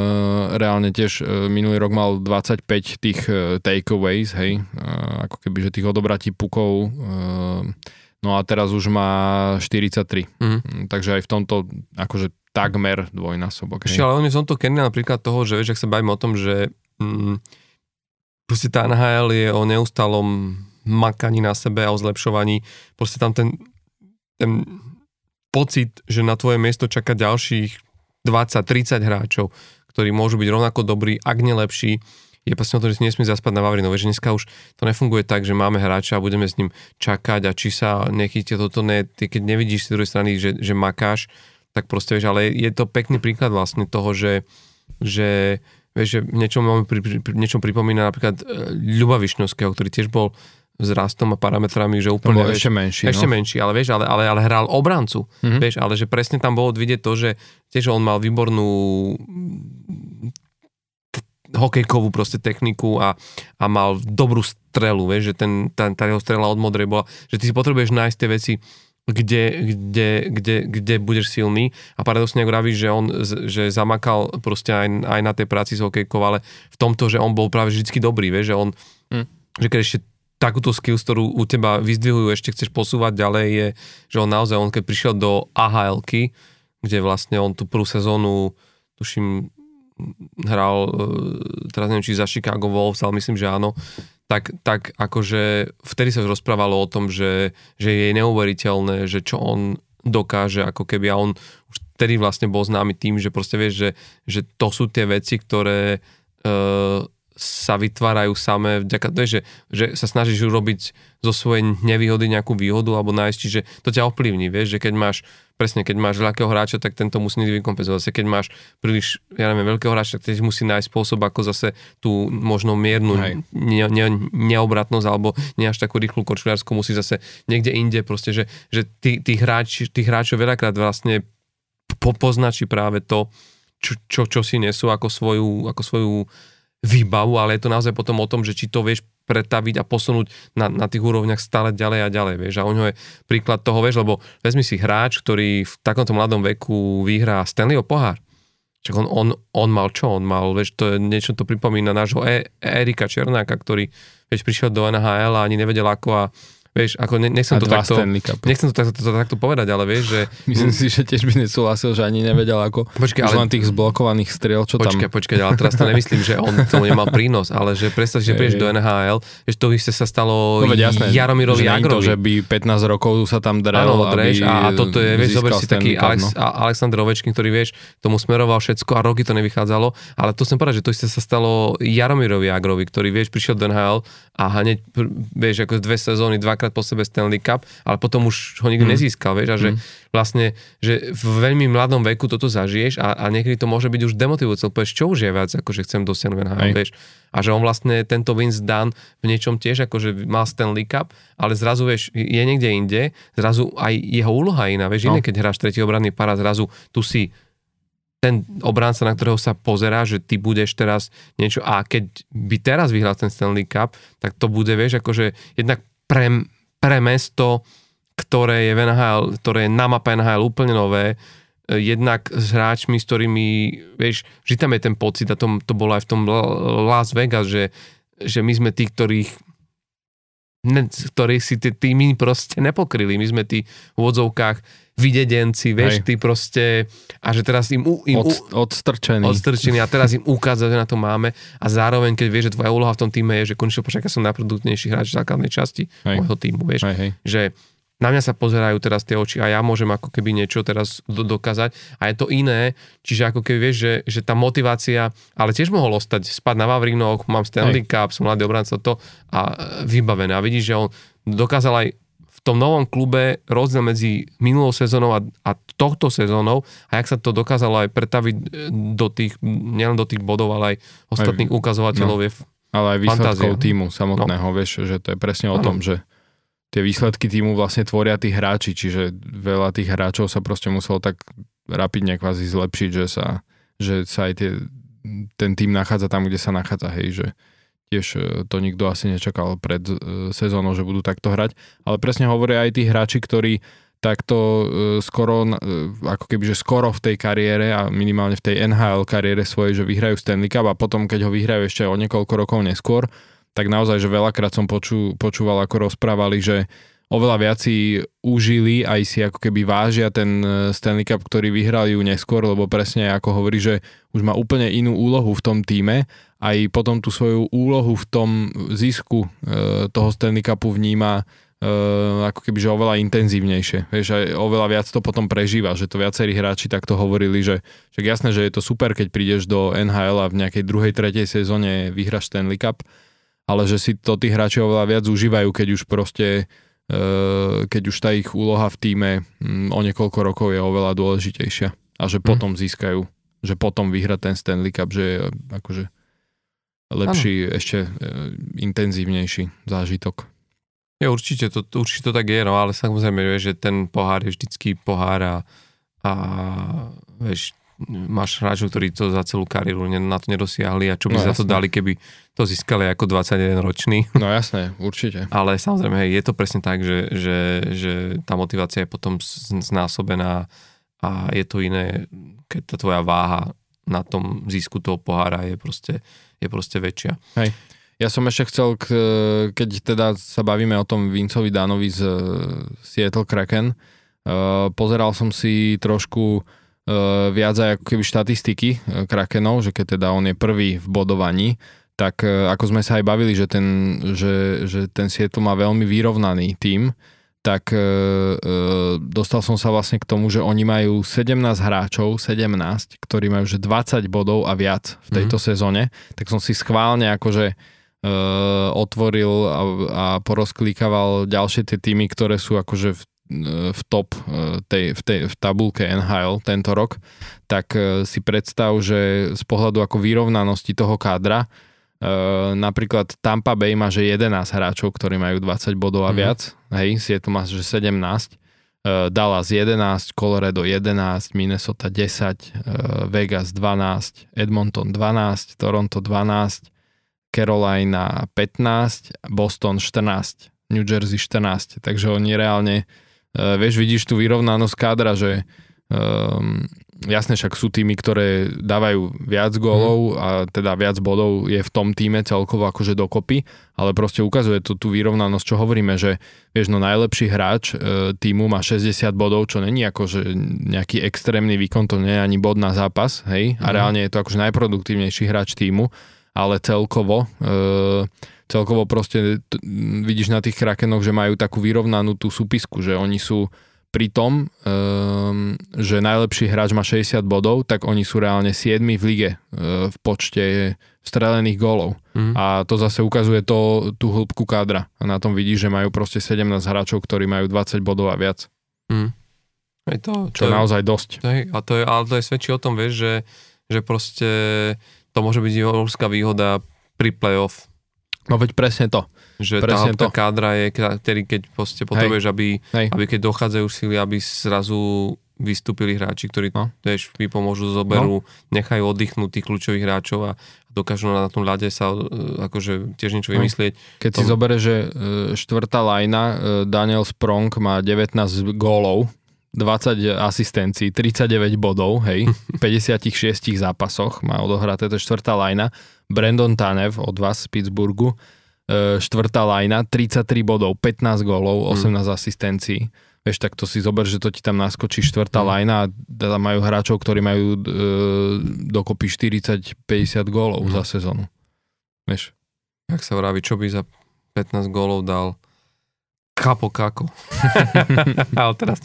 reálne tiež e, minulý rok mal 25 tých e, takeaways, hej, ako keby, že tých odobratí pukov, no a teraz už má 43. Mm. Takže aj v tomto akože takmer dvojnásobok. Ešte, ale je som to Kenny napríklad toho, že vieš, ak sa bavíme o tom, že mm, proste tá NHL je o neustalom makaní na sebe a o zlepšovaní, proste tam ten, ten pocit, že na tvoje miesto čaká ďalších 20-30 hráčov, ktorí môžu byť rovnako dobrí, ak nelepší, je proste o to, že si nesmie zaspať na Vavrinovi, že dneska už to nefunguje tak, že máme hráča a budeme s ním čakať a či sa nechytia toto, ne, ty keď nevidíš z druhej strany, že, že makáš, tak proste vieš, ale je to pekný príklad vlastne toho, že, že vieš, že niečo, pri, pri, niečo pripomína napríklad e, Ľuba Višňovského, ktorý tiež bol vzrastom a parametrami, že úplne... Bol ešte menší. Ešte no. menší, ale vieš, ale, ale, ale hral obrancu. Mm-hmm. Vieš, ale že presne tam bolo vidieť to, že tiež on mal výbornú hokejkovú proste techniku a, a mal dobrú strelu, vieš, že ten, tá, tá jeho strela od modrej bola, že ty si potrebuješ nájsť tie veci, kde, kde, kde, kde budeš silný a paradoxne ako vravíš, že on že zamakal proste aj, aj na tej práci s hokejkou, ale v tomto, že on bol práve vždy dobrý, vieš, že on, mm. že keď ešte takúto skills, ktorú u teba vyzdvihujú, ešte chceš posúvať ďalej, je, že on naozaj, on keď prišiel do ahl kde vlastne on tú prvú sezónu, tuším, hral, e, teraz neviem, či za Chicago Wolves, ale myslím, že áno, tak, tak akože vtedy sa už rozprávalo o tom, že, že je neuveriteľné, že čo on dokáže, ako keby a on už vtedy vlastne bol známy tým, že proste vieš, že, že to sú tie veci, ktoré uh, sa vytvárajú samé vďaka to je, že, že sa snažíš urobiť zo svojej nevýhody nejakú výhodu alebo nájsť, čiže to ťa ovplyvní, vieš, že keď máš presne, keď máš veľkého hráča, tak tento musí vykompenzovať. Keď máš príliš, ja neviem, veľkého hráča, tak tiež musí nájsť spôsob, ako zase tú možno miernu ne, ne, neobratnosť alebo nie až takú rýchlu korčuliarsku musí zase niekde inde, proste, že, že tí, tí, hráč, tí hráčov veľakrát vlastne po, poznačí práve to, čo, čo, čo si nesú ako svoju, ako svoju výbavu, ale je to naozaj potom o tom, že či to vieš pretaviť a posunúť na, na tých úrovniach stále ďalej a ďalej, vieš. A on je príklad toho, vieš, lebo vezmi si hráč, ktorý v takomto mladom veku vyhrá Stanleyho pohár. Čiže on, on, on mal čo? On mal, vieš, to je, niečo to pripomína nášho e, Erika Černáka, ktorý, vieš, prišiel do NHL a ani nevedel ako a Vieš, ako ne, nechcem, to takto, nechcem to takto, to, to takto povedať, ale vieš, že... Myslím si, že tiež by nesúhlasil, že ani nevedel ako... Počkej, ale... len tých zblokovaných striel, čo počkej, tam... Počkaj, ale teraz to nemyslím, že on tomu nemal prínos, ale že predstav, že prídeš do NHL, že to isté sa stalo no, jasné, Jaromirovi Jagrovi. že by 15 rokov sa tam drel, Áno, dreš, a, a toto je, vieš, zober si taký Alex, no. Aleksandr Ovečkin, ktorý, vieš, tomu smeroval všetko a roky to nevychádzalo, ale to som povedať, že to sa stalo Jaromirovi Jagrovi, ktorý, vieš, prišiel do NHL a hneď, vieš, ako dve sezóny, dvakrát po sebe Stanley Cup, ale potom už ho nikdy mm. nezískal, vieš, a že mm. vlastne, že v veľmi mladom veku toto zažiješ a, a niekedy to môže byť už demotivujúce, povieš, čo už je viac, ako že chcem dosiahnuť NHL, vieš. A že on vlastne tento Vince Dunn v niečom tiež akože mal Stanley Cup, ale zrazu, vieš, je niekde inde, zrazu aj jeho úloha iná, vieš, no. iné, keď hráš tretí obranný para, zrazu tu si ten obránca, na ktorého sa pozerá, že ty budeš teraz niečo a keď by teraz vyhral ten Stanley Cup, tak to bude, vieš, akože jednak pre, pre mesto, ktoré je v NHL, ktoré je na mape NHL úplne nové, e, jednak s hráčmi, s ktorými, vieš, že tam je ten pocit a to, to bolo aj v tom Las Vegas, že, že my sme tí, ktorých ktorí si tie týmy proste nepokryli. My sme tí v odzovkách videdenci, vieš, Hej. ty proste, a že teraz im, im Od, odstrčený. odstrčení a teraz im ukázať, že na to máme a zároveň, keď vieš, že tvoja úloha v tom týme je, že konečne počkaj, ja som najproduktívnejší hráč v základnej časti Hej. môjho týmu, vieš, Hej, hej. že na mňa sa pozerajú teraz tie oči a ja môžem ako keby niečo teraz do, dokázať a je to iné, čiže ako keby vieš, že, že tá motivácia, ale tiež mohol ostať, spať na Vavrinoch, mám Stanley Cup, som mladý obranca to a e, vybavené a vidíš, že on dokázal aj tom novom klube rozdiel medzi minulou sezónou a, a tohto sezónou a jak sa to dokázalo aj pretaviť e, do tých, nielen do tých bodov, ale aj ostatných ukazovateľov no. je Ale aj výsledkov Fantázia. týmu samotného, no. vieš, že to je presne o Áno. tom, že tie výsledky týmu vlastne tvoria tí hráči, čiže veľa tých hráčov sa proste muselo tak rapidne kvázi zlepšiť, že sa, že sa aj tie, ten tým nachádza tam, kde sa nachádza, hej, že tiež e, to nikto asi nečakal pred e, sezónou, že budú takto hrať, ale presne hovoria aj tí hráči, ktorí takto e, skoro, ako keby, že skoro v tej kariére a minimálne v tej NHL kariére svojej, že vyhrajú Stanley Cup a potom, keď ho vyhrajú ešte o niekoľko rokov neskôr, tak naozaj, že veľakrát som poču, počúval, ako rozprávali, že oveľa viac si užili, aj si ako keby vážia ten e, Stanley Cup, ktorý vyhrali ju neskôr, lebo presne ako hovorí, že už má úplne inú úlohu v tom týme, aj potom tú svoju úlohu v tom zisku e, toho Stanley Cupu vníma e, ako keby, že oveľa intenzívnejšie. Vieš, aj oveľa viac to potom prežíva, že to viacerí hráči takto hovorili, že však jasné, že je to super, keď prídeš do NHL a v nejakej druhej, tretej sezóne vyhráš Stanley Cup, ale že si to tí hráči oveľa viac užívajú, keď už proste keď už tá ich úloha v týme mm, o niekoľko rokov je oveľa dôležitejšia. A že potom získajú, že potom vyhrať ten Stanley Cup, že je akože lepší, ešte e, intenzívnejší zážitok. Je, určite, to, určite to tak je, no ale samozrejme, vieš, že ten pohár je vždycky pohár a, a vieš, máš hráčov, ktorí to za celú kariéru na to nedosiahli a čo by No, za to dali, keby to získali ako 21 ročný. No jasné, určite. Ale samozrejme, hej, je to presne tak, že, že, že tá motivácia je potom znásobená a je to iné, keď tá tvoja váha na tom získu toho pohára je proste, je proste väčšia. Ja som ešte chcel, keď teda sa bavíme o tom Vincovi Danovi z Seattle Kraken, uh, pozeral som si trošku viac aj ako keby štatistiky e, Krakenov, že keď teda on je prvý v bodovaní, tak uh, ako sme sa aj bavili, že ten, že, že ten Seattle má veľmi vyrovnaný tím, tak uh, dostal som sa vlastne k tomu, že oni majú 17 hráčov, 17, ktorí majú že 20 bodov a viac v tejto mm. sezóne, tak som si schválne akože uh, otvoril a, a porozklikával ďalšie tie týmy, ktoré sú akože v, v top uh, tej, v, tej, v tabulke NHL tento rok, tak uh, si predstav, že z pohľadu ako vyrovnanosti toho kádra Uh, napríklad Tampa Bay má že 11 hráčov, ktorí majú 20 bodov a Mhm. viac. Hej, Seattle má že 17. Uh, Dallas 11, Colorado 11, Minnesota 10, uh, Vegas 12, Edmonton 12, Toronto 12, Carolina 15, Boston 14, New Jersey 14. Takže oni reálne, uh, vieš, vidíš tú vyrovnanosť kádra, že um, jasne však sú týmy, ktoré dávajú viac gólov a teda viac bodov je v tom týme celkovo akože dokopy, ale proste ukazuje to tú vyrovnanosť, čo hovoríme, že vieš, no najlepší hráč e, týmu má 60 bodov, čo není akože nejaký extrémny výkon, to nie je ani bod na zápas, hej, a Mhm. reálne je to akože najproduktívnejší hráč týmu, ale celkovo e, celkovo proste t- vidíš na tých Krakenoch, že majú takú vyrovnanú tú súpisku, že oni sú pri tom, um, že najlepší hráč má 60 bodov, tak oni sú reálne 7 v lige uh, v počte strelených gólov. Mhm. A to zase ukazuje to, tú hĺbku kádra. A na tom vidíš, že majú proste 17 hráčov, ktorí majú 20 bodov a viac. Mm. Je to, Čo je naozaj dosť. To je, a to je, ale to je svedčí o tom, vieš, že, že proste to môže byť obrovská výhoda pri playoff. No veď presne to. Že Presne tá, to. kádra je, ktorý keď proste potrebuješ, aby, Hej. aby keď dochádzajú sily, aby zrazu vystúpili hráči, ktorí No. vieš, vypomôžu, zoberú, nechajú oddychnúť tých kľúčových hráčov a dokážu na tom ľade sa e, akože tiež niečo vymyslieť. Keď si To- zobere, že e, štvrtá lajna, e, Daniel Sprong má 19 gólov, 20 asistencií, 39 bodov, hej, v 56 zápasoch má odohraté, to je štvrtá lajna. Brandon Tanev od vás z Pittsburghu, štvrtá lajna, 33 bodov, 15 gólov, 18 mm. asistencií. Vieš, tak to si zober, že to ti tam naskočí štvrtá mm. lajna a teda majú hráčov, ktorí majú e, dokopy 40-50 gólov mm. za sezónu. Vieš. Jak sa vraví, čo by za 15 gólov dal Kapo Kako. ale teraz...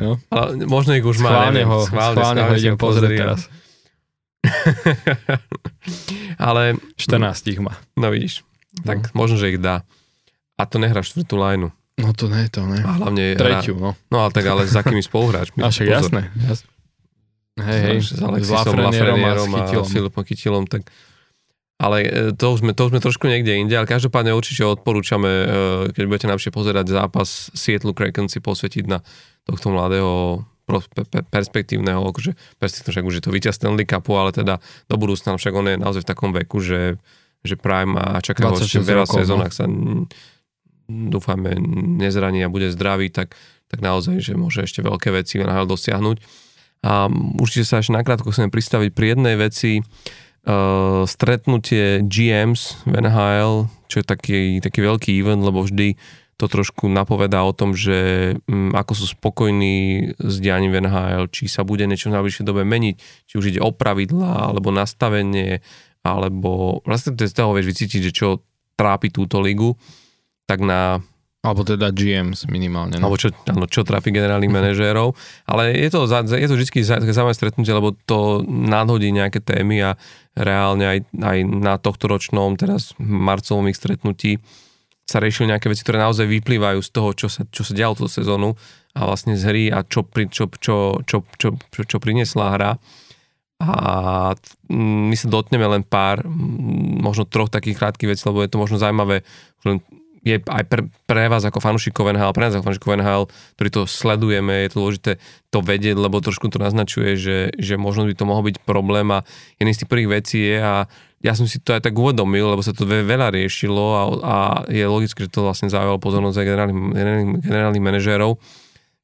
Jo. Ale možno ich už má, neviem. Ho, schválne, schválne, ho idem pozrieť teraz. ale... 14 ich má. No vidíš. Tak no. možno, že ich dá. A to nehrá štvrtú lajnu. No to ne, to ne. A hlavne Treťu, no. No ale tak ale s akými spoluhráčmi. A však jasné, jasné. Hej, hej, s Alexisom, Lafrenierom a, a Filipom Kytilom, tak ale e, to už, sme, to už sme trošku niekde inde, ale každopádne určite odporúčame, e, keď budete najlepšie pozerať zápas Seattle Kraken si posvetiť na tohto mladého perspektívneho, akože perspektívne, však už je to víťaz Stanley Cupu, ale teda do budúcna, však on je naozaj v takom veku, že, že Prime a čaká ho ešte veľa sezón, no. ak sa dúfajme nezraní a bude zdravý, tak, tak naozaj, že môže ešte veľké veci NHL dosiahnuť. A určite sa ešte nakrátko chcem pristaviť pri jednej veci, uh, stretnutie GMs v NHL, čo je taký, taký veľký event, lebo vždy to trošku napovedá o tom, že um, ako sú spokojní s dianím v NHL, či sa bude niečo v najbližšej dobe meniť, či už ide o pravidlá, alebo nastavenie, alebo vlastne z toho vieš vycítiť, že čo trápi túto ligu tak na... Alebo teda GMs minimálne. No. Alebo čo, áno, čo trápi generálnych manažérov. Ale je to, je to vždy zaujímavé stretnutie, lebo to nadhodí nejaké témy a reálne aj, aj na tohto ročnom, teraz marcovom ich stretnutí sa riešili nejaké veci, ktoré naozaj vyplývajú z toho, čo sa, čo sa dialo túto sezónu a vlastne z hry a čo, pri, čo, čo, čo, čo, čo, čo priniesla hra. A my sa dotneme len pár, možno troch takých krátkých vecí, lebo je to možno zaujímavé, len je aj pre, pre vás ako fanúšikov NHL, pre nás ako fanúšikov NHL, ktorí to sledujeme, je to dôležité to vedieť, lebo trošku to naznačuje, že, že možno by to mohol byť problém a jedný z tých prvých vecí je a ja som si to aj tak uvedomil, lebo sa to veľa riešilo a, a je logické, že to vlastne zaujalo pozornosť aj generálnych, generálnych, generálnych manažérov,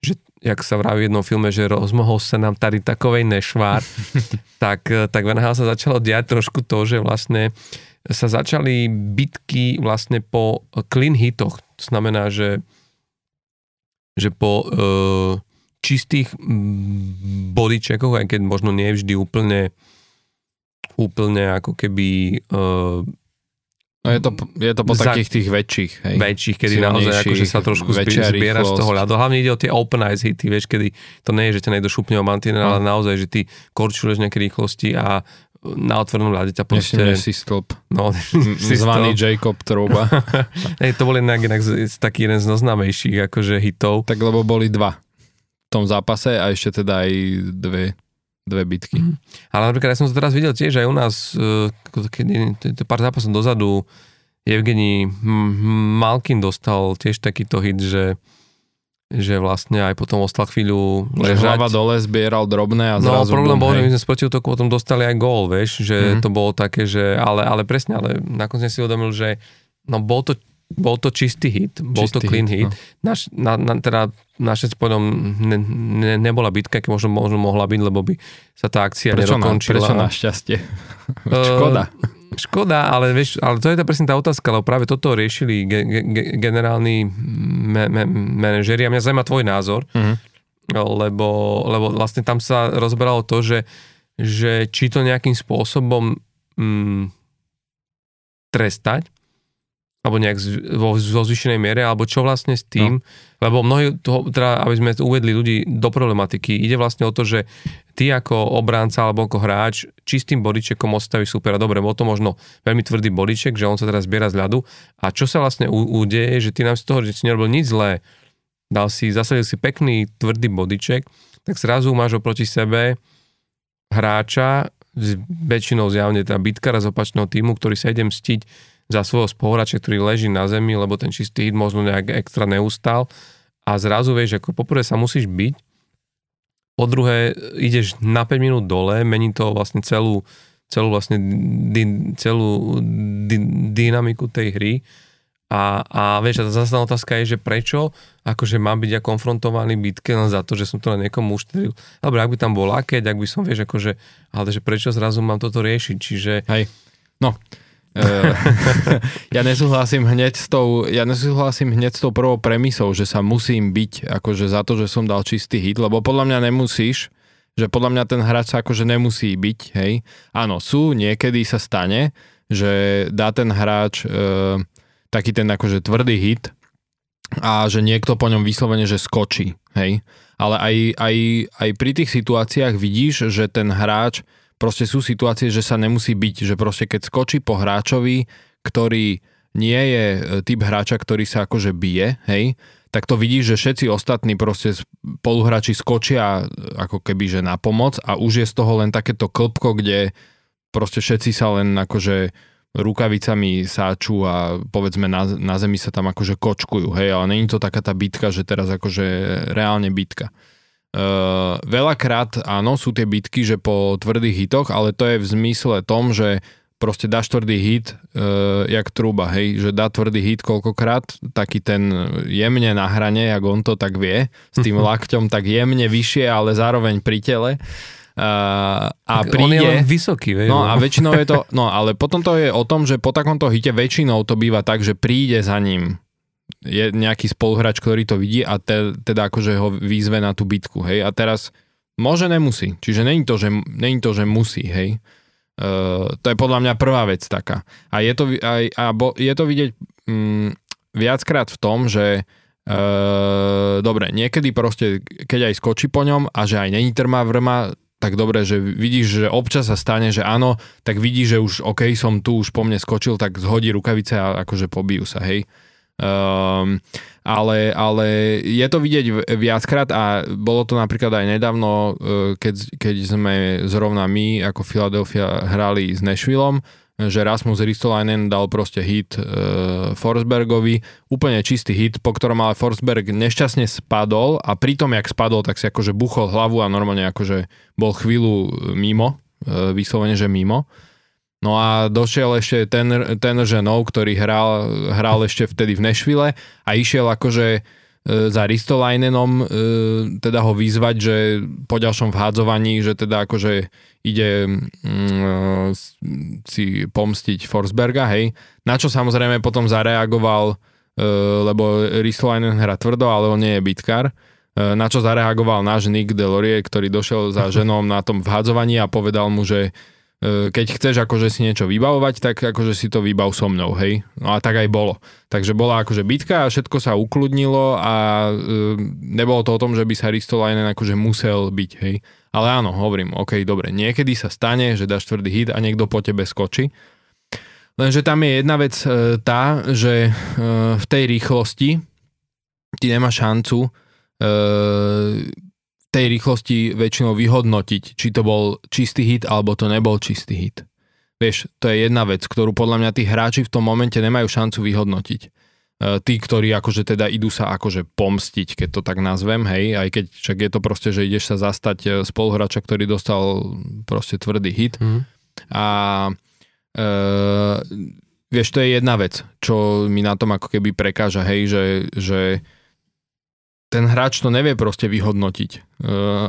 že jak sa vraví v jednom filme, že rozmohol sa nám tady takovej nešvár, tak, tak v NHL sa začalo diať trošku to, že vlastne sa začali bitky vlastne po clean hitoch. To znamená, že, že po e, čistých bodyčekoch, aj keď možno nie vždy úplne úplne ako keby e, No je to, je to po za, takých tých väčších. Hej. Väčších, kedy naozaj akože sa trošku zbiera z toho ľadu. Hlavne ide o tie open ice hity, vieš, kedy to nie je, že ťa nejde šupne o mantinel, no. ale naozaj, že ty korčuješ nejaké rýchlosti a na otvorenom ľade ťa proste... Si stĺp. No, si Zvaný Jacob Trouba. Hej, to bol inak, inak taký jeden z noznámejších akože hitov. Tak lebo boli dva v tom zápase a ešte teda aj dve, dve bitky. Mm. Ale napríklad ja som to teraz videl tiež aj u nás, e, keď pár zápasov dozadu Evgení Malkin dostal tiež takýto hit, že že vlastne aj potom ostal chvíľu ležať. Hlava dole zbieral drobné a no, zrazu... No problém bol, že my sme z protiútoku potom dostali aj gól, vieš, že mm-hmm. to bolo také, že ale, ale presne, ale nakoniec si uvedomil, že no bol to, bol to čistý hit, bol čistý to clean hit. hit. No. Naš, na, na, teda naše spodom ne, ne, nebola bitka, keď možno, možno mohla byť, lebo by sa tá akcia prečo nedokončila. Na, prečo našťastie? Škoda. Uh, Škoda, ale, vieš, ale to je tá presne tá otázka, lebo práve toto riešili ge, ge, generálni me, me, manažeri a mňa zaujíma tvoj názor, uh-huh. lebo, lebo vlastne tam sa rozberalo to, že, že či to nejakým spôsobom mm, trestať, alebo nejak vo, vo zvyšenej miere, alebo čo vlastne s tým, no. lebo mnohí, toho, teda, aby sme uvedli ľudí do problematiky, ide vlastne o to, že ty ako obránca alebo ako hráč čistým bodičekom odstavíš supera. Dobre, bol to možno veľmi tvrdý bodiček, že on sa teraz zbiera z ľadu. A čo sa vlastne udeje, že ty nám z toho, že si nerobil nič zlé, dal si, zasadil si pekný tvrdý bodiček, tak zrazu máš oproti sebe hráča, väčšinou zjavne teda bitkara z opačného týmu, ktorý sa ide mstiť za svojho spoluhráča, ktorý leží na zemi, lebo ten čistý hit možno nejak extra neustal a zrazu vieš, ako poprvé sa musíš byť, po druhé ideš na 5 minút dole, mení to vlastne celú, celú vlastne di, celú di, dynamiku tej hry. A, a vieš, a zase otázka je, že prečo? Akože mám byť ja konfrontovaný bitke len za to, že som to na niekom uštril. Dobre, ak by tam bol lakeť, ak by som, vieš, akože, ale že prečo zrazu mám toto riešiť, čiže... Hej, no, ja nesúhlasím hneď s tou, ja nesúhlasím hneď s tou prvou premisou, že sa musím byť akože za to, že som dal čistý hit, lebo podľa mňa nemusíš, že podľa mňa ten hráč sa akože nemusí byť, hej. Áno, sú, niekedy sa stane, že dá ten hráč uh, taký ten akože tvrdý hit a že niekto po ňom vyslovene, že skočí, hej. Ale aj, aj, aj pri tých situáciách vidíš, že ten hráč proste sú situácie, že sa nemusí byť, že proste keď skočí po hráčovi, ktorý nie je e, typ hráča, ktorý sa akože bije, hej, tak to vidíš, že všetci ostatní proste spoluhráči skočia e, ako keby, že na pomoc a už je z toho len takéto klpko, kde proste všetci sa len akože rukavicami sáču a povedzme na, na zemi sa tam akože kočkujú, hej, ale není to taká tá bitka, že teraz akože reálne bitka. Uh, veľakrát áno, sú tie bitky, že po tvrdých hitoch, ale to je v zmysle tom, že proste dáš tvrdý hit, uh, jak truba, hej, že dá tvrdý hit koľkokrát, taký ten jemne na hrane, jak on to tak vie, s tým lakťom tak jemne vyššie, ale zároveň pri tele. Uh, a tak príde... On je len vysoký, vie, No. a väčšinou je to, no ale potom to je o tom, že po takomto hite väčšinou to býva tak, že príde za ním je nejaký spoluhráč, ktorý to vidí a te, teda akože ho výzve na tú bitku, hej. A teraz môže, nemusí. Čiže není to, že, není to, že musí, hej. Uh, to je podľa mňa prvá vec taká. A je to, aj, a bo, je to vidieť um, viackrát v tom, že uh, dobre, niekedy proste, keď aj skočí po ňom a že aj není trma vrma, tak dobre, že vidíš, že občas sa stane, že áno, tak vidíš, že už OK, som tu, už po mne skočil, tak zhodí rukavice a akože pobijú sa, hej. Um, ale, ale je to vidieť viackrát a bolo to napríklad aj nedávno, uh, keď, keď sme zrovna my ako Philadelphia hrali s Nashvilleom, že Rasmus Ristolainen dal proste hit uh, Forsbergovi, úplne čistý hit, po ktorom ale Forsberg nešťastne spadol a pritom, jak spadol, tak si akože buchol hlavu a normálne akože bol chvíľu mimo, uh, vyslovene, že mimo. No a došiel ešte ten, ten ženou, ktorý hral, hral ešte vtedy v Nešvile a išiel akože e, za Ristolajnenom e, teda ho vyzvať, že po ďalšom vhádzovaní, že teda akože ide mm, si pomstiť Forsberga, hej. Na čo samozrejme potom zareagoval, e, lebo Ristolainen hra tvrdo, ale on nie je bitkár, na čo zareagoval náš Nick Delorie, ktorý došiel za ženom na tom vhádzovaní a povedal mu, že E, keď chceš akože si niečo vybavovať, tak akože si to vybav so mnou, hej. No a tak aj bolo. Takže bola akože bitka a všetko sa ukludnilo a e, nebolo to o tom, že by sa Ristolainen akože musel byť, hej. Ale áno, hovorím, ok, dobre, niekedy sa stane, že dáš tvrdý hit a niekto po tebe skočí. Lenže tam je jedna vec e, tá, že e, v tej rýchlosti ty nemáš šancu e, tej rýchlosti väčšinou vyhodnotiť, či to bol čistý hit alebo to nebol čistý hit. Vieš, to je jedna vec, ktorú podľa mňa tí hráči v tom momente nemajú šancu vyhodnotiť. E, tí, ktorí akože teda idú sa akože pomstiť, keď to tak nazvem, hej, aj keď však je to proste, že ideš sa zastať e, spoluhráča, ktorý dostal proste tvrdý hit. Mm. A e, vieš, to je jedna vec, čo mi na tom ako keby prekáža, hej, že, že ten hráč to nevie proste vyhodnotiť. E,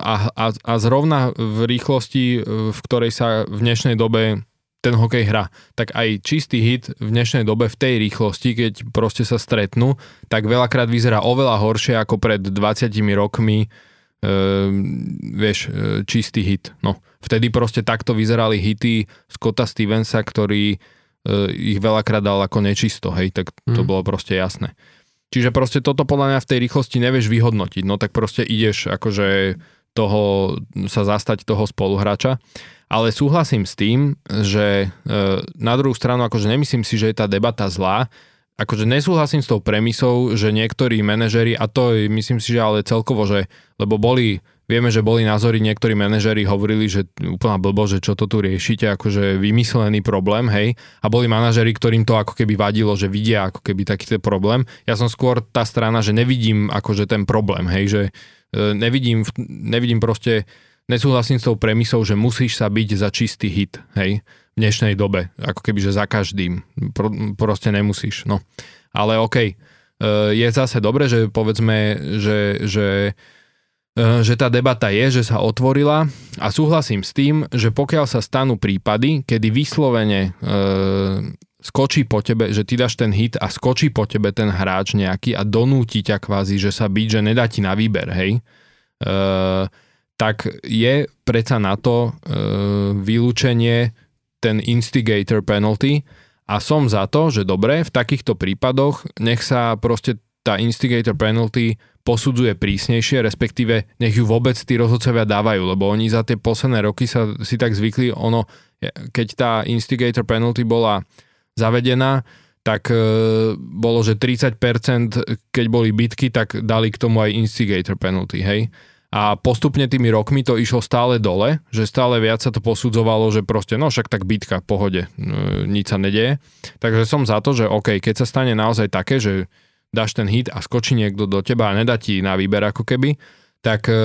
a, a, a zrovna v rýchlosti, e, v ktorej sa v dnešnej dobe ten hokej hra, tak aj čistý hit v dnešnej dobe v tej rýchlosti, keď proste sa stretnú, tak veľakrát vyzerá oveľa horšie ako pred 20 rokmi e, vieš, e, čistý hit. No, vtedy proste takto vyzerali hity Scotta Stevensa, ktorý e, ich veľakrát dal ako nečisto, hej, tak to mm. bolo proste jasné. Čiže proste toto podľa mňa v tej rýchlosti nevieš vyhodnotiť, no tak proste ideš akože toho, sa zastať toho spoluhráča. Ale súhlasím s tým, že e, na druhú stranu akože nemyslím si, že je tá debata zlá, akože nesúhlasím s tou premisou, že niektorí manažeri, a to myslím si, že ale celkovo, že, lebo boli Vieme, že boli názory, niektorí manažeri hovorili, že úplná blbo, že čo to tu riešite, akože vymyslený problém, hej. A boli manažeri, ktorým to ako keby vadilo, že vidia ako keby takýto problém. Ja som skôr tá strana, že nevidím akože ten problém, hej, že e, nevidím, nevidím proste, nesúhlasím s tou premisou, že musíš sa byť za čistý hit, hej, v dnešnej dobe, ako keby, že za každým. Pro, proste nemusíš, no. Ale okej, okay. je zase dobre, že povedzme, že, že E, že tá debata je, že sa otvorila a súhlasím s tým, že pokiaľ sa stanú prípady, kedy vyslovene e, skočí po tebe, že ty dáš ten hit a skočí po tebe ten hráč nejaký a donúti ťa kvázi, že sa byť, že nedá ti na výber, hej, uh, tak je predsa na to uh, vylúčenie ten instigator penalty a som za to, že dobre, v takýchto prípadoch nech sa proste tá instigator penalty posudzuje prísnejšie, respektíve nech ju vôbec tí rozhodcovia dávajú, lebo oni za tie posledné roky sa si tak zvykli, ono, keď tá instigator penalty bola zavedená, tak e, bolo, že 30%, keď boli bitky, tak dali k tomu aj instigator penalty, hej. A postupne tými rokmi to išlo stále dole, že stále viac sa to posudzovalo, že proste, no však tak bitka, v pohode, e, nič sa nedieje. Takže som za to, že OK, keď sa stane naozaj také, že dáš ten hit a skočí niekto do teba a nedá ti na výber ako keby, tak e,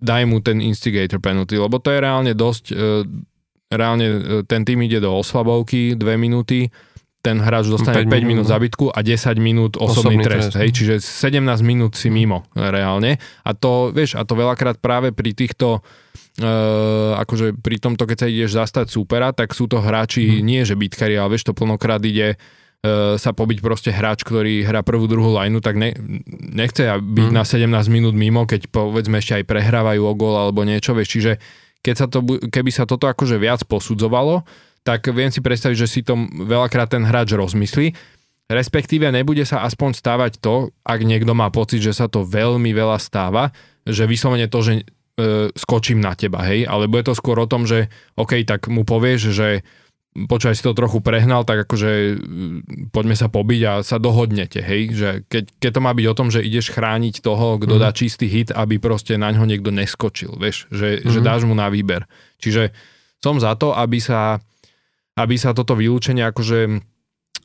daj mu ten instigator penalty, lebo to je reálne dosť, e, reálne e, ten tým ide do oslabovky, 2 minúty, ten hráč dostane 5, 5 minút no. zabytku a 10 minút osobný, osobný trest. trest hej, čiže 17 minút si mimo reálne. A to, vieš, a to veľakrát práve pri týchto Uh, akože pri tomto, keď sa ideš zastať súpera, tak sú to hráči, hmm. nie že bitkari, ale vieš, to plnokrát ide sa pobiť proste hráč, ktorý hrá prvú, druhú lineu, tak ne, nechce byť hmm. na 17 minút mimo, keď povedzme ešte aj prehrávajú o gol alebo niečo, vieš, čiže keď sa to, keby sa toto akože viac posudzovalo, tak viem si predstaviť, že si to veľakrát ten hráč rozmyslí, respektíve nebude sa aspoň stávať to, ak niekto má pocit, že sa to veľmi veľa stáva, že vyslovene to, že e, skočím na teba, hej, ale bude to skôr o tom, že OK, tak mu povieš, že počúvaj si to trochu prehnal, tak akože e, poďme sa pobiť a sa dohodnete, hej, že keď, keď to má byť o tom, že ideš chrániť toho, kto mm. dá čistý hit, aby proste na ňo niekto neskočil, vieš, že, mm. že mhm. dáš mu na výber. Čiže som za to, aby sa aby sa toto vylúčenie akože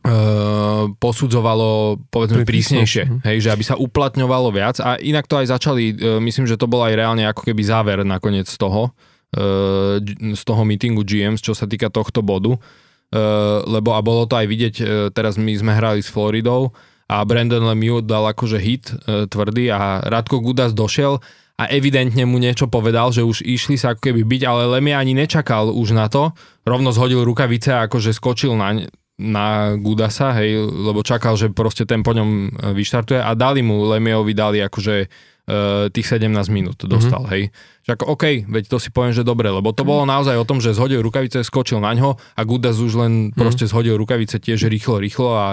Uh, posudzovalo povedzme prísnejšie, mhm. hej, že aby sa uplatňovalo viac a inak to aj začali, uh, myslím, že to bol aj reálne ako keby záver nakoniec toho, z toho meetingu GMs, čo sa týka tohto bodu, lebo a bolo to aj vidieť, teraz my sme hrali s Floridou a Brandon Lemieux dal akože hit tvrdý a Radko Gudas došiel a evidentne mu niečo povedal, že už išli sa ako keby byť, ale Lemie ani nečakal už na to, rovno zhodil rukavice a akože skočil na, na Gudasa, hej, lebo čakal, že proste ten po ňom e, vyštartuje a dali mu, Lemieovi dali akože tých 17 minút dostal, mm-hmm. hej. Že ako, OK, veď to si poviem, že dobre, lebo to bolo naozaj o tom, že zhodil rukavice, skočil na ňo a Gudas už len mm-hmm. proste zhodil rukavice tiež rýchlo, rýchlo a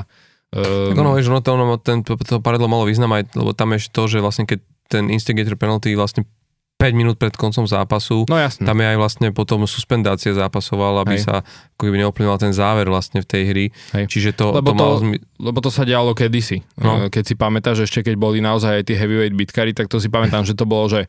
Um, tak ono, vieš, ono to, ono, ten, to, to paredlo malo význam aj, lebo tam je to, že vlastne keď ten instigator penalty vlastne 5 minút pred koncom zápasu. No jasne. Tam je aj vlastne potom suspendácia zápasoval, aby Hej. sa ako keby neoplynul ten záver vlastne v tej hry. Hej. Čiže to, lebo to, malo... Zmi- lebo to sa dialo kedysi. No. Keď si pamätáš, ešte keď boli naozaj aj tí heavyweight bitkary, tak to si pamätám, že to bolo, že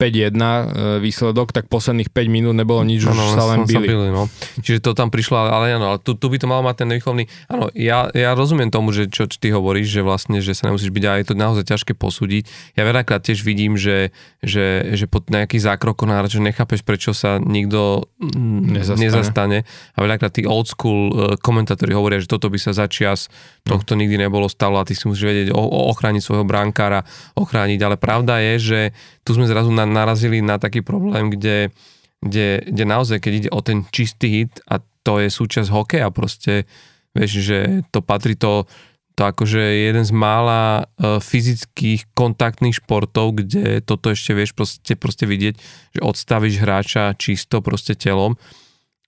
5-1 e, výsledok, tak posledných 5 minút nebolo nič, už ano, sa len bili. bili no. Čiže to tam prišlo, ale áno, ale tu, tu by to mal mať ten výchovný, áno, ja, ja rozumiem tomu, že čo ty hovoríš, že vlastne, že sa nemusíš byť, ale je to naozaj ťažké posúdiť. Ja veľakrát tiež vidím, že, že, že pod nejaký zákrok že nechápeš, prečo sa nikto nezastane. nezastane. A veľakrát tí old school e, komentátori hovoria, že toto by sa začias tohto no. nikdy nebolo stalo a ty si musíš vedieť o, o ochrániť svojho brankára, ochrániť, ale pravda je, že tu sme zrazu na, narazili na taký problém, kde, kde, kde naozaj, keď ide o ten čistý hit a to je súčasť hokeja proste, vieš, že to patrí to, to akože jeden z mála uh, fyzických kontaktných športov, kde toto ešte vieš proste, proste vidieť, že odstavíš hráča čisto proste telom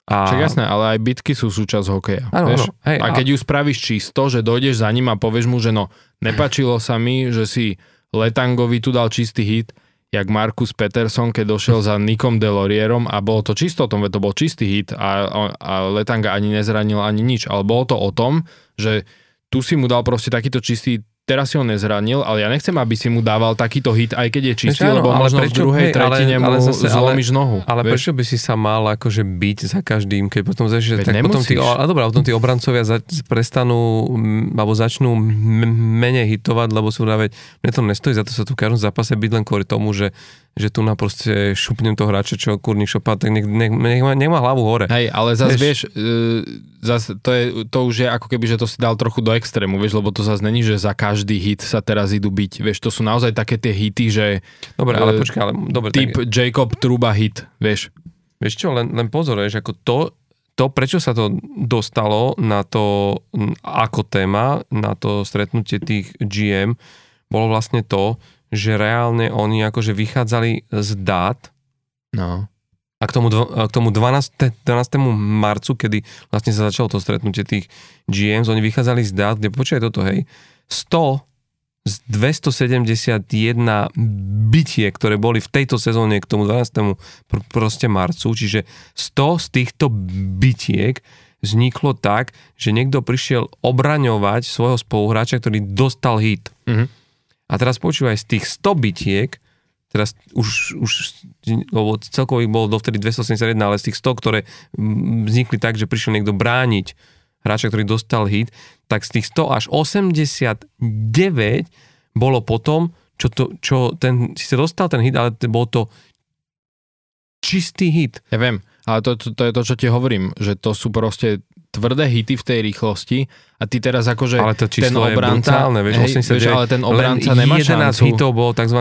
a... Však jasné, ale aj bitky sú súčasť hokeja. Ano, vieš? Ano, hej, a keď a... ju spravíš čisto, že dojdeš za ním a povieš mu, že no, nepačilo sa mi, že si Letangovi tu dal čistý hit, jak Markus Peterson, keď došiel za Nikom Delorierom a bolo to čisto o tom, to bol čistý hit a, a Letanga ani nezranil ani nič, ale bolo to o tom, že tu si mu dal proste takýto čistý teraz si ho nezranil, ale ja nechcem, aby si mu dával takýto hit, aj keď je čistý, Ešte, lebo ale možno prečo, v druhej hej, tretine ale, ale zase, zlomíš ale, nohu. Ale vieš? prečo by si sa mal akože byť za každým, keď potom že tak potom tí, a dobrá, potom tí obrancovia za, prestanú, alebo začnú m- menej hitovať, lebo sú dáveť, mne to nestojí za to sa tu v každom zápase byť len kvôli tomu, že že tu na proste šupnem toho hráča, čo kurník šopa, tak nech, nech, nech, má, nech má hlavu hore. Hej, ale zase vieš, vieš uh, zas to, je, to už je ako keby, že to si dal trochu do extrému, vieš, lebo to zase není, že za každý hit sa teraz idú byť, vieš, to sú naozaj také tie hity, že Dobre, ale uh, počkaj, ale dobre. Typ tak... Jacob Truba hit, vieš. Vieš čo, len, len pozor, vieš, ako to, to, prečo sa to dostalo na to ako téma, na to stretnutie tých GM, bolo vlastne to, že reálne oni akože vychádzali z dát No. a k tomu, k tomu 12. 12. marcu, kedy vlastne sa začalo to stretnutie tých GMs, oni vychádzali z dát, kde počkaj toto, hej, 100 z 271 bytie, ktoré boli v tejto sezóne k tomu 12. Pr- proste marcu, čiže 100 z týchto bytiek vzniklo tak, že niekto prišiel obraňovať svojho spoluhráča, ktorý dostal hit. Mhm. A teraz počúvaj, z tých 100 bytiek, teraz už, už lebo celkovo ich bolo dovtedy 271, ale z tých 100, ktoré vznikli tak, že prišiel niekto brániť hráča, ktorý dostal hit, tak z tých 100 až 89 bolo potom, čo, to, čo ten, si sa dostal ten hit, ale to- bol to čistý hit. Ja viem, ale to, to, to je to, čo ti hovorím, že to sú proste tvrdé hity v tej rýchlosti a ty teraz akože Ale to ten je obranca, brutálne, vieš, hej, 89, vieš, ale ten obranca nemá 11 šancu. hitov bolo tzv.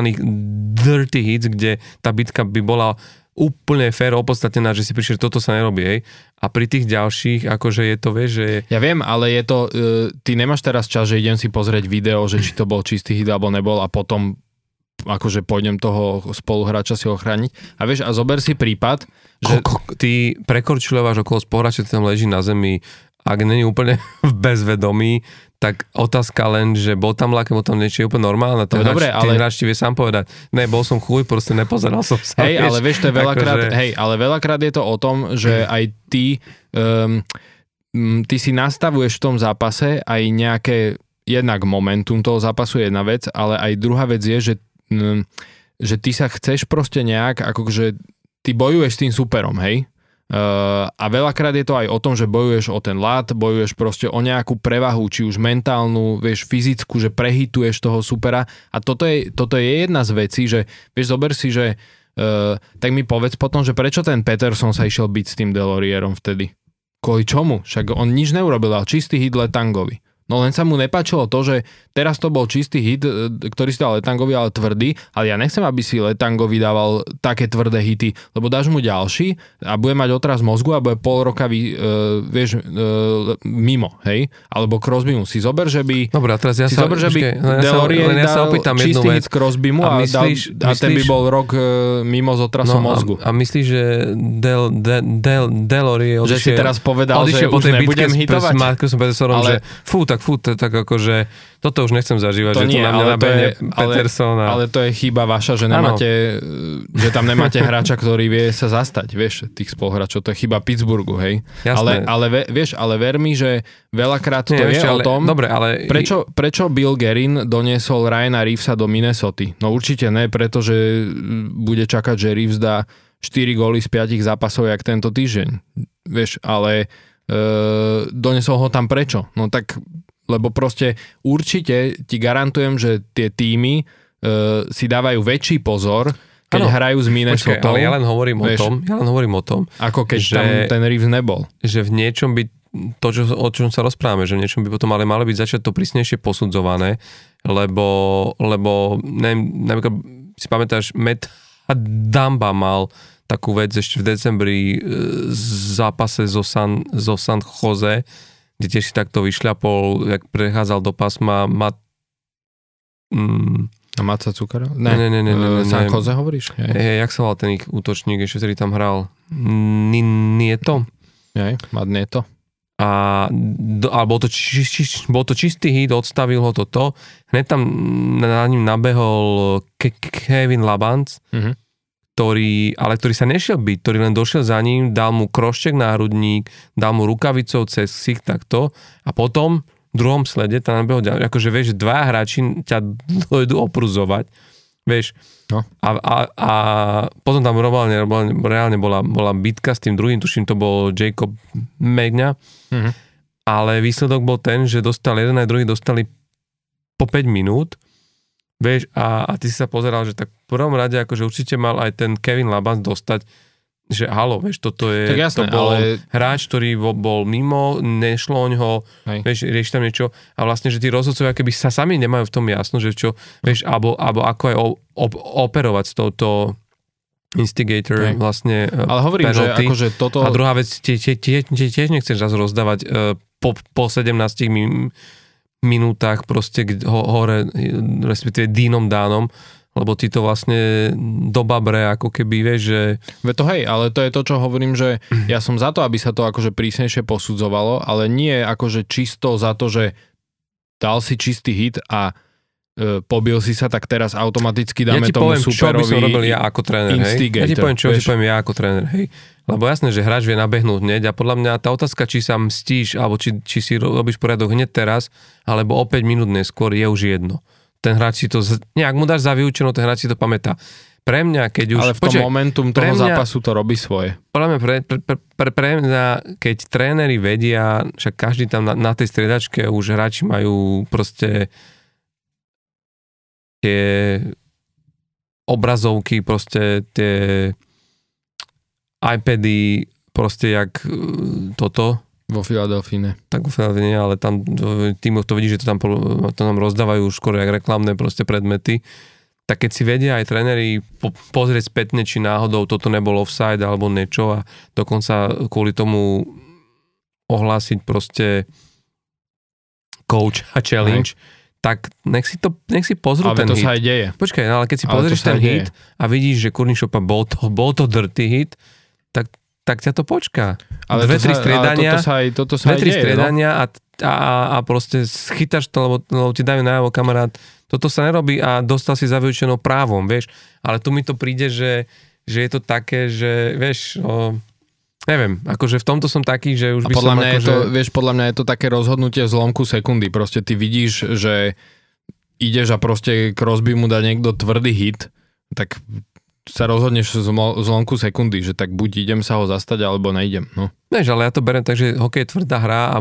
dirty hits, kde tá bitka by bola úplne fér opodstatnená, že si prišiel, toto sa nerobí, hej. A pri tých ďalších, akože je to, vieš, že Ja viem, ale je to, uh, ty nemáš teraz čas, že idem si pozrieť video, že či to bol čistý hit alebo nebol a potom akože pôjdem toho spoluhráča si ochrániť. A vieš, a zober si prípad, že... Ko, ko, ty prekorčiľováš okolo spohrača, ty tam leží na zemi, ak není úplne v bezvedomí, tak otázka len, že bol tam laké, bol tam niečo je úplne normálne, ten, No dobre, ale- hráč ti vie sám povedať, ne, bol som chuj, proste nepozeral som sa. Hej, ale vieš, to je veľakrát, akože- hej, ale veľakrát je to o tom, že aj ty, um, ty si nastavuješ v tom zápase aj nejaké, jednak momentum toho zápasu je jedna vec, ale aj druhá vec je, že, mm, že ty sa chceš proste nejak, akože ty bojuješ s tým superom, hej? A veľakrát je to aj o tom, že bojuješ o ten lát, bojuješ proste o nejakú prevahu, či už mentálnu, vieš, fyzickú, že prehituješ toho supera a toto je, toto je jedna z vecí, že vieš, zober si, že uh, tak mi povedz potom, že prečo ten Peterson sa išiel byť s tým Delorierom vtedy? Kvôli čomu? Však on nič neurobil, ale čistý hit Letangovi. No len sa mu nepáčilo to, že teraz to bol čistý hit, e, ktorý si dal Letangovi, ale tvrdý, ale ja nechcem, aby si Letangovi dával také tvrdé hity, lebo dáš mu ďalší a bude mať otraz mozgu a bude pol roka vy, uh, vieš, uh, mimo, hej? Alebo Crosby mu si zober, že by Dobre, a teraz ja si sa, zober, že by ja sa, Delorier len ja sa dal opýtam jednu čistý hit Crosbymu A a, myslíš- dal, a ten by myslíš- bol rok uh, mimo s otrasom mozgu. No, a, a myslíš, že Del, Del, Del, Delory že si teraz povedal, že odišiel po už nebudem hitovať. s Markusom Petersonom, Ale- že fú, tak fú, to, tak akože toto už nechcem zažívať, To že nie, tu na mňa ale to je- ale- Peterson a... Ale to je chyba vaša, že, nemáte, že tam nemáte hráča, ktorý vie sa zastať, vieš, tých spoluhráčov. To je chyba Pittsburghu, hej. Ale, Jasné. ale ve- vieš, ale ver mi, že veľakrát to Nie, je ešte, o ale- tom, Dobre, ale... Prečo, prečo Bill Gerin doniesol Ryana Reevesa do Minnesota? No určite ne, pretože bude čakať, že Reeves dá 4 góly z 5 zápasov, jak tento týždeň. Vieš, ale e, donesol ho tam prečo? No tak, lebo proste určite ti garantujem, že tie týmy e, si dávajú väčší pozor, keď Áno. hrajú s Minnesota, ale ja len hovorím vieš. o tom, ja len hovorím o tom, ako keď že- tam ten Reeves nebol. že v niečom by to, čo, o čom sa rozprávame, že v niečom by potom ale malo byť začať to prísnejšie posudzované, lebo, lebo neviem, napríklad si pamätáš, Matt Damba mal takú vec ešte v decembri e, v zápase zo San, zo San Jose, kde tiež si takto vyšľapol, jak prechádzal do pásma Mat, mm, A Maca Cukara? Ne, ne, ne, ne, ne, ne. San Jose hovoríš? Hej, e, jak sa volal ten ich útočník ešte, ktorý tam hral? Ni- Nieto? hej, Madne to. a do, bol to, či, či, bol to čistý hit, odstavil ho toto. Hneď tam na ním nabehol Ke- Kevin Labanc, Mhm. Ktorý, ale ktorý sa nešiel byť, ktorý len došiel za ním, dal mu krošček na hrudník, dal mu rukavicou cez ksich takto a potom v druhom slede tam nabehol ďalej. Akože vieš, dva hráči ťa dojdu opruzovať, vieš. No. A, a, a potom tam reálne, reálne bola, bola bitka s tým druhým, tuším, to bol Jacob Megna, Mhm. ale výsledok bol ten, že dostal jeden aj druhý dostali po 5 minút, vieš, a, a ty si sa pozeral, že tak v prvom rade akože určite mal aj ten Kevin Laban dostať, že halo, vieš, toto je, Tak jasné, to bol ale- hráč, ktorý bol, mimo, nešlo o ňoho, Hej. vieš, rieši tam niečo a vlastne, že tí rozhodcovia, keby sa sami nemajú v tom jasno, že čo, vieš, alebo, alebo ako aj o, op, operovať s touto instigator Hej. vlastne e, Ale hovorím, že akože toto... A druhá vec, tie, tie, tie, tie, tiež nechceš raz rozdávať e, po, po 17 min, minútach proste ho, hore, respektíve dínom dánom, lebo ty to vlastne do babre, ako keby, vieš, že Ve to hej, ale to je to, čo hovorím, že ja som za to, aby sa to akože prísnejšie posudzovalo, ale nie akože čisto za to, že dal si čistý hit a pobil si sa, tak teraz automaticky ja dáme ti tomu poviem, čo by superovi som robil ja ako tréner, hej. Ja ti poviem, čo vieš. ti poviem ja ako tréner, hej. Lebo jasné, že hráč vie nabehnúť hneď a podľa mňa tá otázka, či sa mstíš, alebo či, či si robíš poriadok hneď teraz, alebo o 5 minút neskôr, je už jedno. Ten hráč si to, z- nejak mu dáš za vyučenú, ten hráč si to pamätá. Pre mňa, keď už... Ale v tom počkaj, momentum toho mňa- zápasu to robí svoje. podľa mňa pre, pre, pre, pre, pre mňa, keď tréneri vedia, však každý tam na, na tej striedačke už hráči majú proste tie obrazovky, proste tie iPady, proste jak e, toto, Vo Filadelfii ne. tak vo Filadelfii ale tam tímoch to vidí, že to tam to nám rozdávajú skoro jak reklamné proste predmety. Tak keď si vedia aj tréneri po, pozrieť spätne, či náhodou toto nebol offside alebo niečo a dokonca kvôli tomu ohlásiť proste coach a challenge, tak nech si, to, nech si pozrú Ale ten to hit. sa aj deje. Počkaj, no ale keď si Ale pozrieš ten aj deje. hit a vidíš, že Kurnišopa bol to, bol to dirty hit, tak, tak ťa to počká. Ale Dve, to tri sa, striedania, toto sa aj, toto sa dve, aj tri deje, no. striedania a, a, a proste schytaš to, lebo, lebo ti dajú najavo kamarát. Toto sa nerobí a dostal si za vyučenou právom, vieš. Ale tu mi to príde, že, že je to také, že vieš, o, neviem, akože v tomto som taký, že už A by podľa som mňa, je akože... to, vieš, podľa mňa je to také rozhodnutie v zlomku sekundy. Proste ty vidíš, že ideš a proste Crosby mu dá niekto tvrdý hit, tak sa rozhodneš v zlo- v zlomku sekundy, že tak buď idem sa ho zastať, alebo nejdem. No. Vieš, ale ja to berem tak, že hokej je tvrdá hra a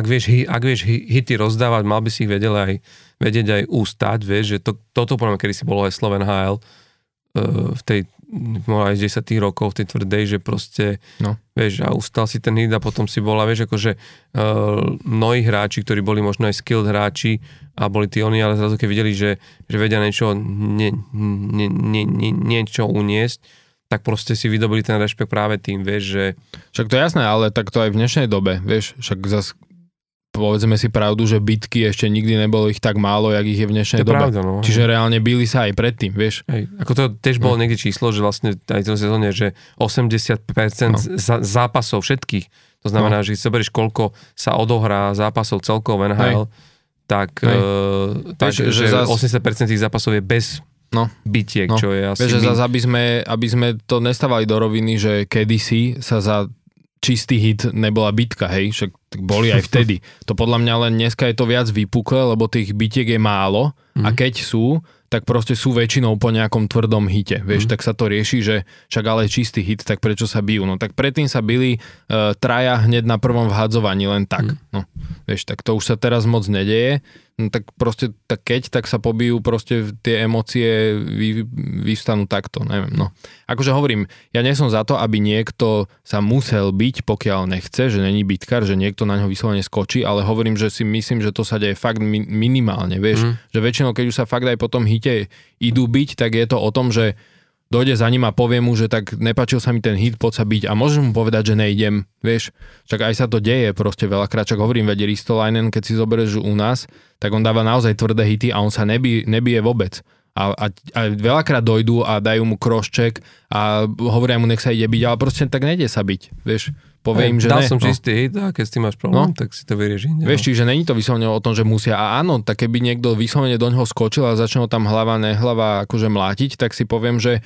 ak vieš, ak vieš hity rozdávať, mal by si ich vedieť aj, vedieť aj ústať, vieš, že to, toto poviem, kedy si bolo aj Sloven HL uh, v tej aj z 10 rokov v tej tvrdej, že proste, No. vieš, a ustal si ten hit a potom si bola, vieš, akože uh, mnohí hráči, ktorí boli možno aj skilled hráči a boli tí oni, ale zrazu keď videli, že, že vedia niečo, nie, nie, nie, nie, niečo uniesť, tak proste si vydobili ten rešpekt práve tým, vieš, že Však to je jasné, ale tak to aj v dnešnej dobe, vieš, však zas povedzme si pravdu, že bitky ešte nikdy nebolo ich tak málo, jak ich je v dnešnej dobe. pravda, no. Čiže reálne bili sa aj predtým, vieš. Hej, ako to tiež bolo No. niekde číslo, že vlastne aj v sezóne, že 80% No. zápasov všetkých, to znamená, že keď zoberieš, koľko sa odohrá zápasov celkovo v NHL, tak, Hej. uh, tak Vieš, že, že zas- 80% tých zápasov je bez No. bitiek, No. čo je asi... Vieš, že min- zase, aby sme, aby sme to nestávali do roviny, že kedysi sa za čistý hit nebola bitka, hej, však tak boli aj vtedy. To podľa mňa len dneska je to viac vypuklé, lebo tých bitiek je málo a Mhm. keď sú, tak proste sú väčšinou po nejakom tvrdom hite, vieš, Mhm. tak sa to rieši, že však ale čistý hit, tak prečo sa bijú? No tak predtým sa bili uh, traja hneď na prvom vhadzovaní, len tak. Mhm. No, vieš, tak to už sa teraz moc nedeje, tak proste tak keď, tak sa pobijú proste tie emócie vy, vyvstanú takto, neviem, no. Akože hovorím, ja nie som za to, aby niekto sa musel byť, pokiaľ nechce, že není bitkár, že niekto na ňo vyslovene skočí, ale hovorím, že si myslím, že to sa deje fakt mi- minimálne, vieš, Mhm. že väčšinou, keď už sa fakt aj po tom hite idú byť, tak je to o tom, že dojde za ním a povie mu, že tak nepačil sa mi ten hit, poď sa byť a môžeš mu povedať, že nejdem, vieš, však aj sa to deje proste veľakrát, čak hovorím, veď Ristolainen, keď si zoberieš u nás, tak on dáva naozaj tvrdé hity a on sa nebije, nebije vôbec. A, a, a veľakrát dojdú a dajú mu crosscheck a hovoria mu, nech sa ide byť, ale proste tak nejde sa byť, vieš. Povie im, že dal ne. som no. čistý hit a keď s tým máš problém, No. tak si to vyrieši. inde, Vieš, čiže není to vyslovene o tom, že musia. A áno, tak keby niekto vyslovene do ňoho skočil a ho tam hlava, nehlava akože mlátiť, tak si poviem, že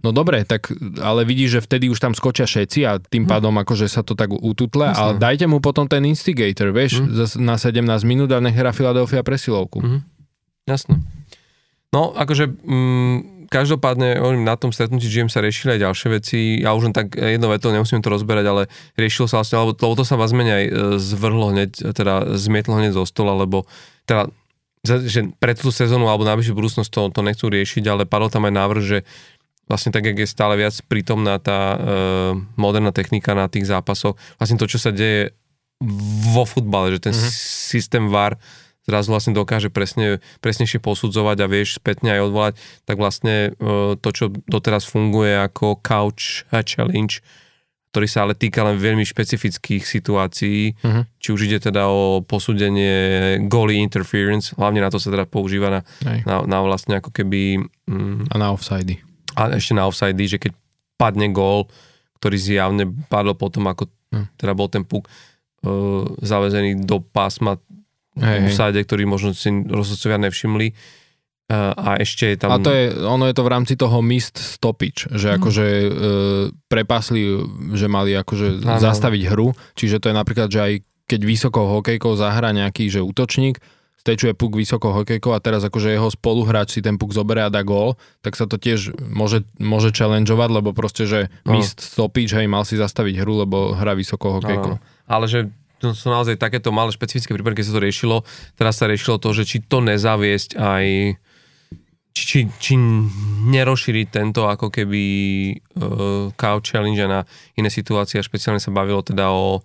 no dobre, tak ale vidíš, že vtedy už tam skočia všetci a tým pádom akože sa to tak ututle, Jasné. ale dajte mu potom ten instigator, vieš, zas na 17 minút a nech hrá Philadelphia presilovku. Mhm. Jasno. No, akože mm, každopádne na tom stretnutí GM sa riešili aj ďalšie veci. Ja už len tak jedno veto, nemusím to rozberať, ale riešilo sa vlastne, lebo, lebo to sa vás menej aj e, zvrhlo hneď, teda zmietlo hneď zo stola, lebo teda že pre túto sezónu alebo najbližšiu budúcnosť to, to nechcú riešiť, ale padol tam aj návrh, že vlastne tak, jak je stále viac prítomná tá e, moderná technika na tých zápasoch, vlastne to, čo sa deje vo futbale, že ten Mhm. mm-hmm. systém VAR zrazu vlastne dokáže presne, presnejšie posudzovať a vieš spätne aj odvolať, tak vlastne e, to, čo doteraz funguje ako couch challenge, ktorý sa ale týka len veľmi špecifických situácií, uh-huh. či už ide teda o posúdenie goalie interference, hlavne na to sa teda používa na, na, na vlastne ako keby... Mm, a na offside. A ešte na offside, že keď padne gól, ktorý zjavne padol potom, ako uh. teda bol ten puk uh, zavezený do pásma v offside, ktorý možno si rozhodcovia nevšimli, a ešte je tam... A to je, ono je to v rámci toho mist stopič, že mm. akože e, prepasli, že mali akože ano. zastaviť hru, čiže to je napríklad, že aj keď vysokou hokejkou zahra nejaký, že útočník, stečuje puk vysokou hokejkou a teraz akože jeho spoluhráč si ten puk zoberie a dá gól, tak sa to tiež môže, môže challengeovať, lebo proste, že no. mist stopič, hej, mal si zastaviť hru, lebo hra vysokou hokejkou. No, ale že to sú naozaj takéto malé špecifické prípady, keď sa to riešilo. Teraz sa riešilo to, že či to nezaviesť aj či, či nerozšíriť tento ako keby uh, couch challenge na iné situácie špeciálne sa bavilo teda o,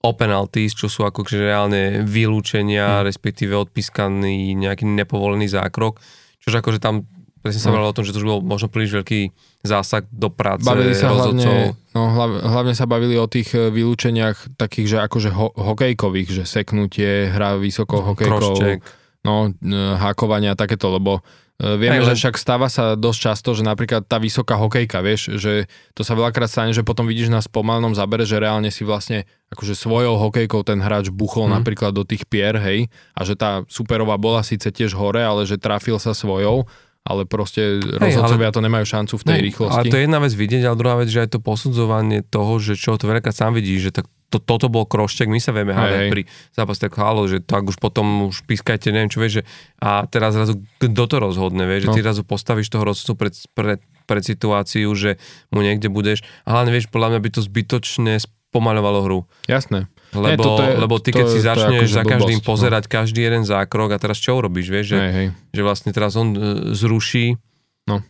o penalties, čo sú ako reálne vylúčenia, hmm. respektíve odpískaný nejaký nepovolený zákrok, čože akože tam presne sa no. o tom, že to už bol možno príliš veľký zásah do práce bavili sa hlavne, no, hlavne, sa bavili o tých e, vylúčeniach takých, že akože ho, hokejkových, že seknutie, hra vysoko hokejkou, no, e, hákovania takéto, lebo E, vieme, že však stáva sa dosť často, že napríklad tá vysoká hokejka, vieš, že to sa veľakrát stane, že potom vidíš na spomalnom zabere, že reálne si vlastne akože svojou hokejkou ten hráč buchol hmm. napríklad do tých pier, hej, a že tá superová bola síce tiež hore, ale že trafil sa svojou, ale proste rozhodcovia ale, to nemajú šancu v tej hej, rýchlosti. Ale to je jedna vec vidieť, ale druhá vec, že aj to posudzovanie toho, že čo to veľká sám vidí, že tak to, toto bol kroštek, my sa vieme hádať pri zápase tak halo, že tak už potom už pískajte, neviem čo vieš, že a teraz zrazu kto to rozhodne, vieš, no. že ty zrazu postavíš toho rozhodcu pred, pred, pred situáciu, že mu niekde budeš a hlavne vieš, podľa mňa by to zbytočne spomaľovalo hru. Jasné. Lebo, Nie, je, lebo ty keď si začneš akože za každým blbosť, no. pozerať no. každý jeden zákrok a teraz čo urobíš, vieš, že, hej, hej. že vlastne teraz on e, zruší no.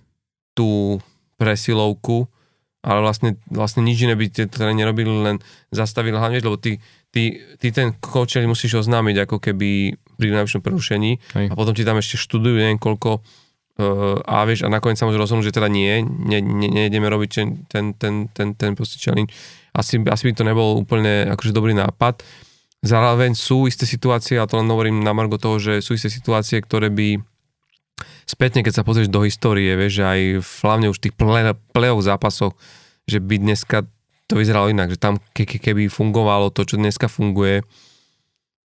tú presilovku ale vlastne, vlastne nič iné by tie teda nerobili, len zastavili hlavne, lebo ty, ty, ty ten coach musíš oznámiť ako keby pri najvyššom prerušení Hej. a potom ti tam ešte študujú neviem koľko uh, a vieš, a nakoniec sa rozhodnúť, že teda nie, ne, ne, nejdeme robiť ten, ten, ten, ten, ten proste challenge. Asi, asi by to nebol úplne akože dobrý nápad. Zároveň sú isté situácie, a to len hovorím na margo toho, že sú isté situácie, ktoré by spätne, keď sa pozrieš do histórie, vieš, aj v, hlavne už tých play, play-off zápasoch, že by dneska to vyzeralo inak, že tam ke, keby fungovalo to, čo dneska funguje,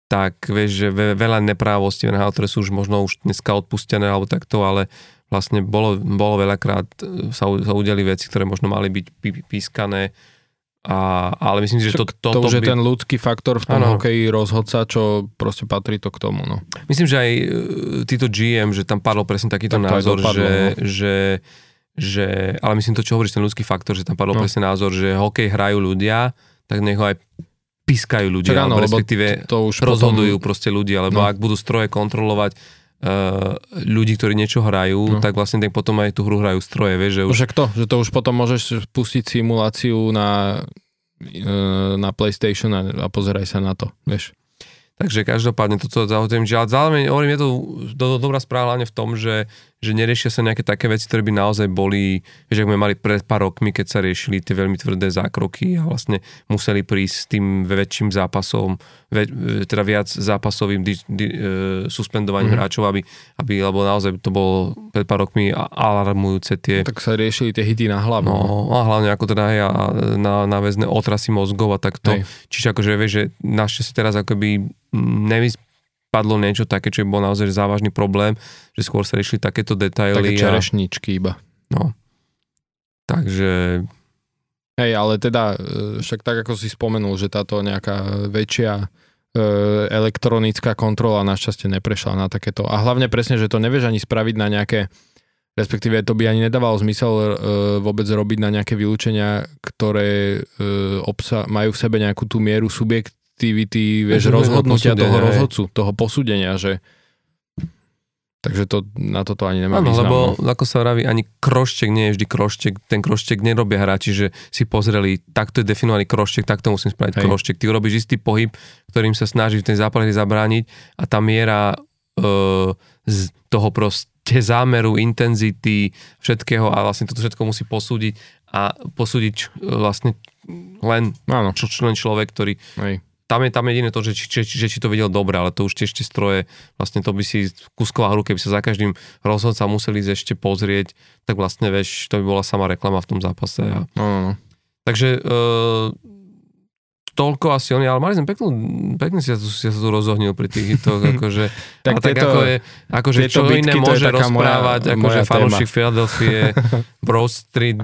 tak vieš, že veľa neprávostí ktoré sú už možno už dneska odpustené alebo takto, ale vlastne bolo, bolo veľakrát sa, sa udeli veci, ktoré možno mali byť pískané a, ale myslím si, že to, to, to, to už by... je ten ľudský faktor v tom ano. hokeji rozhodca, čo proste patrí to k tomu. No. Myslím, že aj e, títo GM, že tam padol presne takýto tak názor, dopadlo, že, no. že, že, ale myslím to, čo hovoríš, ten ľudský faktor, že tam padol no. presne názor, že hokej hrajú ľudia, tak nech ho aj pískajú ľudia, Čak, áno, alebo respektíve to už rozhodujú potom... proste ľudia, lebo no. ak budú stroje kontrolovať ľudí, ktorí niečo hrajú, no. tak vlastne tak potom aj tú hru hrajú stroje, vieš, že už... Však to, že to už potom môžeš pustiť simuláciu na, uh, na PlayStation a, a pozeraj sa na to, vieš. Takže každopádne toto zahodujem, že ale zároveň hovorím, je to do, do, dobrá správa hlavne v tom, že že neriešia sa nejaké také veci, ktoré by naozaj boli, že ak sme mali pred pár rokmi, keď sa riešili tie veľmi tvrdé zákroky a vlastne museli prísť s tým väčším zápasom, ve, teda viac zápasovým di, di, e, suspendovaním mm. hráčov, aby, aby, lebo naozaj to bolo pred pár rokmi alarmujúce tie... Tak sa riešili tie hity na hlavu. No, a hlavne ako teda aj na, na väzne otrasy mozgov a takto. Hej. Čiže akože vieš, že našťastie teraz akoby nevys, padlo niečo také, čo bol naozaj závažný problém, že skôr sa riešili takéto detaily. Také čerešničky iba. No. Takže... Hej, ale teda, e, však tak ako si spomenul, že táto nejaká väčšia e, elektronická kontrola našťastie neprešla na takéto. A hlavne presne, že to nevieš ani spraviť na nejaké, respektíve to by ani nedávalo zmysel e, vôbec robiť na nejaké vylúčenia, ktoré obsa- majú v sebe nejakú tú mieru subjekt, subjektivity, vieš, rozhodnutia toho rozhodcu, toho posúdenia, že Takže to, na toto ani nemá význam. lebo no. ako sa vraví, ani kroštek nie je vždy kroštek. Ten kroštek nerobia hráči, že si pozreli, takto je definovaný kroštek, takto musím spraviť Hej. kroštek. Ty urobíš istý pohyb, ktorým sa snažíš v tej zápale zabrániť a tá miera e, z toho proste zámeru, intenzity, všetkého a vlastne toto všetko musí posúdiť a posúdiť č- vlastne len Áno, čo, len človek, ktorý hej. Tam je, tam je jediné to, že či, či, že či to videl dobre, ale to už tiež tie stroje, vlastne to by si kusková hru, keby sa za každým rozhodca museli ísť ešte pozrieť, tak vlastne vieš, to by bola sama reklama v tom zápase. A, No, no, no. takže e, toľko asi oni, ale mali sme peknú, pekne si sa tu, si sa tu rozohnil pri tých hitoch, akože, Tak tak, tieto- ako je, akože čo iné môže taká moja- rozprávať, akože moja fanúšik Philadelphia, Bro Street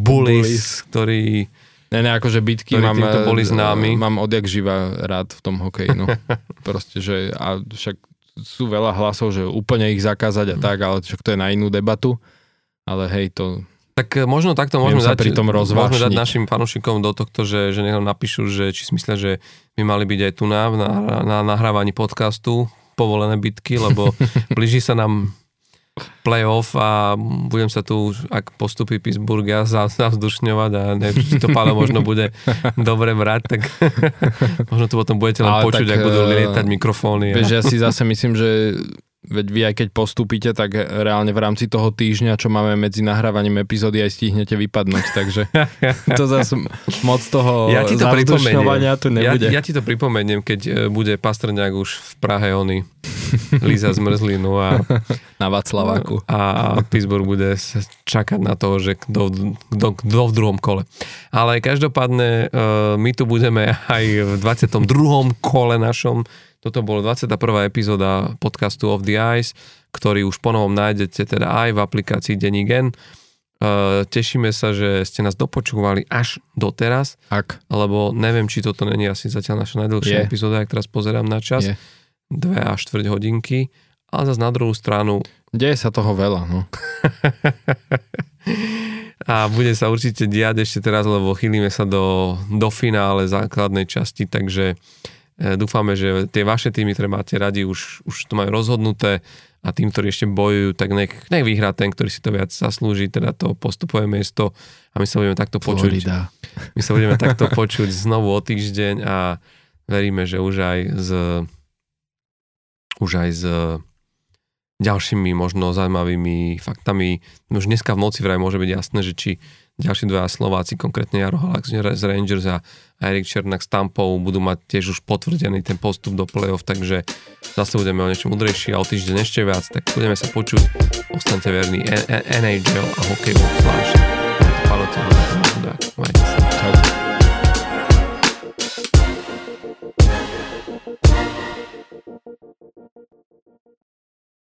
Bullies, ktorí Ne, ne, akože bitky mám, boli eh, známi. mám odjak živa rád v tom hokeji, no. Proste, že a však sú veľa hlasov, že úplne ich zakázať a tak, ale však to je na inú debatu. Ale hej, to... Tak e, možno takto môžeme dať, pri tom môžeme dať našim fanúšikom do tohto, že, že nech napíšu, že či si myslia, že by mali byť aj tu na, na, na nahrávaní podcastu povolené bitky, lebo blíži sa nám playoff a budem sa tu, ak postupí Pittsburgh, ja za, zavzdušňovať a neviem, či to Pálo možno bude dobre brať, tak možno tu potom budete len Ale počuť, tak, ak budú eh, lietať mikrofóny. Vieš, A... ja si zase myslím, že veď vy aj keď postúpite, tak reálne v rámci toho týždňa, čo máme medzi nahrávaním epizódy, aj stihnete vypadnúť, takže to zase moc toho Ja ti to tu Ja, nebude. ja ti to pripomeniem, keď e, bude Pastrňák už v Prahe, oni Líza zmrzlinu a, Na Václaváku. a Pittsburgh bude čakať na to, že kto, kto, kto v druhom kole. Ale každopádne e, my tu budeme aj v 22. kole našom. Toto bolo 21. epizóda podcastu Of the Ice, ktorý už ponovom nájdete teda aj v aplikácii Denní Gen. E, Tešíme sa, že ste nás dopočúvali až doteraz Ak lebo neviem, či toto není asi zatiaľ naša najdlhšia Je. epizóda, ak teraz pozerám na čas. Je. Dve až štvrť hodinky. Ale zase na druhú stranu deje sa toho veľa, no. a bude sa určite diať ešte teraz, lebo chýlime sa do, do finále základnej časti, takže e, dúfame, že tie vaše týmy, ktoré máte radi, už, už to majú rozhodnuté a tým, ktorí ešte bojujú, tak nech, nech vyhrá ten, ktorý si to viac zaslúži, teda to postupové miesto a my sa budeme takto počuť. Florida. My sa budeme takto počuť znovu o týždeň a veríme, že už aj s už aj s ďalšími možno zaujímavými faktami. Už dneska v noci vraj môže byť jasné, že či ďalší dvaja Slováci, konkrétne Jaro Halak z Rangers a Erik Černak s Tampou budú mať tiež už potvrdený ten postup do play-off, takže zase budeme o niečom udrejší a o týždeň ešte viac, tak budeme sa počuť. Ostaňte verní NHL a hokejovou zvlášť. Palo, majte sa. Čaute.